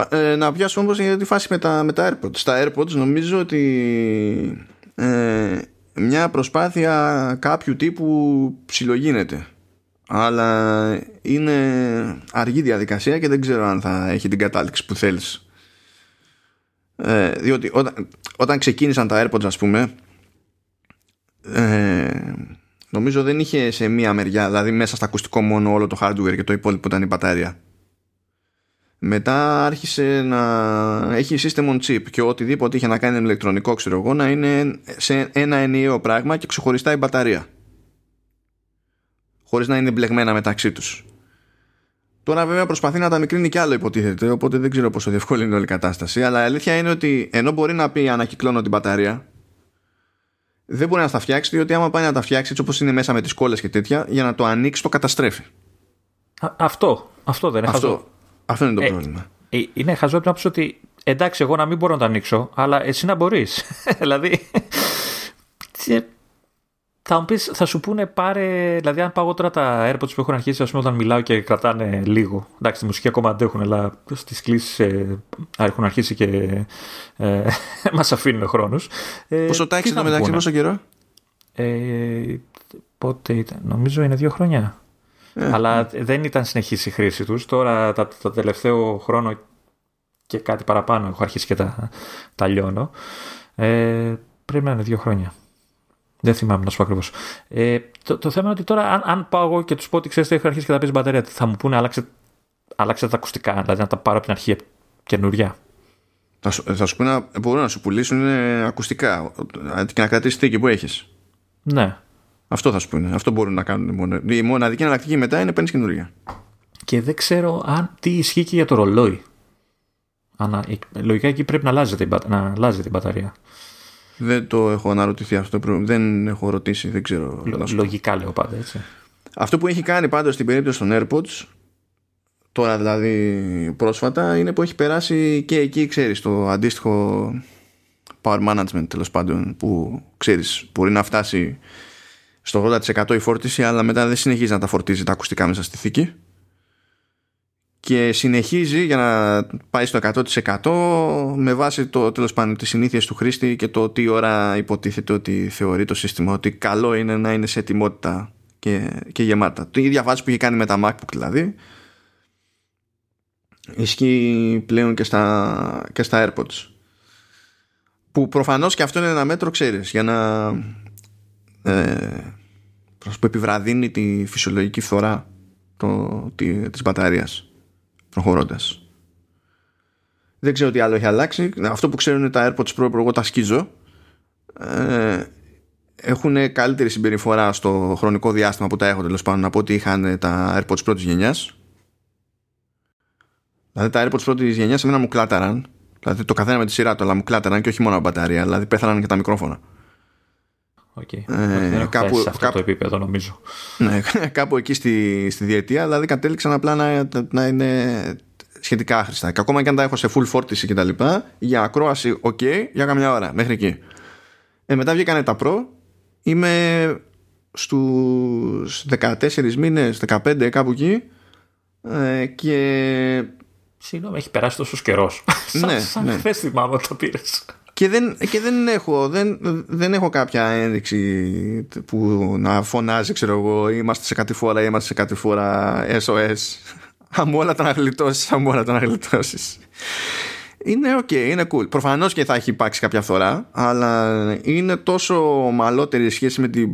Speaker 2: Ε, να πιάσουμε όμως για τη φάση με τα, με τα AirPods. Στα AirPods νομίζω ότι ε, μια προσπάθεια κάποιου τύπου ψιλογίνεται αλλά είναι αργή διαδικασία και δεν ξέρω αν θα έχει την κατάληξη που θέλεις ε, διότι όταν, όταν ξεκίνησαν τα AirPods ας πούμε ε, νομίζω δεν είχε σε μία μεριά δηλαδή μέσα στα ακουστικό μόνο όλο το hardware και το υπόλοιπο ήταν η μπαταρία. Μετά άρχισε να έχει system on chip και οτιδήποτε είχε να κάνει με ηλεκτρονικό ξέρω εγώ να είναι σε ένα ενιαίο πράγμα και ξεχωριστά η μπαταρία. Χωρίς να είναι μπλεγμένα μεταξύ τους Τώρα βέβαια προσπαθεί να τα μικρύνει κι άλλο υποτίθεται οπότε δεν ξέρω πόσο διευκολύνει όλη η κατάσταση. Αλλά η αλήθεια είναι ότι ενώ μπορεί να πει ανακυκλώνω την μπαταρία δεν μπορεί να τα φτιάξει διότι άμα πάει να τα φτιάξει έτσι όπως είναι μέσα με τις κόλλες και τέτοια για να το ανοίξει το καταστρέφει.
Speaker 1: Αυτό, αυτό δεν είναι
Speaker 2: αυτό, αυτό είναι το ε, πρόβλημα.
Speaker 1: ε, είναι χαζό να πει ότι εντάξει εγώ να μην μπορώ να το ανοίξω αλλά εσύ να μπορείς. Δηλαδή θα μου πεις, θα σου πούνε πάρε, δηλαδή αν πάω τώρα τα AirPods που έχουν αρχίσει ας πούμε όταν μιλάω και κρατάνε λίγο, εντάξει τη μουσική ακόμα αντέχουν αλλά στις κλήσεις ε, έχουν αρχίσει και ε, μας αφήνουν χρόνους.
Speaker 2: Ε, πόσο τα έχεις εδώ μεταξύ, πόσο καιρό;
Speaker 1: Ε, πότε ήταν, νομίζω είναι δύο χρόνια. Ε, αλλά δεν ήταν συνεχής η χρήση τους. Τώρα τα, τα τελευταίο χρόνο και κάτι παραπάνω έχω αρχίσει και τα, τα λιώνω. Ε, πρέπει να είναι δύο χρόνια. Δεν θυμάμαι να σου πω ακριβώς. Ε, το, το θέμα είναι ότι τώρα, αν, αν πάω εγώ και τους πω ότι ξέρεις, έχω αρχίσει και τα παίζει μπαταρία, θα μου πούνε άλλαξε, άλλαξε τα ακουστικά, δηλαδή να τα πάρω από την αρχή καινούρια.
Speaker 2: Θα σου, θα σου πούνε, μπορούν να σου πουλήσουν ακουστικά και να κρατήσεις θήκη που έχεις.
Speaker 1: Ναι.
Speaker 2: Αυτό θα σου πούνε. Αυτό μπορούν να κάνουν. Η μοναδική εναλλακτική μετά είναι παίρνεις καινούργια.
Speaker 1: Και δεν ξέρω αν τι ισχύει και για το ρολόι. Ανα, λογικά εκεί πρέπει να αλλάζεται, να αλλάζεται η μπαταρία.
Speaker 2: Δεν το έχω αναρωτηθεί αυτό. Δεν έχω ρωτήσει, δεν ξέρω.
Speaker 1: Λογικά λέω πάντα έτσι.
Speaker 2: Αυτό που έχει κάνει πάντως στην περίπτωση των AirPods τώρα δηλαδή πρόσφατα είναι που έχει περάσει και εκεί ξέρεις το αντίστοιχο power management τέλος πάντων που ξέρεις μπορεί να φτάσει στο 80% η φόρτιση αλλά μετά δεν συνεχίζει να τα φορτίζει τα ακουστικά μέσα στη θήκη και συνεχίζει για να πάει στο 100% με βάση το τέλος πάντων τις συνήθειες του χρήστη και το τι ώρα υποτίθεται ότι θεωρεί το σύστημα ότι καλό είναι να είναι σε ετοιμότητα και, και γεμάτα. Το ίδια βάση που είχε κάνει με τα MacBook δηλαδή ισχύει πλέον και στα, και στα AirPods που προφανώς και αυτό είναι ένα μέτρο ξέρεις για να ε, που επιβραδύνει τη φυσιολογική φθορά το, τη, της μπαταρίας προχωρώντας. Δεν ξέρω τι άλλο έχει αλλάξει. Αυτό που ξέρουν είναι τα AirPods Pro που εγώ τα σκίζω. Ε, έχουν καλύτερη συμπεριφορά στο χρονικό διάστημα που τα έχω τέλος πάντων από ό,τι είχαν τα AirPods πρώτης γενιάς. Δηλαδή τα AirPods πρώτης γενιάς εμένα μου κλάταραν. Δηλαδή το καθένα με τη σειρά του αλλά μου κλάταραν και όχι μόνο μπαταρία δηλαδή πέθαναν και τα μικρόφωνα
Speaker 1: Okay. Ε, κάπου, σε αυτό το επίπεδο νομίζω.
Speaker 2: Ναι, κάπου εκεί στη, στη διετία δηλαδή κατέληξαν απλά να, να είναι σχετικά άχρηστα. Και ακόμα και αν τα έχω σε full φόρτιση και τα λοιπά, για ακρόαση ok για καμιά ώρα μέχρι εκεί. Ε, μετά βγήκανε τα Pro. Είμαι στους 14 μήνες, 15 κάπου εκεί ε, και...
Speaker 1: Συγγνώμη, έχει περάσει τόσο καιρός. ναι, σαν ναι. χθες θυμάμαι το πήρες
Speaker 2: και δεν, και δεν, έχω, δεν, δεν έχω κάποια ένδειξη που να φωνάζει, ξέρω εγώ, είμαστε σε κατηφόρα, είμαστε σε κατηφόρα, SOS. Αμόλα τα να γλιτώσεις, αμόλα τα να γλιτώσεις. Είναι οκ, είναι cool. Προφανώς και θα έχει υπάρξει κάποια φθορά, αλλά είναι τόσο ομαλότερη η σχέση με την,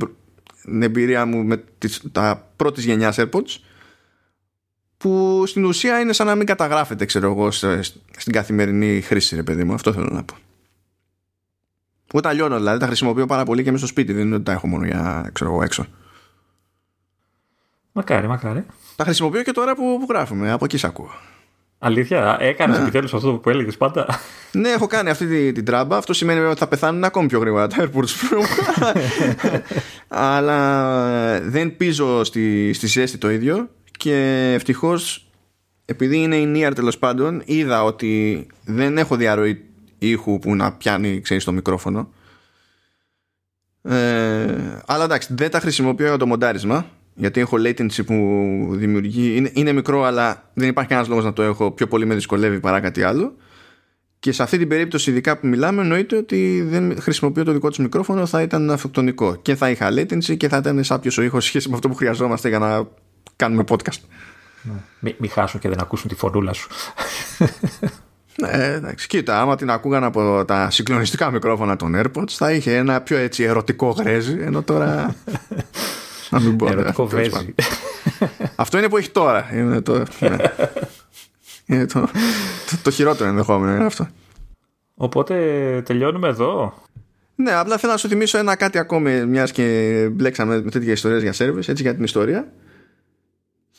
Speaker 2: εμπειρία μου με τις, τα πρώτης γενιάς AirPods που στην ουσία είναι σαν να μην καταγράφεται, ξέρω εγώ, στην καθημερινή χρήση, ρε παιδί μου. Αυτό θέλω να πω. Που τα λιώνω δηλαδή, τα χρησιμοποιώ πάρα πολύ και μέσα στο σπίτι. Δεν είναι ότι τα έχω μόνο για ξέρω εγώ, έξω.
Speaker 1: Μακάρι, μακάρι.
Speaker 2: Τα χρησιμοποιώ και τώρα που, που γράφουμε. Από εκεί σ' ακούω.
Speaker 1: Αλήθεια, έκανες ναι. επιτέλους αυτό που έλεγες πάντα.
Speaker 2: Ναι, έχω κάνει αυτή την, την τράμπα. Αυτό σημαίνει ότι θα πεθάνουν ακόμη πιο γρήγορα τα AirPods Pro. Αλλά ε, δεν πίζω στη, στη ζέστη το ίδιο. Και ευτυχώς, επειδή είναι η near τέλος πάντων, είδα ότι δεν έχω διαρροή ήχου που να πιάνει ξέρεις, το μικρόφωνο ε, αλλά εντάξει δεν τα χρησιμοποιώ για το μοντάρισμα γιατί έχω latency που δημιουργεί είναι, είναι μικρό αλλά δεν υπάρχει κανένας λόγος να το έχω πιο πολύ με δυσκολεύει παρά κάτι άλλο Και σε αυτή την περίπτωση, ειδικά που μιλάμε, εννοείται ότι δεν χρησιμοποιώ το δικό τους μικρόφωνο, θα ήταν αυτοκτονικό. Και θα είχα latency και θα ήταν σάπιο ο ήχος σχέση με αυτό που χρειαζόμαστε για να κάνουμε podcast.
Speaker 1: Μην μη χάσουν και δεν ακούσουν τη φωνούλα σου.
Speaker 2: Ναι, εντάξει. Κοίτα, άμα την ακούγαν από τα συγκλονιστικά μικρόφωνα των AirPods, θα είχε ένα πιο έτσι ερωτικό γρέζι, ενώ τώρα.
Speaker 1: να μην πω. Ερωτικό
Speaker 2: βέζι. Αυτό είναι που έχει τώρα. Είναι το, ναι. είναι το, το, το χειρότερο ενδεχόμενο είναι αυτό.
Speaker 1: Οπότε τελειώνουμε εδώ.
Speaker 2: Ναι, απλά θέλω να σου θυμίσω ένα κάτι ακόμη, μιας και μπλέξαμε με τέτοιες ιστορίες για service, έτσι για την ιστορία.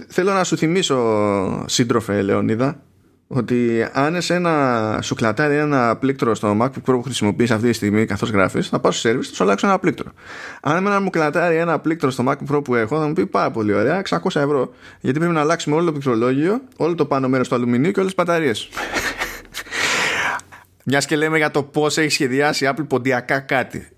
Speaker 2: Θέλω να σου θυμίσω, σύντροφε Λεωνίδα, ότι αν εσένα σου κλατάρει ένα πλήκτρο στο MacBook Pro που χρησιμοποιείς αυτή τη στιγμή καθώς γράφεις θα πάω στο service θα σου αλλάξω ένα πλήκτρο αν εμένα μου κλατάρει ένα πλήκτρο στο MacBook Pro που έχω θα μου πει πάρα πολύ ωραία 600 ευρώ γιατί πρέπει να αλλάξουμε όλο το πληκτρολόγιο όλο το πάνω μέρος του αλουμινίου και όλες τις μπαταρίες μιας και λέμε για το πώς έχει σχεδιάσει η Apple ποντιακά κάτι.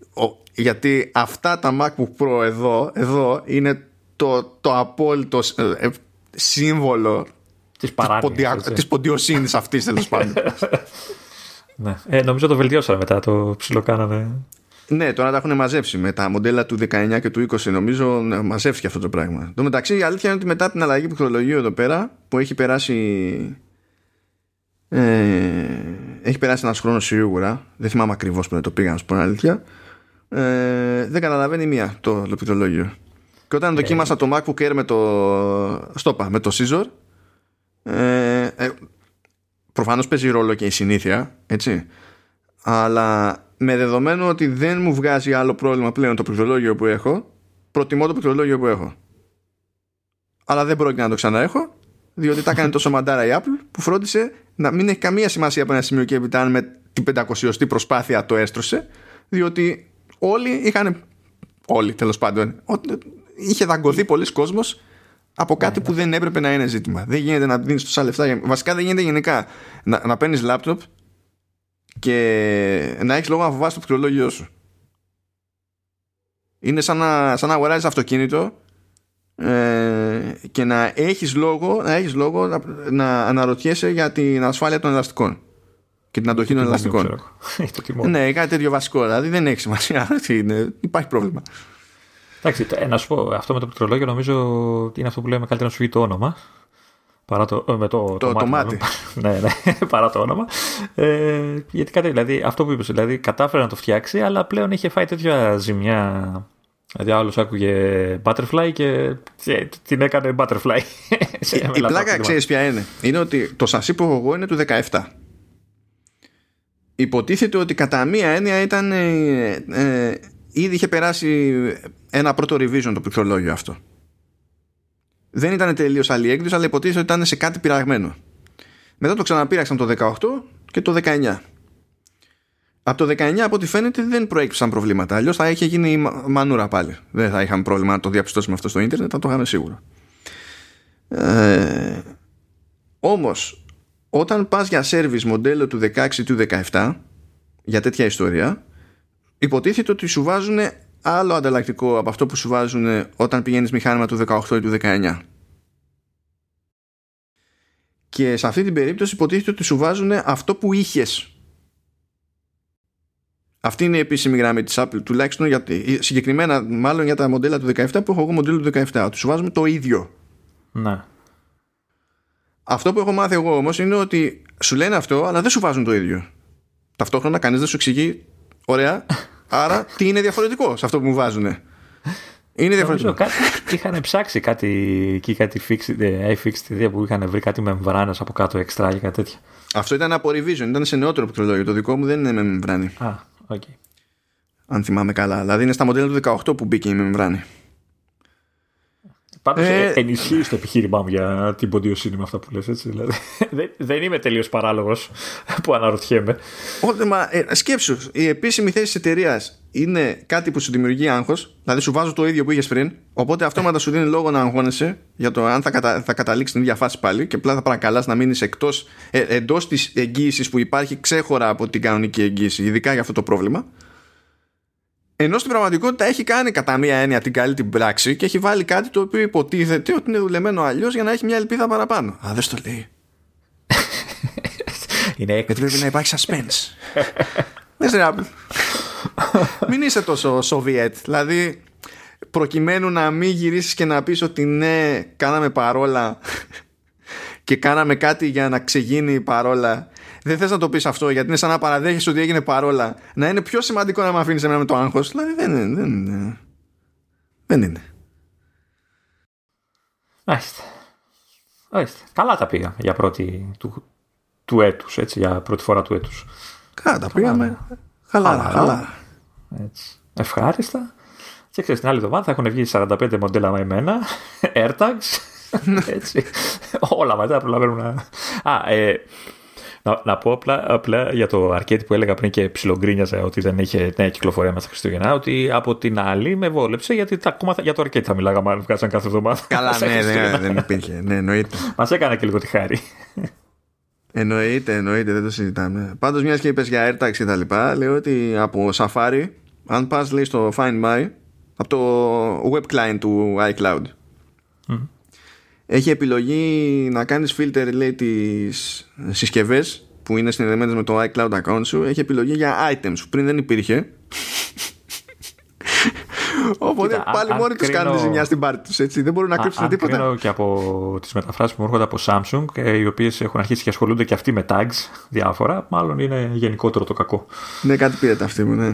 Speaker 2: Γιατί αυτά τα MacBook Pro εδώ, εδώ είναι το, το απόλυτο ε, σύμβολο
Speaker 1: Της ποντια...
Speaker 2: ποντιοσύνης αυτής τέλος πάντων.
Speaker 1: ναι. Ε, νομίζω το βελτιώσαμε μετά, το ψιλοκάναμε.
Speaker 2: Ναι, τώρα τα έχουν μαζέψει με τα μοντέλα του 19 και του 20. Νομίζω ναι, μαζεύτηκε αυτό το πράγμα. Το μεταξύ, η αλήθεια είναι ότι μετά την αλλαγή πληκτρολογίου εδώ πέρα, που έχει περάσει. Ε, έχει περάσει ένας χρόνος σίγουρα. Δεν θυμάμαι ακριβώς που το πήγα, να σου πω αλήθεια. Ε, δεν καταλαβαίνει μία το, το πληκτρολόγιο. Και όταν ε, δοκίμασα το MacBook Air με το. Στόπα, με το Scissor, ε, ε, προφανώς παίζει ρόλο και η συνήθεια έτσι. Αλλά με δεδομένο ότι δεν μου βγάζει άλλο πρόβλημα πλέον το πληκτρολόγιο που έχω προτιμώ το πληκτρολόγιο που έχω. Αλλά δεν πρόκειται να το ξαναέχω διότι τα έκανε τόσο μαντάρα η Apple που φρόντισε να μην έχει καμία σημασία από ένα σημείο και έπειτα αν με την 500η προσπάθεια το έστρωσε διότι όλοι είχαν όλοι τέλος πάντων είχε δαγκωθεί πολλοί κόσμος από κάτι που δεν έπρεπε να είναι ζήτημα. Δεν γίνεται να δίνεις τόσα λεφτά. Βασικά δεν γίνεται γενικά να, να παίρνεις λάπτοπ και να έχεις λόγο να φοβάσαι το πληκτρολόγιο σου. Είναι σαν να, σαν να αγοράζεις αυτοκίνητο ε, και να έχεις λόγο, να, έχεις λόγο να, να αναρωτιέσαι για την ασφάλεια των ελαστικών και την αντοχή των ελαστικών. ναι, κάτι τέτοιο βασικό. Δηλαδή δεν έχει σημασία. Υπάρχει πρόβλημα.
Speaker 1: Εντάξει, ε, να σου πω, αυτό με το πληκτρολόγιο νομίζω είναι αυτό που λέμε καλύτερα να σου βγει το όνομα. Παρά το, ε, με το,
Speaker 2: το, το, μάτι.
Speaker 1: ναι, ναι, παρά το όνομα. Ε, γιατί κάτι, δηλαδή, αυτό που είπες, δηλαδή κατάφερε να το φτιάξει, αλλά πλέον είχε φάει τέτοια ζημιά. Δηλαδή, άλλος άκουγε butterfly και, και την έκανε butterfly.
Speaker 2: η, η πλάκα ξέρεις ποια είναι; Είναι ότι το σασί που έχω εγώ είναι του 17. Υποτίθεται ότι κατά μία έννοια ήταν ε, ε, ήδη είχε περάσει ένα πρώτο revision το πληκτρολόγιο αυτό. Δεν ήταν τελείως άλλη έκδοση, αλλά υποτίθεται ότι ήταν σε κάτι πειραγμένο. Μετά το ξαναπήραξαν το 18 και το 19. Από το 19 από ό,τι φαίνεται δεν προέκυψαν προβλήματα. Αλλιώς θα είχε γίνει η μανούρα πάλι. Δεν θα είχαμε πρόβλημα να το διαπιστώσουμε αυτό στο ίντερνετ, θα το είχαμε σίγουρο. Ε, Όμως, όταν πας για service μοντέλο του 16 ή του 17 για τέτοια ιστορία, υποτίθεται ότι σου βάζουν άλλο ανταλλακτικό από αυτό που σου βάζουν όταν πηγαίνεις μηχάνημα του 18 ή του 19. Και σε αυτή την περίπτωση υποτίθεται ότι σου βάζουν αυτό που είχες. Αυτή είναι η επίσημη γραμμή της Apple, τουλάχιστον για, συγκεκριμένα μάλλον για τα μοντέλα του 17 που έχω εγώ μοντέλο του 17. Ότι σου βάζουμε το ίδιο.
Speaker 1: Ναι.
Speaker 2: Αυτό που έχω μάθει εγώ όμως είναι ότι σου λένε αυτό, αλλά δεν σου βάζουν το ίδιο. Ταυτόχρονα κανείς δεν σου εξηγεί, ωραία, Άρα τι είναι διαφορετικό σε αυτό που μου βάζουν. Είναι διαφορετικό.
Speaker 1: Κάτι, είχαν ψάξει κάτι εκεί, κάτι fixed, ε, fixed που είχαν βρει κάτι με μεμβράνε από κάτω εξτρά και κάτι τέτοια.
Speaker 2: Αυτό ήταν από revision, ήταν σε νεότερο πληκτρολόγιο. Το δικό μου δεν είναι με μεμβράνη.
Speaker 1: Α, okay.
Speaker 2: Αν θυμάμαι καλά. Δηλαδή είναι στα μοντέλα του 18 που μπήκε η μεμβράνη.
Speaker 1: Πάντως ε, ενισχύει το επιχείρημά μου για την ποντιοσύνη με αυτά που λες έτσι. Δηλαδή. δεν, δεν είμαι τελείως παράλογος που αναρωτιέμαι.
Speaker 2: Όχι, μα ε, σκέψου, η επίσημη θέση της εταιρείας είναι κάτι που σου δημιουργεί άγχος, δηλαδή σου βάζω το ίδιο που είχες πριν. Οπότε αυτόματα σου δίνει λόγο να αγχώνεσαι για το αν θα, κατα, θα καταλήξεις την ίδια φάση πάλι και απλά θα παρακαλάς να μείνεις εκτός ε, εντός της εγγύησης που υπάρχει ξέχωρα από την κανονική εγγύηση, ειδικά για αυτό το πρόβλημα. Ενώ στην πραγματικότητα έχει κάνει κατά μία έννοια την καλή την πράξη και έχει βάλει κάτι το οποίο υποτίθεται ότι είναι δουλεμένο αλλιώς για να έχει μια ελπίδα παραπάνω. Α, δεν στο λέει.
Speaker 1: Είναι
Speaker 2: Γιατί πρέπει να υπάρχει suspense. Δεν σε Μην είσαι τόσο Σοβιέτ. Δηλαδή, προκειμένου να μην γυρίσεις και να πεις ότι ναι, κάναμε παρόλα και κάναμε κάτι για να ξεγίνει η παρόλα. Δεν θες να το πεις αυτό γιατί είναι σαν να παραδέχεις ότι έγινε παρόλα. Να είναι πιο σημαντικό να με αφήνεις εμένα με το άγχος. Δηλαδή δεν είναι. Δεν είναι. Δεν είναι.
Speaker 1: Μάλιστα. Καλά τα πήγα για πρώτη του, του έτους, έτσι, για πρώτη φορά του έτους.
Speaker 2: Καλά τα πήγαμε. Καλά, καλά.
Speaker 1: Έτσι. Ευχάριστα. Και ξέρεις, την άλλη εβδομάδα θα έχουν βγει 45 μοντέλα με εμένα, AirTags, έτσι. Όλα μαζί θα προλαβαίνουν να... Α, ε, να, να πω απλά, απλά, για το αρκέτι που έλεγα πριν και ψιλογκρίνιαζα ότι δεν είχε νέα κυκλοφορία μέσα Χριστούγεννα, ότι από την άλλη με βόλεψε γιατί τα, ακόμα για το αρκέτι θα μιλάγαμε αν βγάζαν κάθε εβδομάδα.
Speaker 2: Καλά, ναι, ναι, δεν υπήρχε. Ναι, εννοείται.
Speaker 1: Μας έκανε και λίγο τη χάρη.
Speaker 2: Εννοείται, εννοείται, δεν το συζητάμε. Πάντως, μιας και είπες για AirTags και τα λοιπά, λέω ότι από Safari, αν πας λέει στο Find My, από το web client του iCloud, έχει επιλογή να κάνεις filter λέει τις συσκευές που είναι συνδεδεμένες με το iCloud account σου έχει επιλογή για items που πριν δεν υπήρχε Οπότε Κοίτα, πάλι μόνοι τους κάνουν ζημιά στην πάρτη τους, έτσι. Δεν μπορούν να κρύψουν τίποτα.
Speaker 1: Κρίνω και από τις μεταφράσεις που μου έρχονται από Samsung, ε, οι οποίες έχουν αρχίσει και ασχολούνται και αυτοί με tags διάφορα, μάλλον είναι γενικότερο το κακό.
Speaker 2: Ναι, κάτι πήρε αυτή μου, ναι.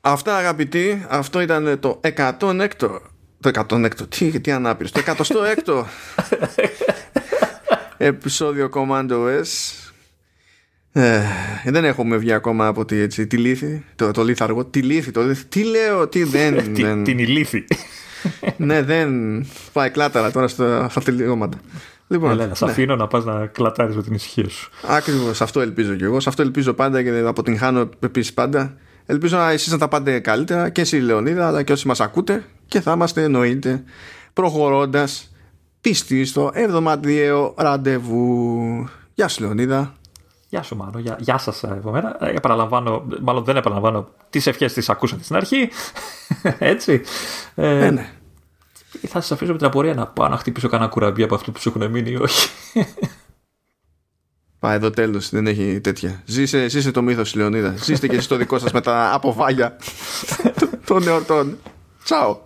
Speaker 2: Αυτά αγαπητοί, αυτό ήταν το 106ο. Το 106ο, τι, τι ανάπηρος. Το 106ο επεισόδιο Commando S. Ε, δεν έχουμε βγει ακόμα από τη, έτσι, τη λύθη, το, το λίθαργο. Τη λύθη, το λύθη. Τι λέω, τι δεν.
Speaker 1: δεν... Την ηλίθη.
Speaker 2: ναι, δεν πάει κλάταρα τώρα στα, στα τελειώματα.
Speaker 1: Λοιπόν, Έλα, ναι. αφήνω να πας να κλατάρεις με την ησυχία σου.
Speaker 2: Ακριβώς, αυτό ελπίζω κι εγώ. Σε αυτό ελπίζω πάντα και αποτυγχάνω επίσης πάντα. Ελπίζω να εσείς να τα πάτε καλύτερα και εσύ Λεωνίδα αλλά και όσοι μας ακούτε και θα είμαστε εννοείται προχωρώντας πιστοί στο εβδομαδιαίο ραντεβού. Γεια σου Λεωνίδα.
Speaker 1: Γεια σου Μάνο, γεια, γεια σας επομένω. Ε, επαναλαμβάνω, μάλλον δεν επαναλαμβάνω τις ευχές τις ακούσατε στην αρχή. Έτσι.
Speaker 2: Ε, ε, ναι.
Speaker 1: Θα σας αφήσω με την απορία να πάω να χτυπήσω κανένα κουραμπί από αυτό που σου έχουν μείνει ή όχι.
Speaker 2: Πάει εδώ τέλος, δεν έχει τέτοια. Ζήσε, ζήσε το μύθος Λεωνίδα. Ζήστε και εσείς το δικό σας με τα αποβάγια των εορτών. Τσάω.